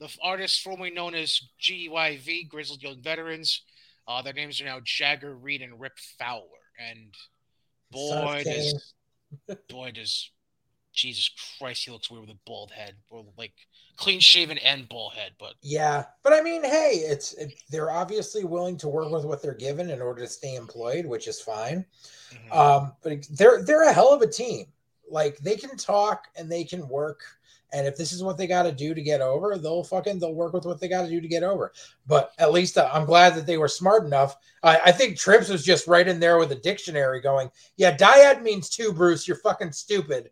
the artists formerly known as GYV, Grizzled Young Veterans. Uh, their names are now Jagger, Reid, and Rip Fowler. And boy, does boy does Jesus Christ, he looks weird with a bald head, or like clean shaven and bald head. But Yeah, but I mean, hey, it's it, they're obviously willing to work with what they're given in order to stay employed, which is fine. mhm. Um, but they're they're a hell of a team. Like they can talk and they can work. And if this is what they got to do to get over, they'll fucking they'll work with what they got to do to get over. But at least uh, I'm glad that they were smart enough. I, I think Trips was just right in there with a dictionary, going, "Yeah, dyad means two, Bruce. You're fucking stupid."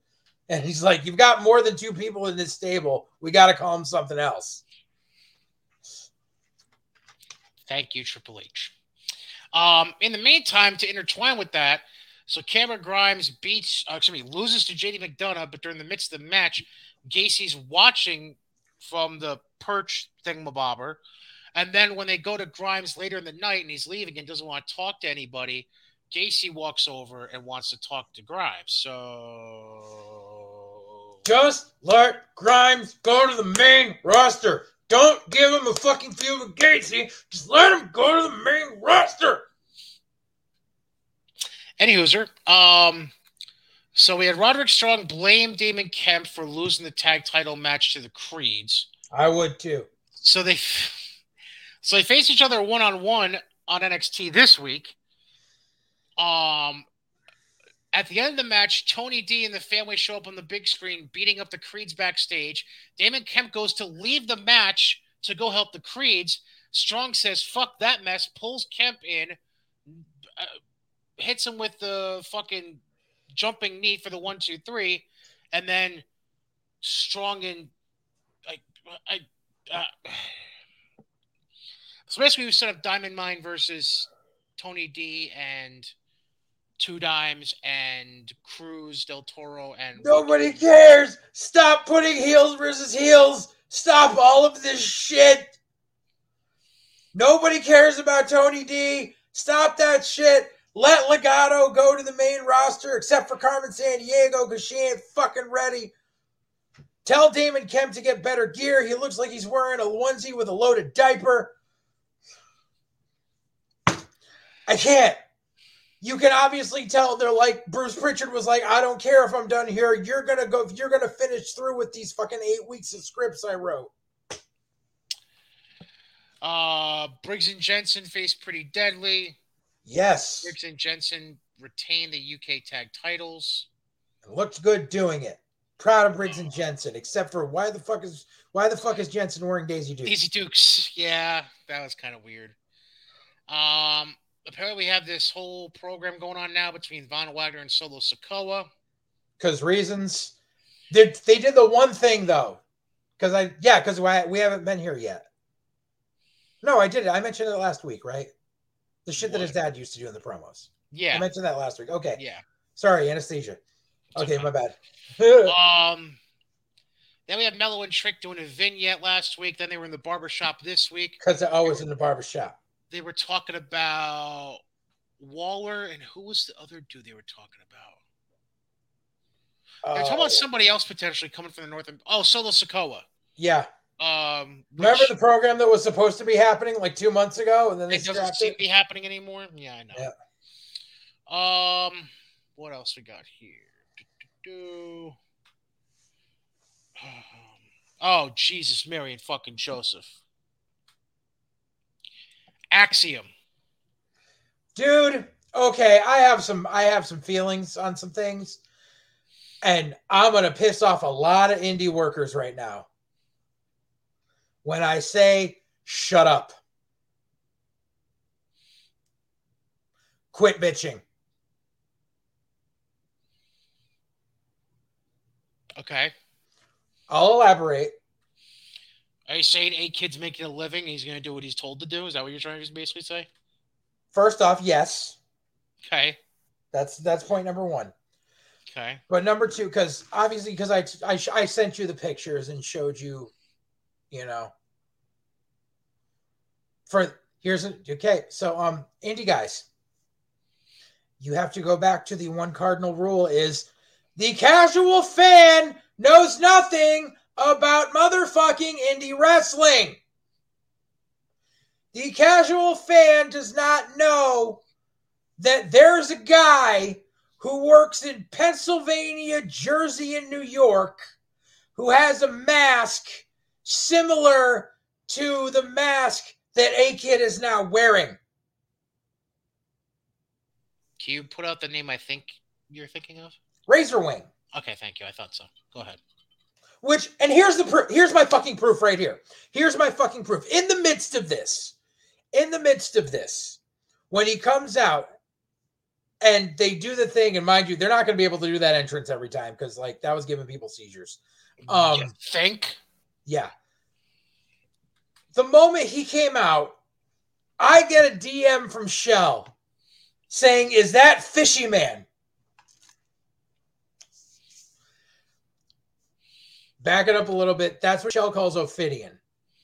And he's like, "You've got more than two people in this stable. We got to call them something else." Thank you, Triple H. Um, in the meantime, to intertwine with that, so Cameron Grimes beats, uh, excuse me, loses to JD McDonagh, but during the midst of the match, Gacy's watching from the perch thingamabobber. And then when they go to Grimes later in the night and he's leaving and doesn't want to talk to anybody, Gacy walks over and wants to talk to Grimes. So Just let Grimes go to the main roster. Don't give him a fucking feud with Gacy. Just let him go to the main roster. Any hooser. Um, so we had Roderick Strong blame Damon Kemp for losing the tag title match to the Creeds. I would too. So they, so they face each other one on one on NXT this week. Um, at the end of the match, Tony D and the family show up on the big screen, beating up the Creeds backstage. Damon Kemp goes to leave the match to go help the Creeds. Strong says, "Fuck that mess," pulls Kemp in, uh, hits him with the fucking jumping knee for the one, two, three, and then Strong and I, I, uh, so basically we set up Diamond Mine versus Tony D and Two Dimes and Cruz Del Toro and Nobody cares. Stop putting heels versus heels. Stop all of this shit. Nobody cares about Tony D. Stop that shit. Let Legado go to the main roster, except for Carmen San Diego, because she ain't fucking ready. Tell Damon Kemp to get better gear. He looks like he's wearing a onesie with a loaded diaper. I can't. You can obviously tell they're like Bruce Pritchard was like, I don't care if I'm done here. You're gonna go. You're gonna finish through with these fucking eight weeks of scripts I wrote. uh, Briggs and Jensen face pretty deadly. Yes, Briggs and Jensen retain the UK tag titles. looked good doing it. Proud of Briggs and Jensen, except for why the fuck is why the fuck is Jensen wearing Daisy Duke? Daisy Dukes, yeah, that was kind of weird. Um, apparently we have this whole program going on now between Von Wagner and Solo Sikoa. Because reasons. They they did the one thing though. Because I yeah because we haven't been here yet. No, I did it. I mentioned it last week, right? The shit that his dad used to do in the promos. Yeah, I mentioned that last week. Okay. yeah. Sorry, anesthesia. Okay, my bad. Um, then we have Melo and Trick doing a vignette last week. Then they were in the barbershop this week. Because they're always in the barber shop. They were talking about Waller and who was the other dude they were talking about? They were talking about somebody else potentially coming from the north. Oh, Solo Sikoa. yeah. Um, Remember the program that was supposed to be happening like two months ago, and then they it doesn't seem to be happening anymore. Yeah, I know. Um, what else we got here? Do-do-do. Oh, Jesus, Mary, and fucking Joseph. Axiom. dude okay i have some i have some feelings on some things and i'm gonna piss off a lot of indie workers right now when I say shut up. Quit bitching. Okay. I'll elaborate. Are you saying A Kid's making a living? He's going to do what he's told to do. Is that what you're trying to basically say? First off, yes. Okay. That's that's point number one. Okay. But number two, because obviously, because I, I I sent you the pictures and showed you, you know. For here's a, okay, so um, indie guys, you have to go back to the one cardinal rule: is the casual fan knows nothing about motherfucking indie wrestling. The casual fan does not know that there's a guy who works in Pennsylvania, Jersey, and New York who has a mask similar to the mask that A Kid is now wearing. Can you put out the name I think you're thinking of? Razorwing. Okay, thank you. I thought so. Go ahead. Which and here's the proof. Here's my fucking proof right here. Here's my fucking proof. In the midst of this, in the midst of this, when he comes out and they do the thing, and mind you, they're not going to be able to do that entrance every time because like that was giving people seizures. Um, you think? Yeah. The moment he came out, I get a DM from Shell saying, "Is that Fishy Man?" Back it up a little bit. That's what Shell calls Ophidian.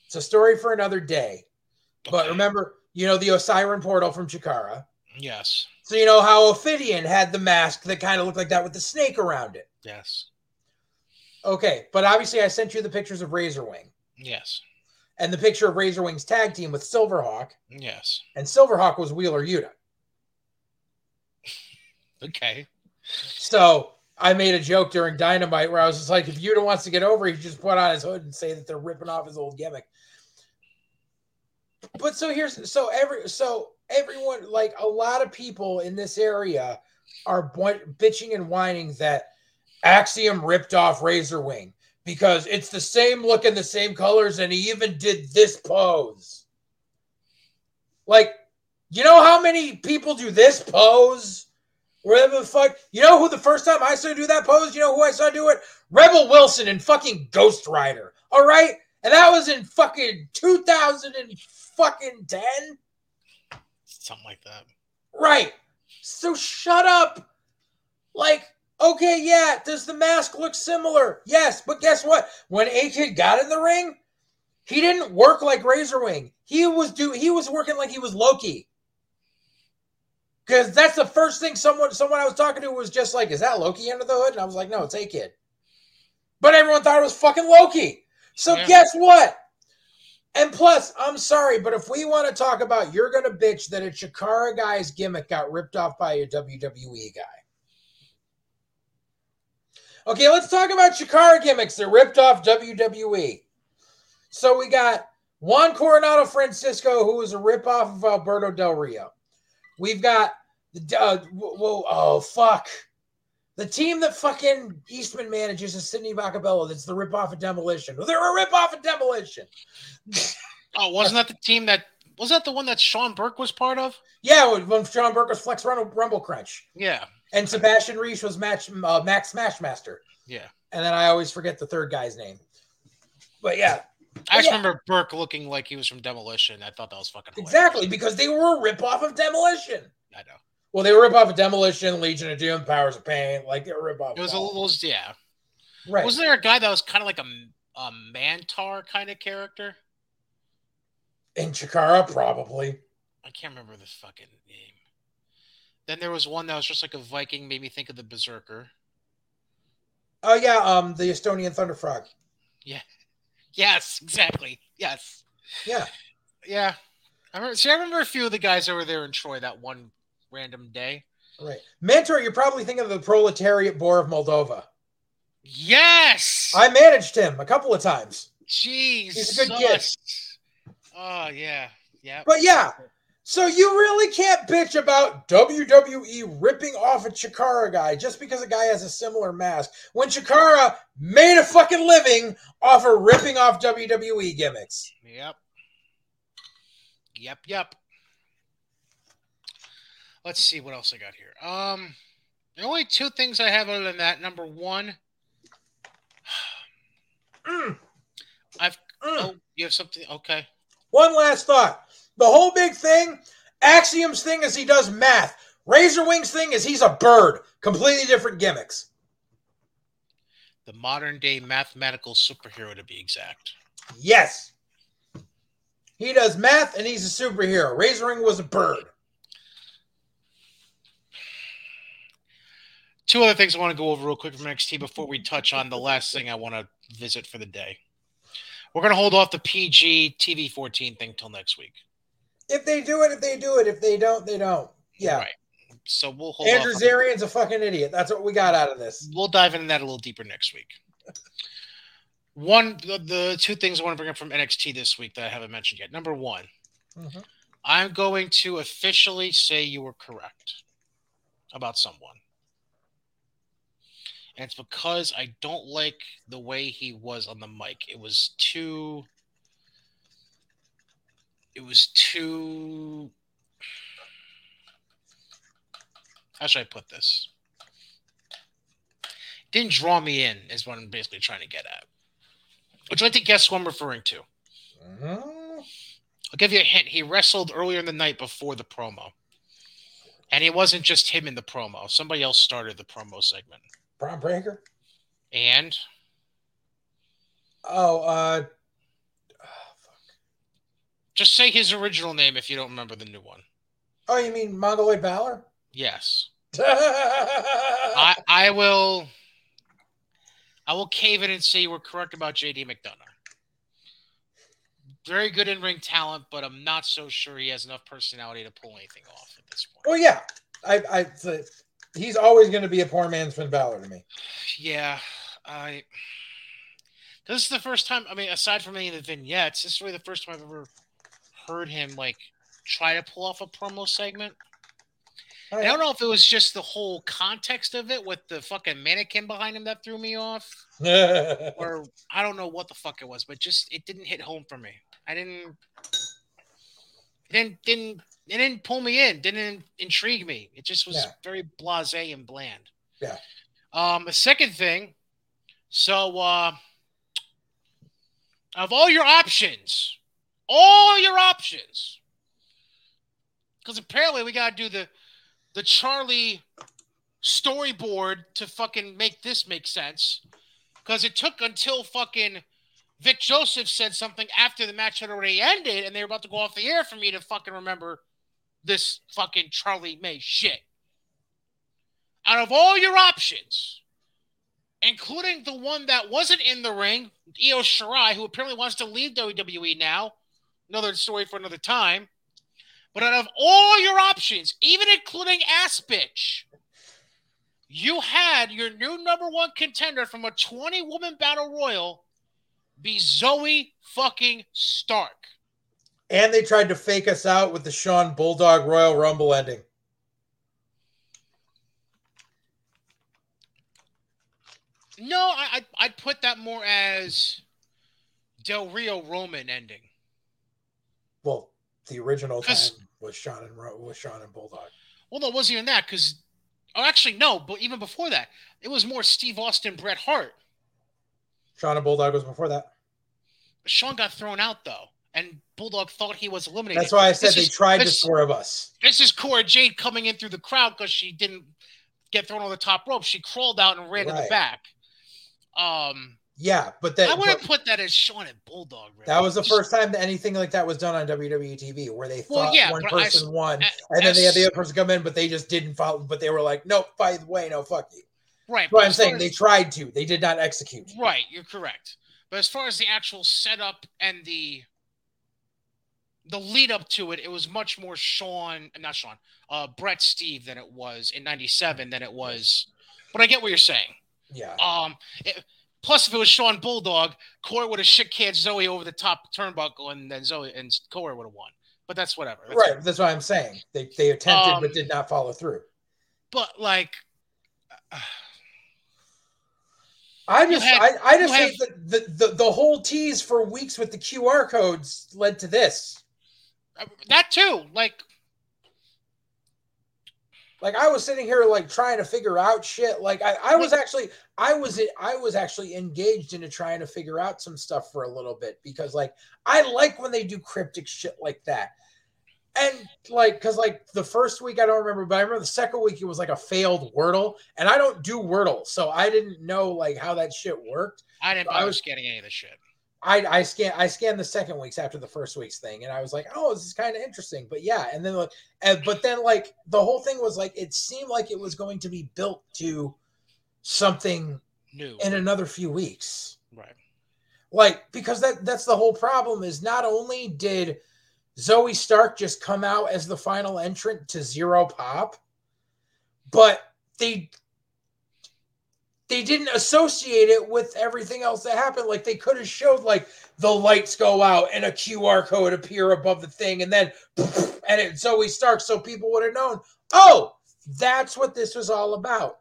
It's a story for another day. But Okay. remember, you know the Osirian Portal from Chikara. Yes. So you know how Ophidian had the mask that kind of looked like that with the snake around it. Yes. Okay, but obviously I sent you the pictures of Razorwing Yes. and the picture of Razorwing's tag team with Silverhawk, Yes. and Silverhawk was Wheeler Yuta. Okay. So I made a joke during Dynamite where I was just like, if Yuta wants to get over, he just put on his hood and say that they're ripping off his old gimmick. But so here's so every so everyone like a lot of people in this area are bitching and whining that Axiom ripped off Razor Wing because it's the same look and the same colors, and he even did this pose. Like, you know how many people do this pose? Whatever the fuck. You know who the first time I saw do that pose? You know who I saw do it? Rebel Wilson in fucking Ghost Rider. All right? And that was in fucking 2000 and fucking 10. Something like that. Right. So shut up. Like, okay, yeah, does the mask look similar? Yes, but guess what? When A Kid got in the ring, he didn't work like Razorwing. He was do he was working like he was Loki. Cause that's the first thing someone someone I was talking to was just like, is that Loki under the hood? And I was like, no, it's A Kid. But everyone thought it was fucking Loki. So Yeah. guess what? And plus, I'm sorry, but if we want to talk about you're gonna bitch that a Chikara guy's gimmick got ripped off by a WWE guy. Okay, let's talk about Chikara gimmicks that ripped off WWE. So we got Juan Coronado Francisco, who was a ripoff of Alberto Del Rio. We've got the uh, whoa, oh fuck. The team that fucking Eastman manages is Sidney Bakabella. That's the ripoff of Demolition. They're a ripoff of Demolition. Oh, wasn't that the team that was that the one that Sean Burke was part of? Yeah, when- Sean Burke was Flex Rumble, Rumble Crunch, Yeah. and Sebastian Reich was match uh, Max Smashmaster, Yeah. and then I always forget the third guy's name. But yeah, I just Yeah. remember Burke looking like he was from Demolition. I thought that was fucking hilarious. exactly because they were a ripoff of Demolition. I know. Well, they were a ripoff of Demolition, Legion of Doom, Powers of Pain. Like they were a ripoff. It was a little, yeah. right. Wasn't there a guy that was kind of like a, a Mantaur kind of character? in Chikara, probably. I can't remember the fucking name. Then there was one that was just like a Viking, made me think of the Berserker. Oh yeah, um, the Estonian Thunder Frog. Yes, exactly. Yes. Yeah. Yeah. I remember, see, I remember a few of the guys over there in Troy that one random day. Right. Mantaur, you're probably thinking of the proletariat boar of Moldova. Yes. I managed him a couple of times. Jeez. He's a good kid. Oh yeah. Yeah. But yeah. So you really can't bitch about WWE ripping off a Chikara guy just because a guy has a similar mask when Chikara made a fucking living off of ripping off WWE gimmicks. Yep. Yep, yep. Let's see what else I got here. Um the only two things I have other than that. Number one, Mm, I've mm. oh, you have something okay. One last thought. The whole big thing, Axiom's thing is he does math. Razor Wings thing is he's a bird. Completely different gimmicks. The modern day mathematical superhero to be exact. Yes. He does math and he's a superhero. Razor Wing was a bird. Two other things I want to go over real quick from NXT before we touch on the last thing I want to visit for the day. We're going to hold off the PG TV 14 thing till next week. If they do it, if they do it. If they don't, they don't. Yeah. Right. So we'll hold Andrew. Zarian's a fucking idiot. That's what we got out of this. We'll dive into that a little deeper next week. One, the, the two things I want to bring up from NXT this week that I haven't mentioned yet. Number one, Mhm. I'm going to officially say you were correct about someone. And it's because I don't like the way he was on the mic. It was too. It was too. How should I put this? Didn't draw me in, is what I'm basically trying to get at. Would you like to guess who I'm referring to? Mhm. I'll give you a hint. He wrestled earlier in the night before the promo. And it wasn't just him in the promo. Somebody else started the promo segment. Bron Breakker. And Oh, uh, just say his original name if you don't remember the new one. oh, you mean Mongoloid Balor? Yes. I, I will I will cave in and say you were correct about JD McDonagh. Very good in ring talent, but I'm not so sure he has enough personality to pull anything off at this point. well, yeah. I, I, he's always going to be a poor man's Finn Balor to me. Yeah, I. This is the first time. I mean, aside from any of the vignettes, this is really the first time I've ever heard him like try to pull off a promo segment. I don't know if it was just the whole context of it with the fucking mannequin behind him that threw me off, or I don't know what the fuck it was, but just it didn't hit home for me. I didn't. It didn't didn't it didn't pull me in. Didn't intrigue me. It just was Yeah. very blasé and bland. Yeah. Um. A second thing. So, uh, of all your options, all your options, because apparently we gotta do the the Charlie storyboard to fucking make this make sense. Because it took until fucking Vic Joseph said something after the match had already ended and they were about to go off the air for me to fucking remember this fucking Charlie May shit. Out of all your options, including the one that wasn't in the ring, Io Shirai, who apparently wants to leave WWE now, another story for another time. But out of all your options, even including ass bitch, you had your new number one contender from a 20 woman battle royal be Zoey fucking Stark. and they tried to fake us out with the Shawn Bulldog Royal Rumble ending. No, I, I'd, I'd put that more as Del Rio Roman ending. The original time was Shawn and Ro- was Shawn and Bulldog. Well, no, it wasn't even that because, oh, actually, no, but even before that, it was more Steve Austin, Bret Hart. Shawn and Bulldog was before that. Shawn got thrown out though, and Bulldog thought he was eliminated. That's why I said This they is- tried this- swerve us. This is Cora Jade coming in through the crowd because she didn't get thrown on the top rope. She crawled out and ran to the back. Um, Yeah, but that I wouldn't but put that as Shawn and Bulldog. Really. that was the first time that anything like that was done on WWE TV, where they Well, thought yeah, one but I- person won, a- and then they had the other person come in, but they just didn't follow. But they were like, "Nope, by the way, no, fuck you." Right. What but I'm saying. as- They tried to, they did not execute. Right, you're correct. But as far as the actual setup and the the lead up to it, it was much more Shawn, not Shawn, uh, Bret Steve than it was in '97 than it was. But I get what you're saying. Yeah, Um, it- plus, if it was Shawn Bulldog, Corey would have shit canned Zoey over the top turnbuckle, and then Zoey and Corey would have won. but that's whatever. That's right. That's what I'm saying. They they attempted Um, but did not follow through. But like, I just had- I, I just think that the, the the whole tease for weeks with the QR codes led to this. uh, that too. Like, Like I was sitting here like trying to figure out shit. Like I, I was actually I was I was actually engaged into trying to figure out some stuff for a little bit because like I like when they do cryptic shit like that. And like because like the first week I don't remember, but I remember the second week it was like a failed Wordle, and I don't do Wordle, so I didn't know like how that shit worked. I didn't I was- getting any of the shit. I I scan I scanned the second weeks after the first week's thing, and I was like, oh, this is kind of interesting. But yeah, and then like, and, but then like the whole thing was like it seemed like it was going to be built to something New. in another few weeks, right. like because that that's the whole problem is not only did Zoey Stark just come out as the final entrant to Zero Pop, but they they didn't associate it with everything else that happened. Like they could have showed like the lights go out and a QR code appear above the thing, and then and it Zoey Stark, so people would have known. Oh, that's what this was all about.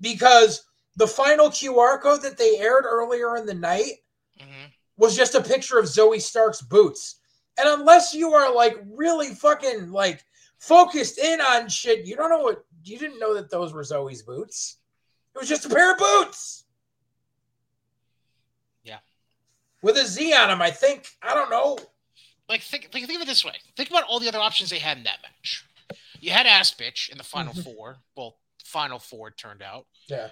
Because the final QR code that they aired earlier in the night hmm was just a picture of Zoey Stark's boots. And unless you are like really fucking like focused in on shit, you don't know what you didn't know that those were Zoey's boots. It was just a pair of boots. Yeah. With a Z on them, I think. I don't know. Like, think, think, think of it this way. Think about all the other options they had in that match. You had Ass Bitch in the final Mhm. four. Well, final four turned out. Yeah.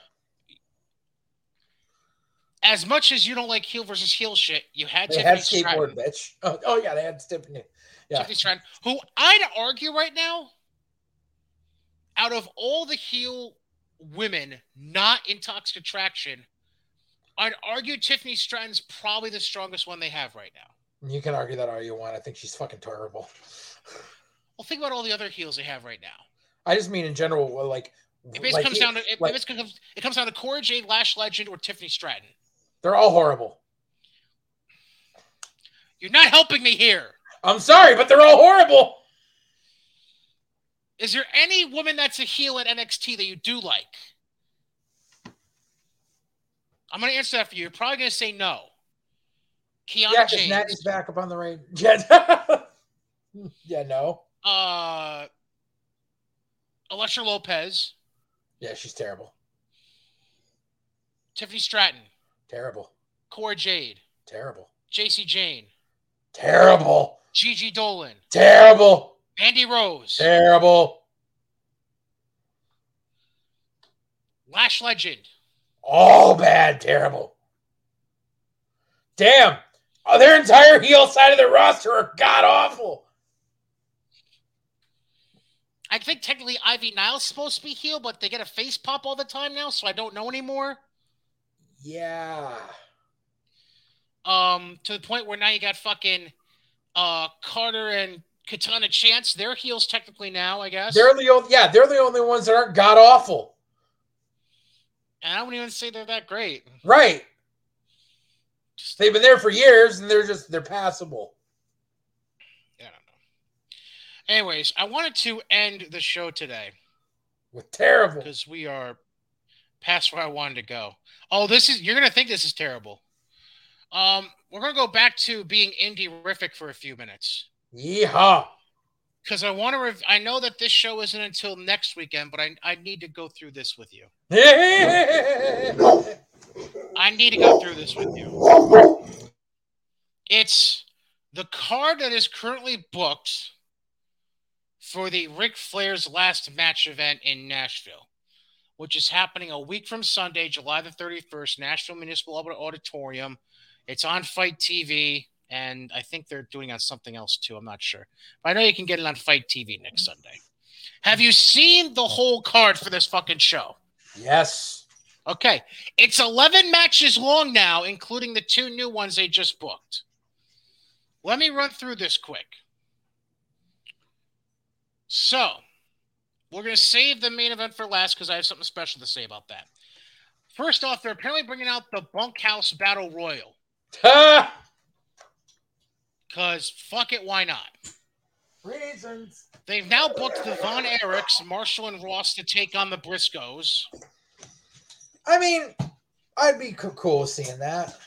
As much as you don't like heel versus heel shit, you had They Tiffany had skateboard Stratton. bitch. Oh, oh yeah, they had Tiffany. Yeah. Tiffany Stratton, who I'd argue right now, out of all the heel women not in Toxic Attraction, I'd argue Tiffany Stratton's probably the strongest one they have right now. You can argue that all you want. I think she's fucking terrible. Well, think about all the other heels they have right now. I just mean in general, like, It basically like, comes down to it, like- basically comes, it comes down to Cora Jade, Lash Legend, or Tiffany Stratton. they're all horrible. You're not helping me here. I'm sorry, but they're all horrible. Is there any woman that's a heel at NXT that you do like? I'm going to answer that for you. You're probably going to say no. Kiana yeah, James, Natty's back up on the range. Yeah, yeah, no. uh, Elektra Lopez, Yeah, she's terrible. Tiffany Stratton, Terrible. Cora Jade, Terrible. Jacy Jayne, Terrible. Gigi Dolin, Terrible. Andy Rose, Terrible. Lash Legend, All bad. Terrible. Damn. Oh, their entire heel side of the roster are god awful. I think technically Ivy Nile's supposed to be heel, but they get a face pop all the time now, so I don't know anymore. Yeah. Um, to the point where now you got fucking uh Carter and Katana Chance. They're heels technically now, I guess. They're the only yeah, they're the only ones that aren't god awful. and I wouldn't even say they're that great. Right. Just, They've been there for years and they're just they're passable. I don't know. Anyways, I wanted to end the show today With terrible. because we are past where I wanted to go. Oh, this is you're gonna think this is terrible. Um, we're gonna go back to being indie-rific for a few minutes. Yeehaw. because I want to. Rev- I know that this show isn't until next weekend, but I I need to go through this with you. I need to go through this with you. It's the card that is currently booked for the Ric Flair's last match event in Nashville, which is happening a week from Sunday, July the 31st, Nashville Municipal Auditorium. It's on FITE TV, and I think they're doing on something else too. I'm not sure. But I know you can get it on FITE TV next Sunday. Have you seen the whole card for this fucking show? yes. Okay. It's 11 matches long now, including the two new ones they just booked. Let me run through this quick. So, we're going to save the main event for last because I have something special to say about that. First off, they're apparently bringing out the Bunkhouse Battle Royal! because fuck it, why not? Reasons. They've now booked the Von Erichs, Marshall, and Ross to take on the Briscoes. I mean, I'd be cool seeing that.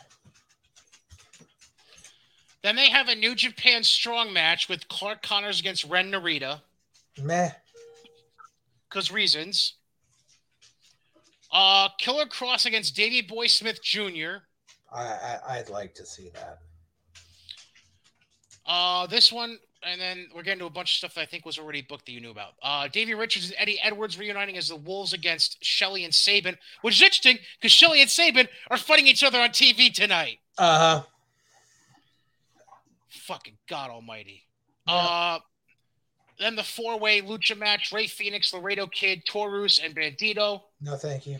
Then they have a New Japan Strong match with Clark Connors against Ren Narita, Meh. because reasons. Uh, Killer Kross against Davey Boy Smith Jr. I, I I'd like to see that. Uh, this one, and then we're getting to a bunch of stuff that I think was already booked that you knew about. Uh, Davey Richards and Eddie Edwards reuniting as the Wolves against Shelley and Sabin, which is interesting because Shelley and Sabin are fighting each other on TV tonight. Uh huh. Fucking God Almighty. Yeah. Uh, then the four-way lucha match: Rey Fenix, Laredo Kid, Taurus, and Bandido. No, thank you.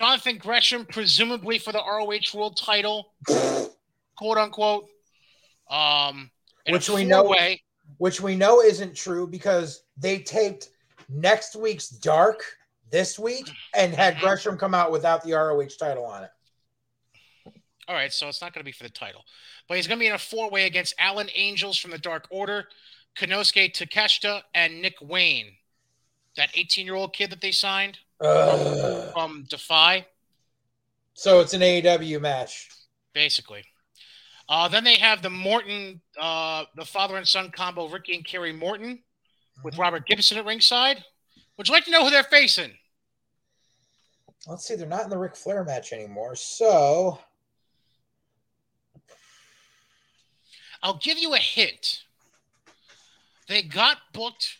Jonathan Gresham, presumably for the ROH World Title, quote unquote. Um, Which we know- four-way- Which we know isn't true because they taped next week's Dark this week and had Mhm. Gresham come out without the ROH title on it. All right, so it's not going to be for the title, but he's going to be in a four-way against Alan Angels from the Dark Order, Konosuke Takeshita, and Nick Wayne, that 18-year-old kid that they signed Ugh. from Defy, So it's an AEW match. basically. Uh, then they have the Morton, uh, the father and son combo, Ricky and Kerry Morton, with Mhm. Robert Gibson at ringside. Would you like to know who they're facing? Let's see, they're not in the Ric Flair match anymore. So I'll give you a hint. They got booked,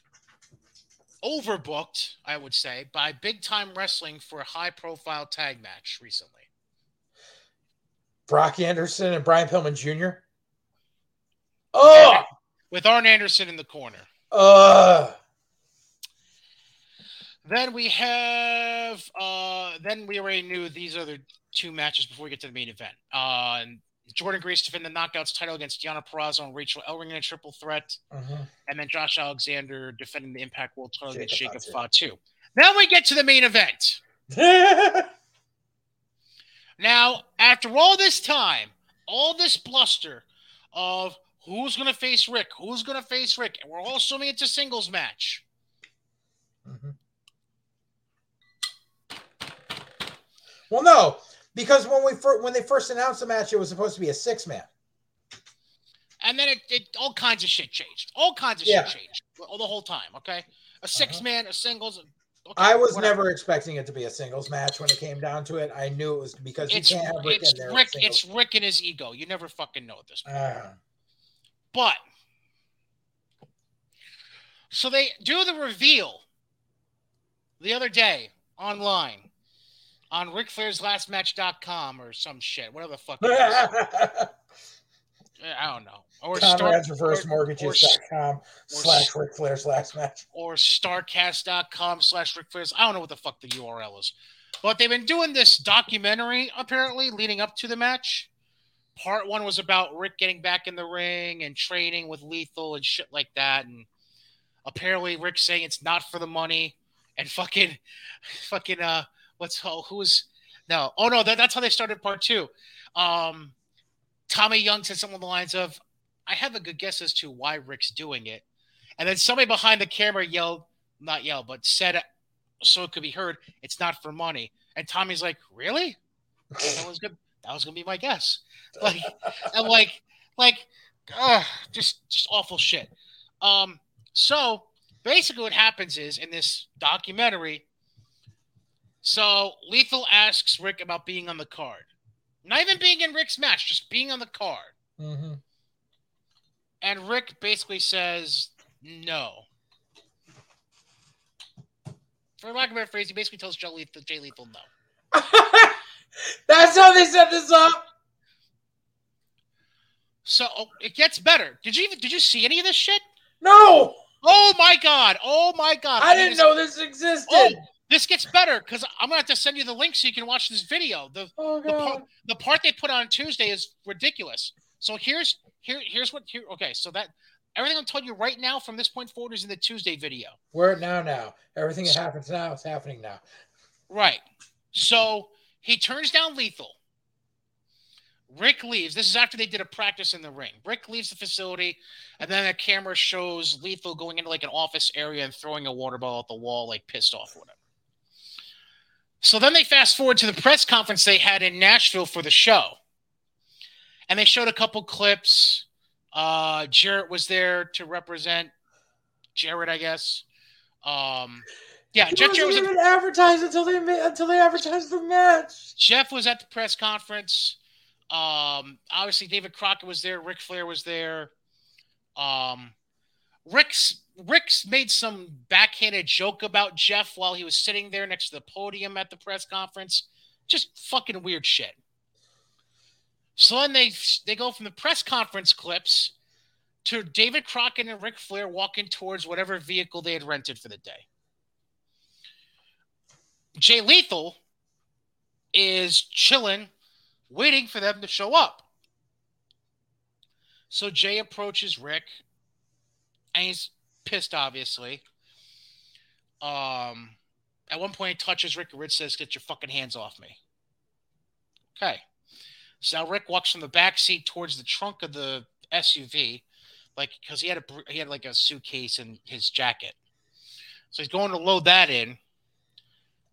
overbooked, I would say, by Big Time Wrestling for a high profile tag match recently. Brock Anderson and Brian Pillman Jr. Oh, With Arn Anderson in the corner. uh, Then we have, uh, then we already knew these other two matches before we get to the main event. Uh, Jordynne Grace defend the Knockouts title against Deonna Purrazzo and Rachel Ellering in a triple threat. mhm. and then Josh Alexander defending the Impact World title against Jacob Jacob Fatu. Fatu. Now we get to the main event. Now, after all this time, all this bluster of who's going to face Ric, who's going to face Ric, and we're all assuming it's a singles match. Mhm. Well, no, because when we fir- when they first announced the match, it was supposed to be a six man. And then it, it all kinds of shit changed. All kinds of Yeah. shit changed all the whole time. Okay, a six man, a singles. Okay, I was whatever. never expecting it to be a singles match when it came down to it. I knew it was because you It's can't have Ric it's. Ric. It's Ric and his ego. You never fucking know at this point. Ah. But so they do the reveal the other day online on Ric Flair's Last Match.com or some shit, whatever the fuck. Is. I don't know. Or Star, Conrad's reverse or- mortgages.com slash Ric Flair's last match. or starcast.com slash Ric Flair's. I don't know what the fuck the URL is. But they've been doing this documentary apparently leading up to the match. Part one was about Ric getting back in the ring and training with Lethal and shit like that. And apparently Ric saying it's not for the money and fucking fucking uh what's oh who's no oh no that, that's how they started part two. Um Tommy Young said something along the lines of, I have a good guess as to why Ric's doing it. And then somebody behind the camera yelled, not yelled, but said so it could be heard, it's not for money. And Tommy's like, Really? That was good. That was gonna be my guess. Like and like like ugh, just just awful shit. Um so basically what happens is in this documentary, so Lethal asks Ric about being on the card. Not even being in Ric's match, just being on the card. Mhm. And Ric basically says no. For lack of a better phrase, he basically tells Jay Lethal, Jay Lethal no. That's how they set this up. So oh, it gets better. Did you even did you see any of this shit? No, Oh my god! Oh my god! I mean, didn't know this existed. Oh, this gets better because I'm gonna have to send you the link so you can watch this video. The Oh, the part, the part they put on Tuesday is ridiculous. So here's here here's what here. Okay, so that everything I'm telling you right now from this point forward is in the Tuesday video. We're now. Now everything that happens now is happening now. Right. So he turns down Lethal. Ric leaves. This is after they did a practice in the ring. Ric leaves the facility, and then the camera shows Lethal going into like an office area and throwing a water bottle at the wall, like pissed off or whatever. So then they fast forward to the press conference they had in Nashville for the show. And they showed a couple clips. Uh, Jarrett was there to represent Jarrett, I guess. Um, yeah, He Jeff wasn't Jarrett was even advertised until they until they advertised the match. Jeff was at the press conference. Um, obviously David Crockett was there. Ric Flair was there. Um, Ric's Ric's made some backhanded joke about Jeff while he was sitting there next to the podium at the press conference. Just fucking weird shit. So then they they go from the press conference clips to David Crockett and Ric Flair walking towards whatever vehicle they had rented for the day. Jay Lethal is chilling, waiting for them to show up. So Jay approaches Ric, and he's pissed, obviously. Um, at one point, he touches Ric, and Ric says, "Get your fucking hands off me." Okay. So now Ric walks from the back seat towards the trunk of the SUV, like because he had a he had like a suitcase in his jacket. So he's going to load that in.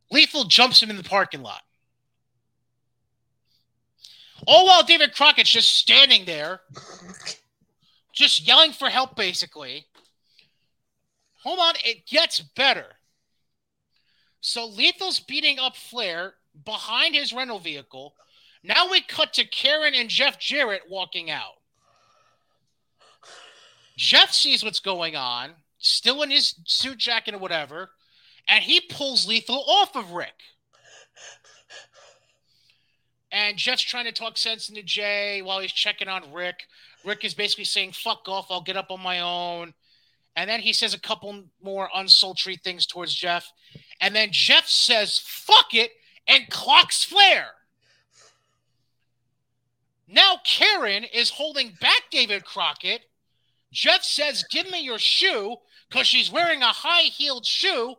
Lethal jumps him in the parking lot. All while David Crockett's just standing there, just yelling for help, basically. Hold on, it gets better. So Lethal's beating up Flair behind his rental vehicle. Now we cut to Karen and Jeff Jarrett walking out. Jeff sees what's going on, still in his suit jacket or whatever, and he pulls Lethal off of Ric. And Jeff's trying to talk sense into Jay while he's checking on Ric. Ric is basically saying, fuck off, I'll get up on my own. And then he says a couple more unsultry things towards Jeff. And then Jeff says, fuck it, and clocks Flair. Now Karen is holding back David Crockett. Jeff says, give me your shoe, because she's wearing a high heeled shoe.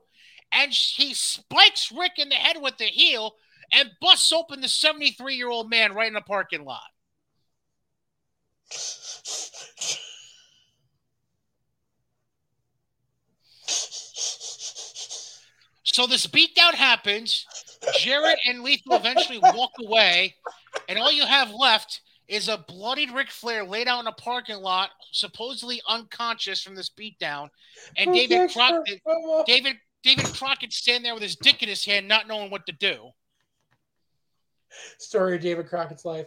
And he spikes Ric in the head with the heel and busts open the 73 year old man right in the parking lot. So this beatdown happens. Jarrett and Lethal eventually walk away, and all you have left is a bloodied Ric Flair laid out in a parking lot, supposedly unconscious from this beatdown, and David Crockett, David David Crockett standing there with his dick in his hand, not knowing what to do. Story of David Crockett's life.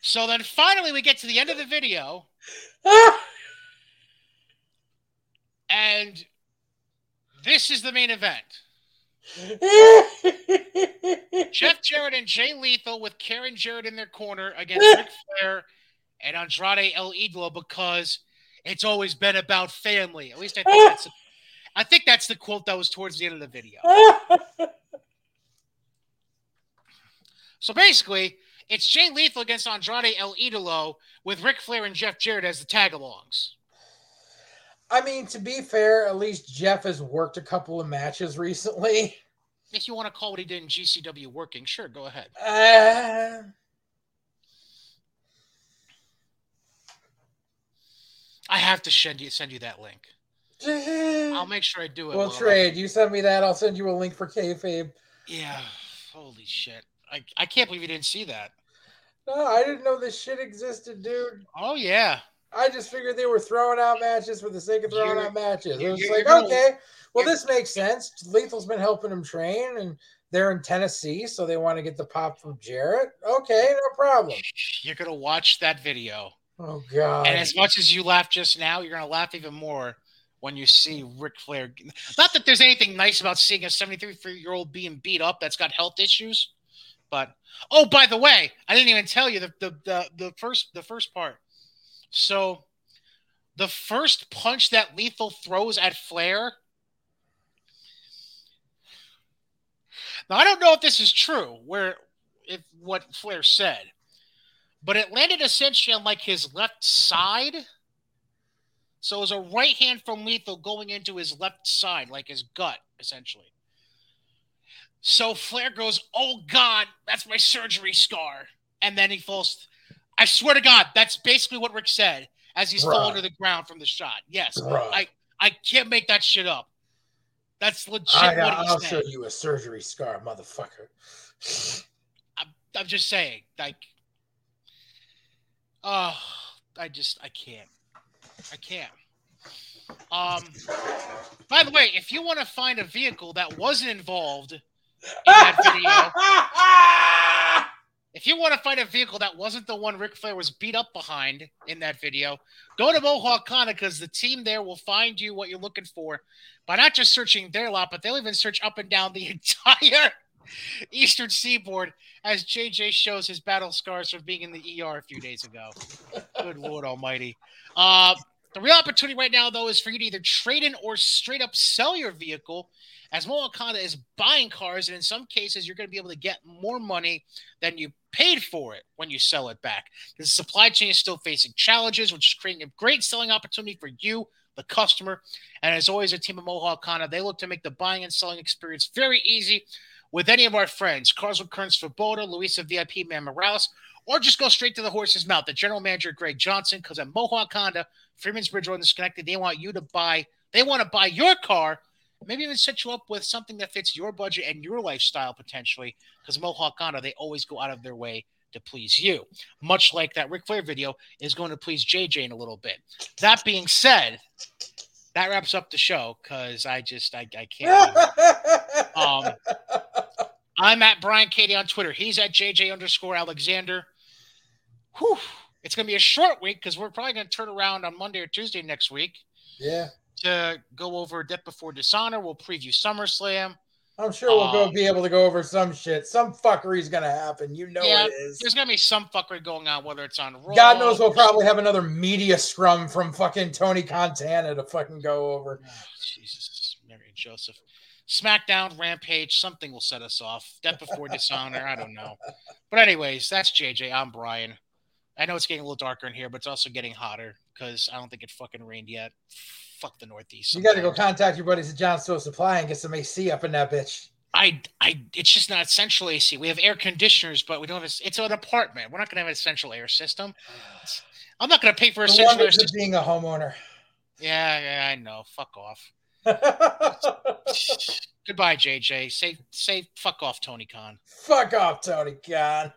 So then finally we get to the end of the video, and this is the main event. Jeff Jarrett and Jay Lethal with Karen Jarrett in their corner against Ric Flair and Andrade El Idolo because it's always been about family. At least I think that's I think that's the quote that was towards the end of the video. So basically, it's Jay Lethal against Andrade El Idolo with Ric Flair and Jeff Jarrett as the tag-alongs. I mean, to be fair, at least Jeff has worked a couple of matches recently. If you want to call what he did in GCW working, sure, go ahead. Uh, I have to send you send you that link. I'll make sure I do it. we'll trade. You send me that. I'll send you a link for kayfabe. Yeah. Holy shit. I, I can't believe you didn't see that. No, I didn't know this shit existed, dude. Oh yeah. I just figured they were throwing out matches for the sake of throwing You're- out matches. It was like, gonna- okay, well, this makes sense. Lethal's been helping him train, and they're in Tennessee, so they want to get the pop from Jarrett. Okay, no problem. You're gonna watch that video. Oh God. And as much as you laughed just now, you're gonna laugh even more when you see Ric Flair. Not that there's anything nice about seeing a 73 year old being beat up that's got health issues, but oh, by the way, I didn't even tell you the the the, the first the first part. So, the first punch that Lethal throws at Flair. Now I don't know if this is true, where if what Flair said, but it landed essentially on like his left side. So it was a right hand from Lethal going into his left side, like his gut, essentially. So Flair goes, Oh God, that's my surgery scar. and then he falls. I swear to God, that's basically what Ric said as he's falling to the ground from the shot. Yes. I I can't make that shit up. That's legit I, what he I'll said. show you a surgery scar, motherfucker. I'm just saying, like, oh, I just I can't, I can't. Um, by the way, if you want to find a vehicle that wasn't involved in that video, if you want to find a vehicle that wasn't the one Ric Flair was beat up behind in that video, go to Mohawk Honda because the team there will find you what you're looking for by not just searching their lot, but they'll even search up and down the entire Eastern Seaboard as JJ shows his battle scars from being in the ER a few days ago. Good Lord Almighty. Uh, the real opportunity right now, though, is for you to either trade in or straight up sell your vehicle, as Mohawk Honda is buying cars, and in some cases, you're going to be able to get more money than you paid for it when you sell it back. The supply chain is still facing challenges, which is creating a great selling opportunity for you, the customer. And as always, a team of Mohawk Honda, they look to make the buying and selling experience very easy with any of our friends, Cars with Svoboda, Luisa VIP Man Morales, or just go straight to the horse's mouth, the general manager, Greg Johnson, because at Mohawk Honda, Freeman's Bridge Road and Disconnected, they want you to buy, they want to buy your car, maybe even set you up with something that fits your budget and your lifestyle potentially, because Mohawk Honda, they always go out of their way to please you. Much like that Ric Flair video is going to please JJ in a little bit. That being said, that wraps up the show because I just I, I can't. Um, I'm at Brian Katie on Twitter. He's at JJ underscore Alexander. Whew. It's going to be a short week because we're probably going to turn around on Monday or Tuesday next week yeah, to go over Death Before Dishonor. We'll preview SummerSlam. I'm sure we'll go Um, be able to go over some shit. Some fuckery's gonna happen. You know Yeah, it is. There's going to be some fuckery going on, whether it's on Raw. God knows we'll probably have another media scrum from fucking Tony Contana to fucking go over. Oh, Jesus, Mary and Joseph. SmackDown, Rampage, something will set us off. Death Before Dishonor, I don't know. But anyways, that's JJ. I'm Brian. I know it's getting a little darker in here, but it's also getting hotter because I don't think it fucking rained yet. Fuck the Northeast. You got to go contact your buddies at John Stowe Supply and get some AC up in that bitch. I, I, it's just not central AC. We have air conditioners, but we don't have. A, It's an apartment. We're not going to have a central air system. I'm not going to pay for a The central air system. being a homeowner. Yeah, yeah, I know. Fuck off. Goodbye, JJ. Say, say, fuck off, Tony Khan. Fuck off, Tony Khan.